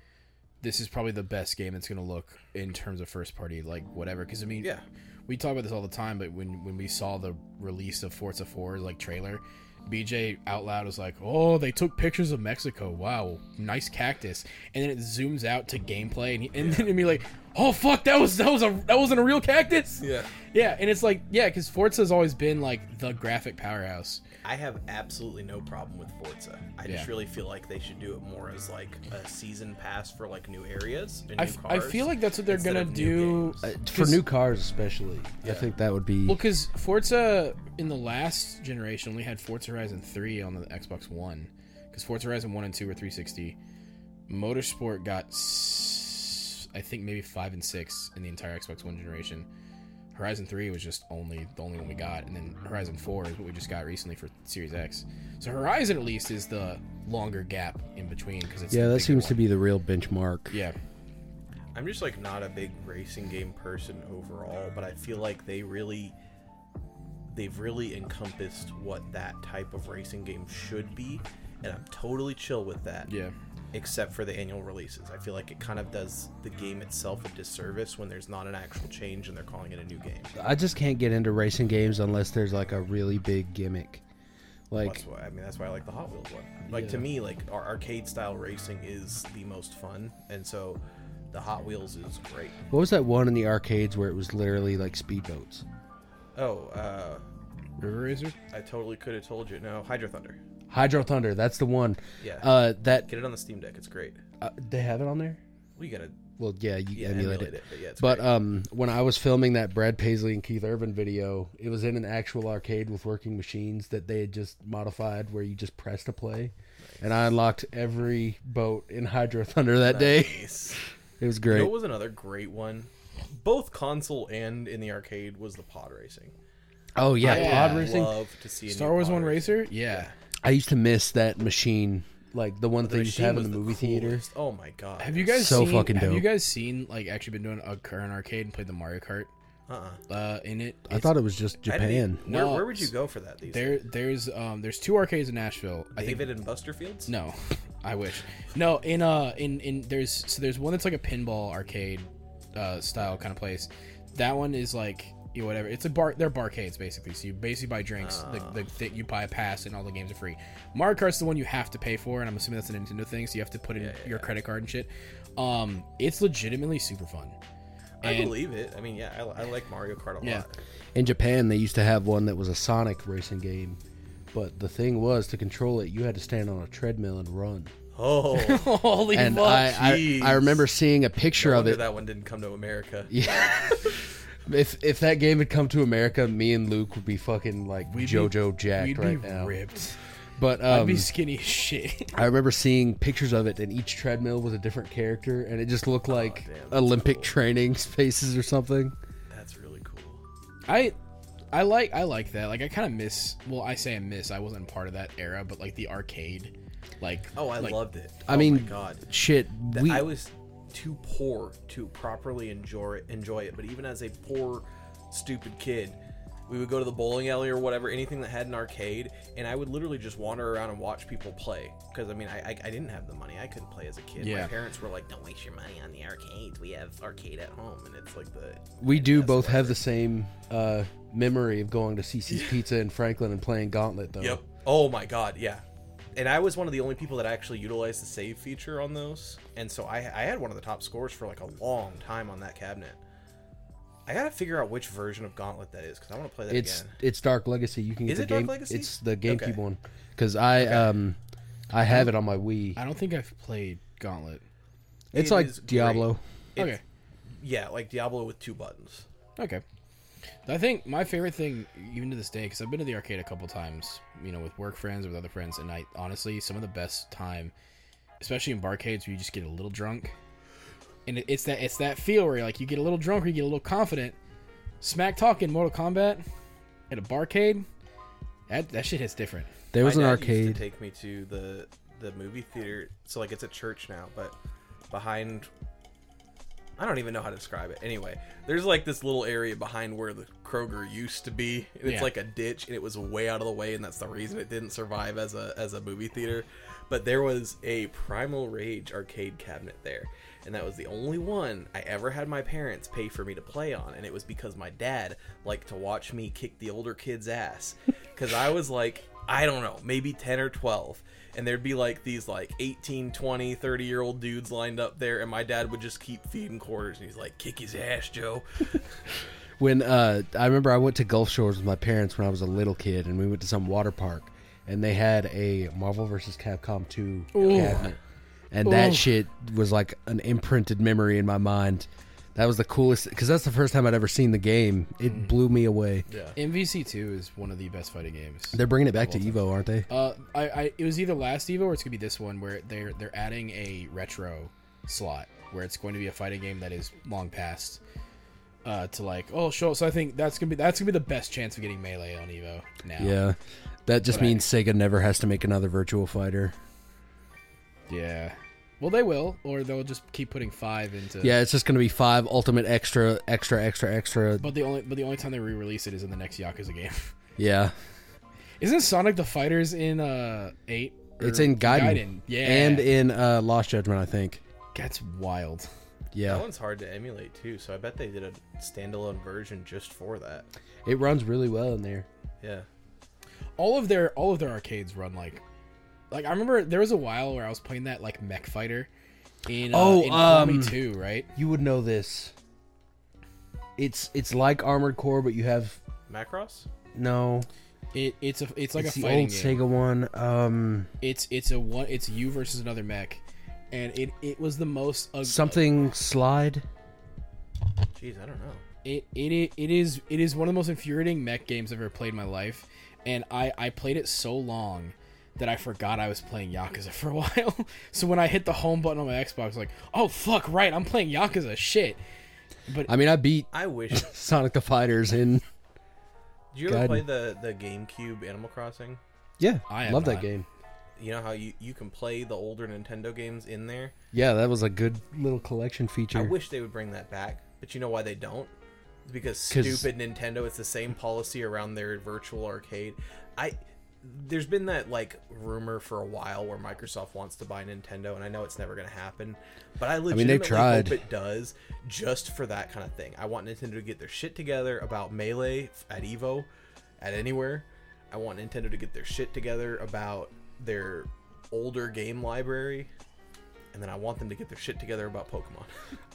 this is probably the best game that's going to look in terms of first party, like whatever. Because I mean, Yeah. We talk about this all the time, but when when we saw the release of Forza 4 like trailer, BJ out loud was like, "Oh, they took pictures of Mexico. Wow, nice cactus." And then it zooms out to gameplay, and, he, and then it'd be like, "Oh fuck, that was that was a that wasn't a real cactus." yeah. Yeah, and it's like, yeah, because Forza's always been like the graphic powerhouse. I have absolutely no problem with Forza. I just really feel like they should do it more as like a season pass for like new areas and I, new f- I cars feel like that's what they're gonna of new do. games. Uh, for 'Cause- new cars, especially, I think that would be. Well, because Forza in the last generation only had Forza Horizon 3 on the Xbox One. Because Forza Horizon 1 and 2 were 360. Motorsport got, s- I think, maybe 5 and 6 in the entire Xbox One generation. Horizon 3 was just only the only one we got. And then Horizon 4 is what we just got recently for Series X. So Horizon, at least, is the longer gap in between. Cause it's yeah, that seems one. to be the real benchmark. Yeah. I'm just like not a big racing game person overall, but I feel like they really they've really encompassed what that type of racing game should be, and I'm totally chill with that. Yeah. Except for the annual releases. I feel like it kind of does the game itself a disservice when there's not an actual change and they're calling it a new game. I just can't get into racing games unless there's like a really big gimmick. Like, That's why I mean that's why I like the Hot Wheels one. Like to me, like our arcade style racing is the most fun, and so the Hot Wheels is great. what was that one in the arcades where it was literally like speedboats? Oh, uh, River Racer? I totally could have told you. No, Hydro Thunder. Hydro Thunder, that's the one. Yeah. Uh, that Get it on the Steam Deck. It's great. uh, they have it on there. We gotta Well, yeah, you yeah, emulate, emulate it. it. But yeah, it's But um, when I was filming that Brad Paisley and Keith Urban video, it was in an actual arcade with working machines that they had just modified, where you just press to play. And I unlocked every boat in Hydro Thunder that day. It was You great. know what was another great one? Both console and in the arcade was the pod racing. oh yeah, Yeah. pod racing. Love to see a Star new Wars pod 1 racing. Racer? Yeah. I used to miss that machine, like the one The they used to have in machine the was movie theater. Oh my god. Have you guys So seen, fucking Have you guys seen like actually been doing a current arcade and played the Mario Kart Uh-uh. uh, in it? I thought it was just Japan. even- Where, No, where would you go for that? These there there's um there's two arcades in Nashville. I think David and Busterfields. no, I wish no in uh in in there's so there's one that's like a pinball arcade uh style kind of place. That one is like you know, whatever. It's a bar. They're barcades basically. So you basically buy drinks. The, the, the, you buy a pass and all the games are free. Mario Kart's the one you have to pay for, and I'm assuming that's a Nintendo thing. So you have to put in your credit card and shit. Um, it's legitimately super fun. I believe it. I mean, yeah, I, I like Mario Kart a Yeah. lot. In Japan, they used to have one that was a Sonic racing game, but the thing was to control it, you had to stand on a treadmill and run. Oh, Holy And fuck! I, I, jeez. I remember seeing a picture no of it. that one didn't come to America. Yeah. if if that game had come to America, me and Luke would be fucking like We'd JoJo jacked We'd right be now. ripped. But I'd um, be skinny as shit. I remember seeing pictures of it, and each treadmill was a different character, and it just looked like damn, Olympic cool. training spaces or something. That's really cool. I I like I like that. Like I kind of miss. Well, I say I miss. I wasn't part of that era, but like the arcade, like Oh, I like, loved it. I oh mean, my god, Shit, we I was too poor to properly enjoy it, enjoy it. But even as a poor, stupid kid, we would go to the bowling alley or whatever, anything that had an arcade, and I would literally just wander around and watch people play. Because I mean, I, I I didn't have the money. I couldn't play as a kid. Yeah. My parents were like, "Don't waste your money on the arcades. We have arcade at home," and it's like the we do both have the same uh, memory of going to CiCi's Pizza in Franklin and playing Gauntlet, though. Yep. Oh my god, yeah. And I was one of the only people that actually utilized the save feature on those, and so I I had one of the top scores for like a long time on that cabinet. I gotta figure out which version of Gauntlet that is because I want to play that It's again. it's Dark Legacy. You can get Is the it Dark game. Legacy? It's the GameCube Okay. one because I um I have it on my Wii. I don't think I've played Gauntlet. It's It like. Diablo. It's- Okay. Yeah, like Diablo with two buttons. Okay. I think my favorite thing, even to this day, because I've been to the arcade a couple times, you know, with work friends or with other friends, and I honestly, some of the best time, especially in barcades, where you just get a little drunk, and it, it's that it's that feel where like you get a little drunk or you get a little confident. Smack talking Mortal Kombat at a barcade, That that shit hits different. There was My an dad arcade. Used to take me to the the movie theater. So like it's a church now, but behind. I don't even know how to describe it. Anyway, there's like this little area behind where the Kroger used to be. And it's Yeah. like a ditch, and it was way out of the way, and that's the reason it didn't survive as a as a movie theater. But there was a Primal Rage arcade cabinet there, and that was the only one I ever had my parents pay for me to play on, and it was because my dad liked to watch me kick the older kids' ass. Because I was like, I don't know, maybe 10 or 12. And there'd be like these like 18, 20, 30 year old dudes lined up there, and my dad would just keep feeding quarters, and he's like, kick his ass, Joe. When uh, I remember I went to Gulf Shores with my parents when I was a little kid, and we went to some water park, and they had a Marvel vs. Capcom 2 cabinet, and that shit was like an imprinted memory in my mind. That was the coolest because that's the first time I'd ever seen the game. It blew me away. Yeah. MVC two is one of the best fighting games. They're bringing it back to Evo, aren't they? Uh, I, I it was either last Evo or it's gonna be this one where they're they're adding a retro slot where it's going to be a fighting game that is long past. Uh, to like oh show so I think that's gonna be that's gonna be the best chance of getting melee on Evo now. Yeah, that just But I- means Sega never has to make another Virtua Fighter. Yeah. Well, they will, or they'll just keep putting five into. Yeah, it's just gonna be five Ultimate Extra, Extra, Extra, Extra. But the only but the only time they re-release it is in the next Yakuza game. Yeah, Isn't Sonic the Fighters in uh eight? it's Or in Gaiden, Yeah, and in uh, Lost Judgment, I think. that's wild. Yeah, That one's hard to emulate too, so I bet they did a standalone version just for that. it runs really well in there. Yeah. all of their all of their arcades run like like I remember there was a while where I was playing that like mech fighter in uh, Oh, in Kiwami um, 2, right? You would know this. It's it's like Armored Core, but you have Macross? no. It it's a it's like it's a the fighting old game. Sega one. Um, It's it's a one it's you versus another mech, and it it was the most ug- something slide. Jeez, I don't know. It it it is it is one of the most infuriating mech games I've ever played in my life, and I I played it so long that I forgot I was playing Yakuza for a while. so when I hit the home button on my Xbox, like, oh fuck, right, I'm playing Yakuza. Shit. But I mean, I beat I wish. Sonic the Fighters in. Did you ever God. play the, the GameCube Animal Crossing? Yeah, I have love that not. game. You know how you, you can play the older Nintendo games in there? Yeah, that was a good little collection feature. I wish they would bring that back, but you know why they don't? It's because 'Cause- stupid Nintendo. It's the same policy around their virtual arcade. I there's been that like rumor for a while where Microsoft wants to buy Nintendo, and I know it's never going to happen. But I mean, legitimately they've tried. hope it does, just for that kind of thing. I want Nintendo to get their shit together about Melee at Evo, at anywhere. I want Nintendo to get their shit together about their older game library, and then I want them to get their shit together about Pokemon.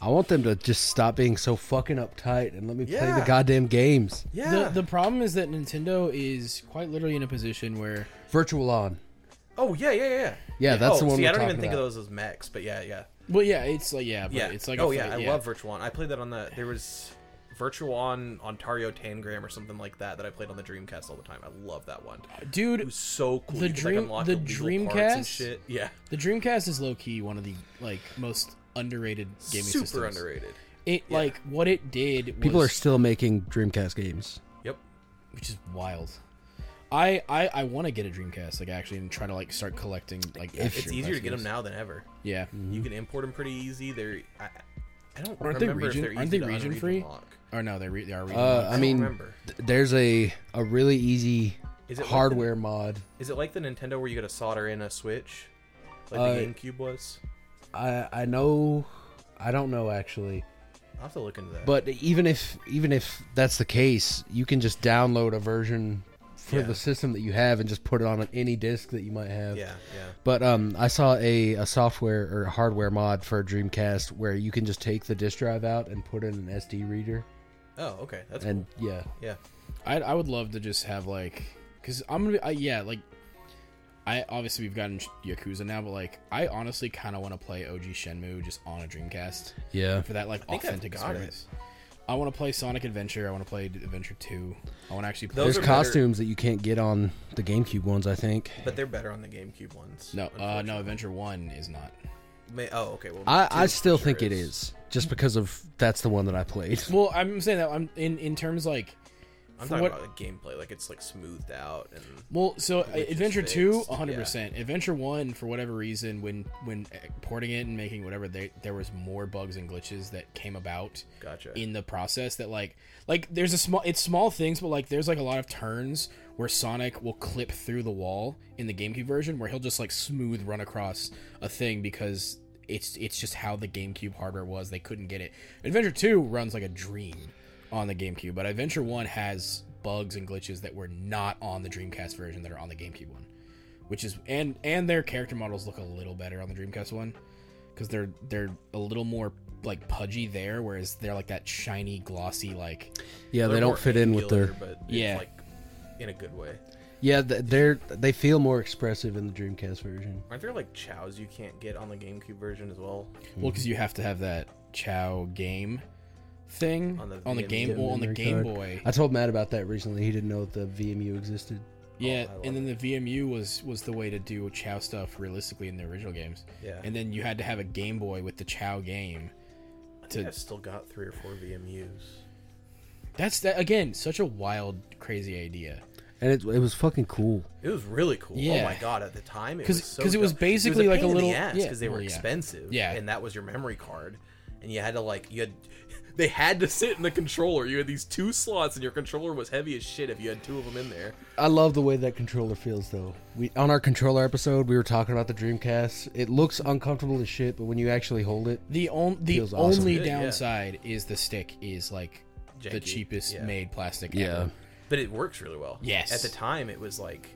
I want them to just stop being so fucking uptight and let me play the goddamn games. Yeah. the the problem is that Nintendo is quite literally in a position where Virtual on. Oh yeah, yeah, yeah. Yeah, that's oh, the one See, we're I don't even talking think about. of those as mechs, but yeah, yeah, well yeah it's like yeah but yeah. it's like oh a yeah, fight- I love Virtual On. I played that on the there was Virtual On Oratorio Tangram or something like that that I played on the Dreamcast all the time. I love that one. It dude was so cool. The You could, Dream- like, the illegal parts and Dreamcast? shit. Yeah, the Dreamcast is low key one of the like most underrated gaming super systems underrated. it Yeah. like what it did was, People are still making Dreamcast games. Yep. which is wild I I, I want to get a Dreamcast like actually and try to like start collecting like If- extra It's easier to get them games. now than ever. yeah You can import them pretty easy. They're I, I don't Aren't they remember region- if they're aren't easy they to region free? lock. Or no they re- they are region Uh, locked. I mean, remember. th- there's a a really easy Is it like the- hardware mod. Is it like the Nintendo where you got to solder in a Switch, like Uh, the GameCube was? I I know, I don't know actually, I'll have to look into that. but even if even if that's the case, you can just download a version for Yeah. the system that you have and just put it on any disc that you might have. yeah, yeah. But um, I saw a, a software or a hardware mod for a Dreamcast where you can just take the disk drive out and put in an SD reader, Oh, okay, that's and cool. yeah, Yeah, I I would love to just have like because I'm gonna be I, yeah like I obviously we've gotten Yakuza now but like I honestly kind of want to play OG Shenmue just on a Dreamcast yeah. for that like I've authentic got experience. I want to play Sonic Adventure. I want to play Adventure Two. I want to actually play. Those There's are better- costumes that you can't get on the GameCube ones, I think. but they're better on the GameCube ones. no, uh, no. Adventure One is not. May, oh, okay. Well, I, I still for think sure it is just because of that's the one that I played. Well, I'm saying that I'm in in terms like I'm talking what- about like gameplay, like it's like smoothed out and Well, so uh, Adventure Two, fixed, 100. percent Adventure One, for whatever reason, when when uh, porting it and making whatever, they, there was more bugs and glitches that came about gotcha. in the process. That like like there's a small, it's small things, but like there's like a lot of turns where Sonic will clip through the wall in the GameCube version, where he'll just like smooth run across a thing because it's it's just how the GameCube hardware was. They couldn't get it. Adventure Two runs like a dream on the GameCube, but Adventure One has bugs and glitches that were not on the Dreamcast version that are on the GameCube one, which is and and their character models look a little better on the Dreamcast one because they're they're a little more like pudgy there, whereas they're like that shiny, glossy like. Yeah, They're they more don't fit in with their. but it's Yeah. like in a good way. Yeah, they're they feel more expressive in the Dreamcast version. Aren't there like chows you can't get on the GameCube version as well? Well, because you have to have that Chao game thing On on the the, game Boy. on the Game card. Boy. I told Matt about that recently. He didn't know that the VMU existed. Oh, yeah, I love and then the VMU was was the way to do Chao stuff realistically in the original games. Yeah. And then you had to have a Game Boy with the Chao game. I think to- I've still got three or four VMUs. That's that again, such a wild, crazy idea. And it, it was fucking cool. It was really cool. Oh my god! At the time, because was so 'cause it was basically it was like a pain in the little- ass yeah, because they were well, yeah. expensive. Yeah. and that was your memory card, and you had to like you had. They had to sit in the controller. You had these two slots, and your controller was heavy as shit if you had two of them in there. I love the way that controller feels, though. We on our controller episode, we were talking about the Dreamcast. It looks uncomfortable as shit, but when you actually hold it, The on, the Feels awesome. only yeah. downside is the stick is like the cheapest yeah. made plastic Yeah. ever. But it works really well. Yes. At the time, it was like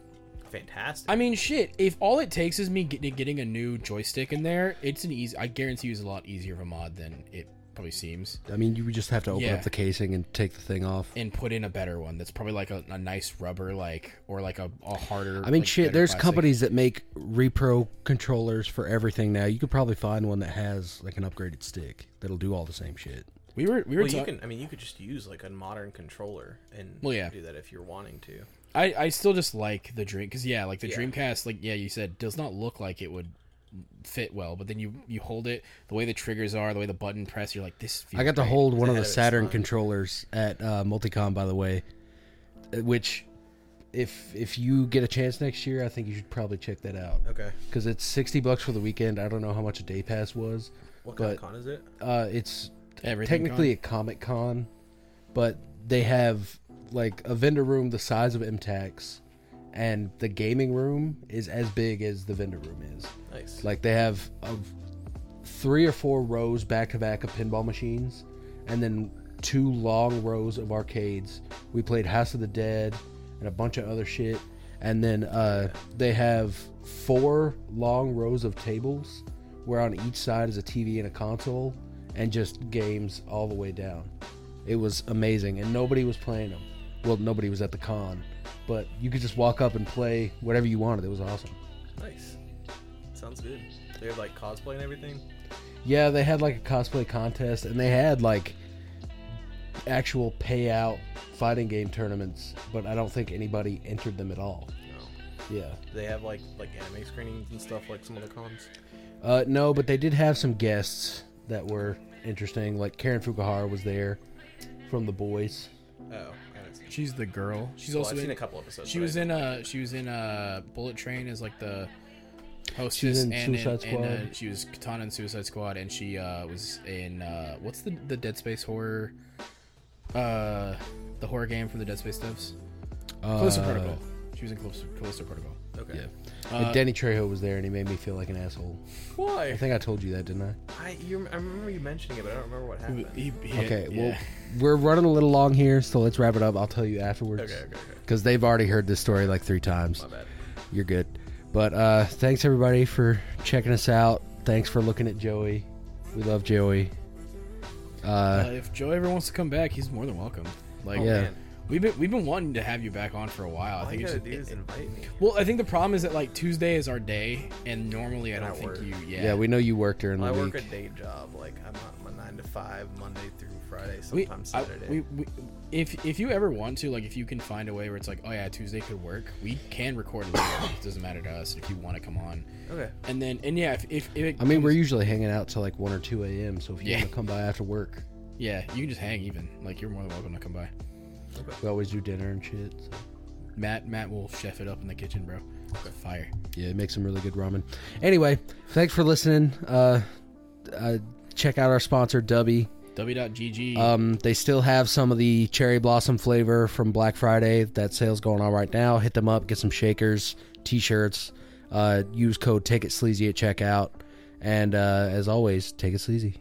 fantastic. I mean, shit. If all it takes is me get, getting a new joystick in there, it's an easy. I guarantee you, it's a lot easier of a mod than it probably seems. I mean, you would just have to open Yeah. up the casing and take the thing off. And put in a better one that's probably like a, a nice rubber, like or like a, a harder. I mean, like, shit. better There's plastic. companies that make repro controllers for everything now. You could probably find one that has like an upgraded stick that'll do all the same shit. We were we were well, you talking. can. I mean, you could just use like a modern controller and Well, yeah. do that if you're wanting to. I I still just like the dream because yeah, like the Yeah. Dreamcast, like yeah, you said does not look like it would fit well, but then you you hold it the way the triggers are, the way the button press, you're like this. Feels I got to great. hold one of the of Saturn controllers at uh, Multicom, by the way. uh, Which, if if you get a chance next year, I think you should probably check that out Okay. because it's sixty bucks for the weekend. I don't know how much a day pass was. What kind But- of con is it? Uh, it's Everything technically a Comic Con, but they have like a vendor room the size of MTAC, and the gaming room is as big as the vendor room is. Nice. Like they have of three or four rows back to back of pinball machines, and then two long rows of arcades. We played House of the Dead and a bunch of other shit, and then uh, they have four long rows of tables where on each side is a TV and a console, and just games all the way down. It was amazing, and nobody was playing them. Well, nobody was at the con, but you could just walk up and play whatever you wanted. It was awesome. nice. Sounds good. They have like cosplay and everything. Yeah, they had like a cosplay contest, and they had like actual payout fighting game tournaments, but I don't think anybody entered them at all. No. Yeah. Do they have like like anime screenings and stuff like some of the cons. Uh, no, but they did have some guests that were interesting. Like Karen Fukuhara was there from The Boys. Oh, I haven't seen. She's the girl. She's Well, also I've in, seen a couple episodes. She was in a she was in a Bullet Train as like the hostess She was in and, Suicide and, Squad. uh, she was Katana in Suicide Squad and she uh was in uh what's the the Dead Space horror uh the horror game from the Dead Space devs Callisto Uh, Protocol. She was in Callisto, Callisto Protocol. Okay. Yeah. Uh, and Danny Trejo was there, and he made me feel like an asshole. Why? I think I told you that, didn't I? I you, I remember you mentioning it, but I don't remember what happened. He- he- Okay, yeah. well, we're running a little long here, so let's wrap it up. I'll tell you afterwards. Okay, okay, okay. Because they've already heard this story like three times. My bad. You're good. But uh, thanks everybody for checking us out. Thanks for looking at Joey. We love Joey. Uh, Uh, if Joey ever wants to come back, he's more than welcome. Like, Oh, Yeah. man. We've been we've been wanting to have you back on for a while. I think you it's gotta just, do is invite me. well, I think the problem is that like Tuesday is our day, and normally I don't I think work. you. Yeah, yeah. we know you work during the I week. work a day job. Like I'm on my nine to five, Monday through Friday, We- sometimes I- Saturday. we, we, if if you ever want to, like, if you can find a way where it's like, oh yeah, Tuesday could work, we can record later. it doesn't matter to us if you want to come on. okay. And then and yeah, if if, if it I mean, we're usually hanging out till like 1 or 2 a.m., so if you Yeah. want to come by after work. yeah, you can just hang even. Like, you're more than welcome to come by. We always do dinner and shit. so. Matt Matt will chef it up in the kitchen, bro. Fire. Yeah, it makes some really good ramen. Anyway, thanks for listening. Uh, uh, check out our sponsor, Dubby. W.GG. Um, they still have some of the cherry blossom flavor from Black Friday. That sale's going on right now. Hit them up, get some shakers, t-shirts. Uh, use code Take It Sleazy at checkout. And uh, as always, take it sleazy.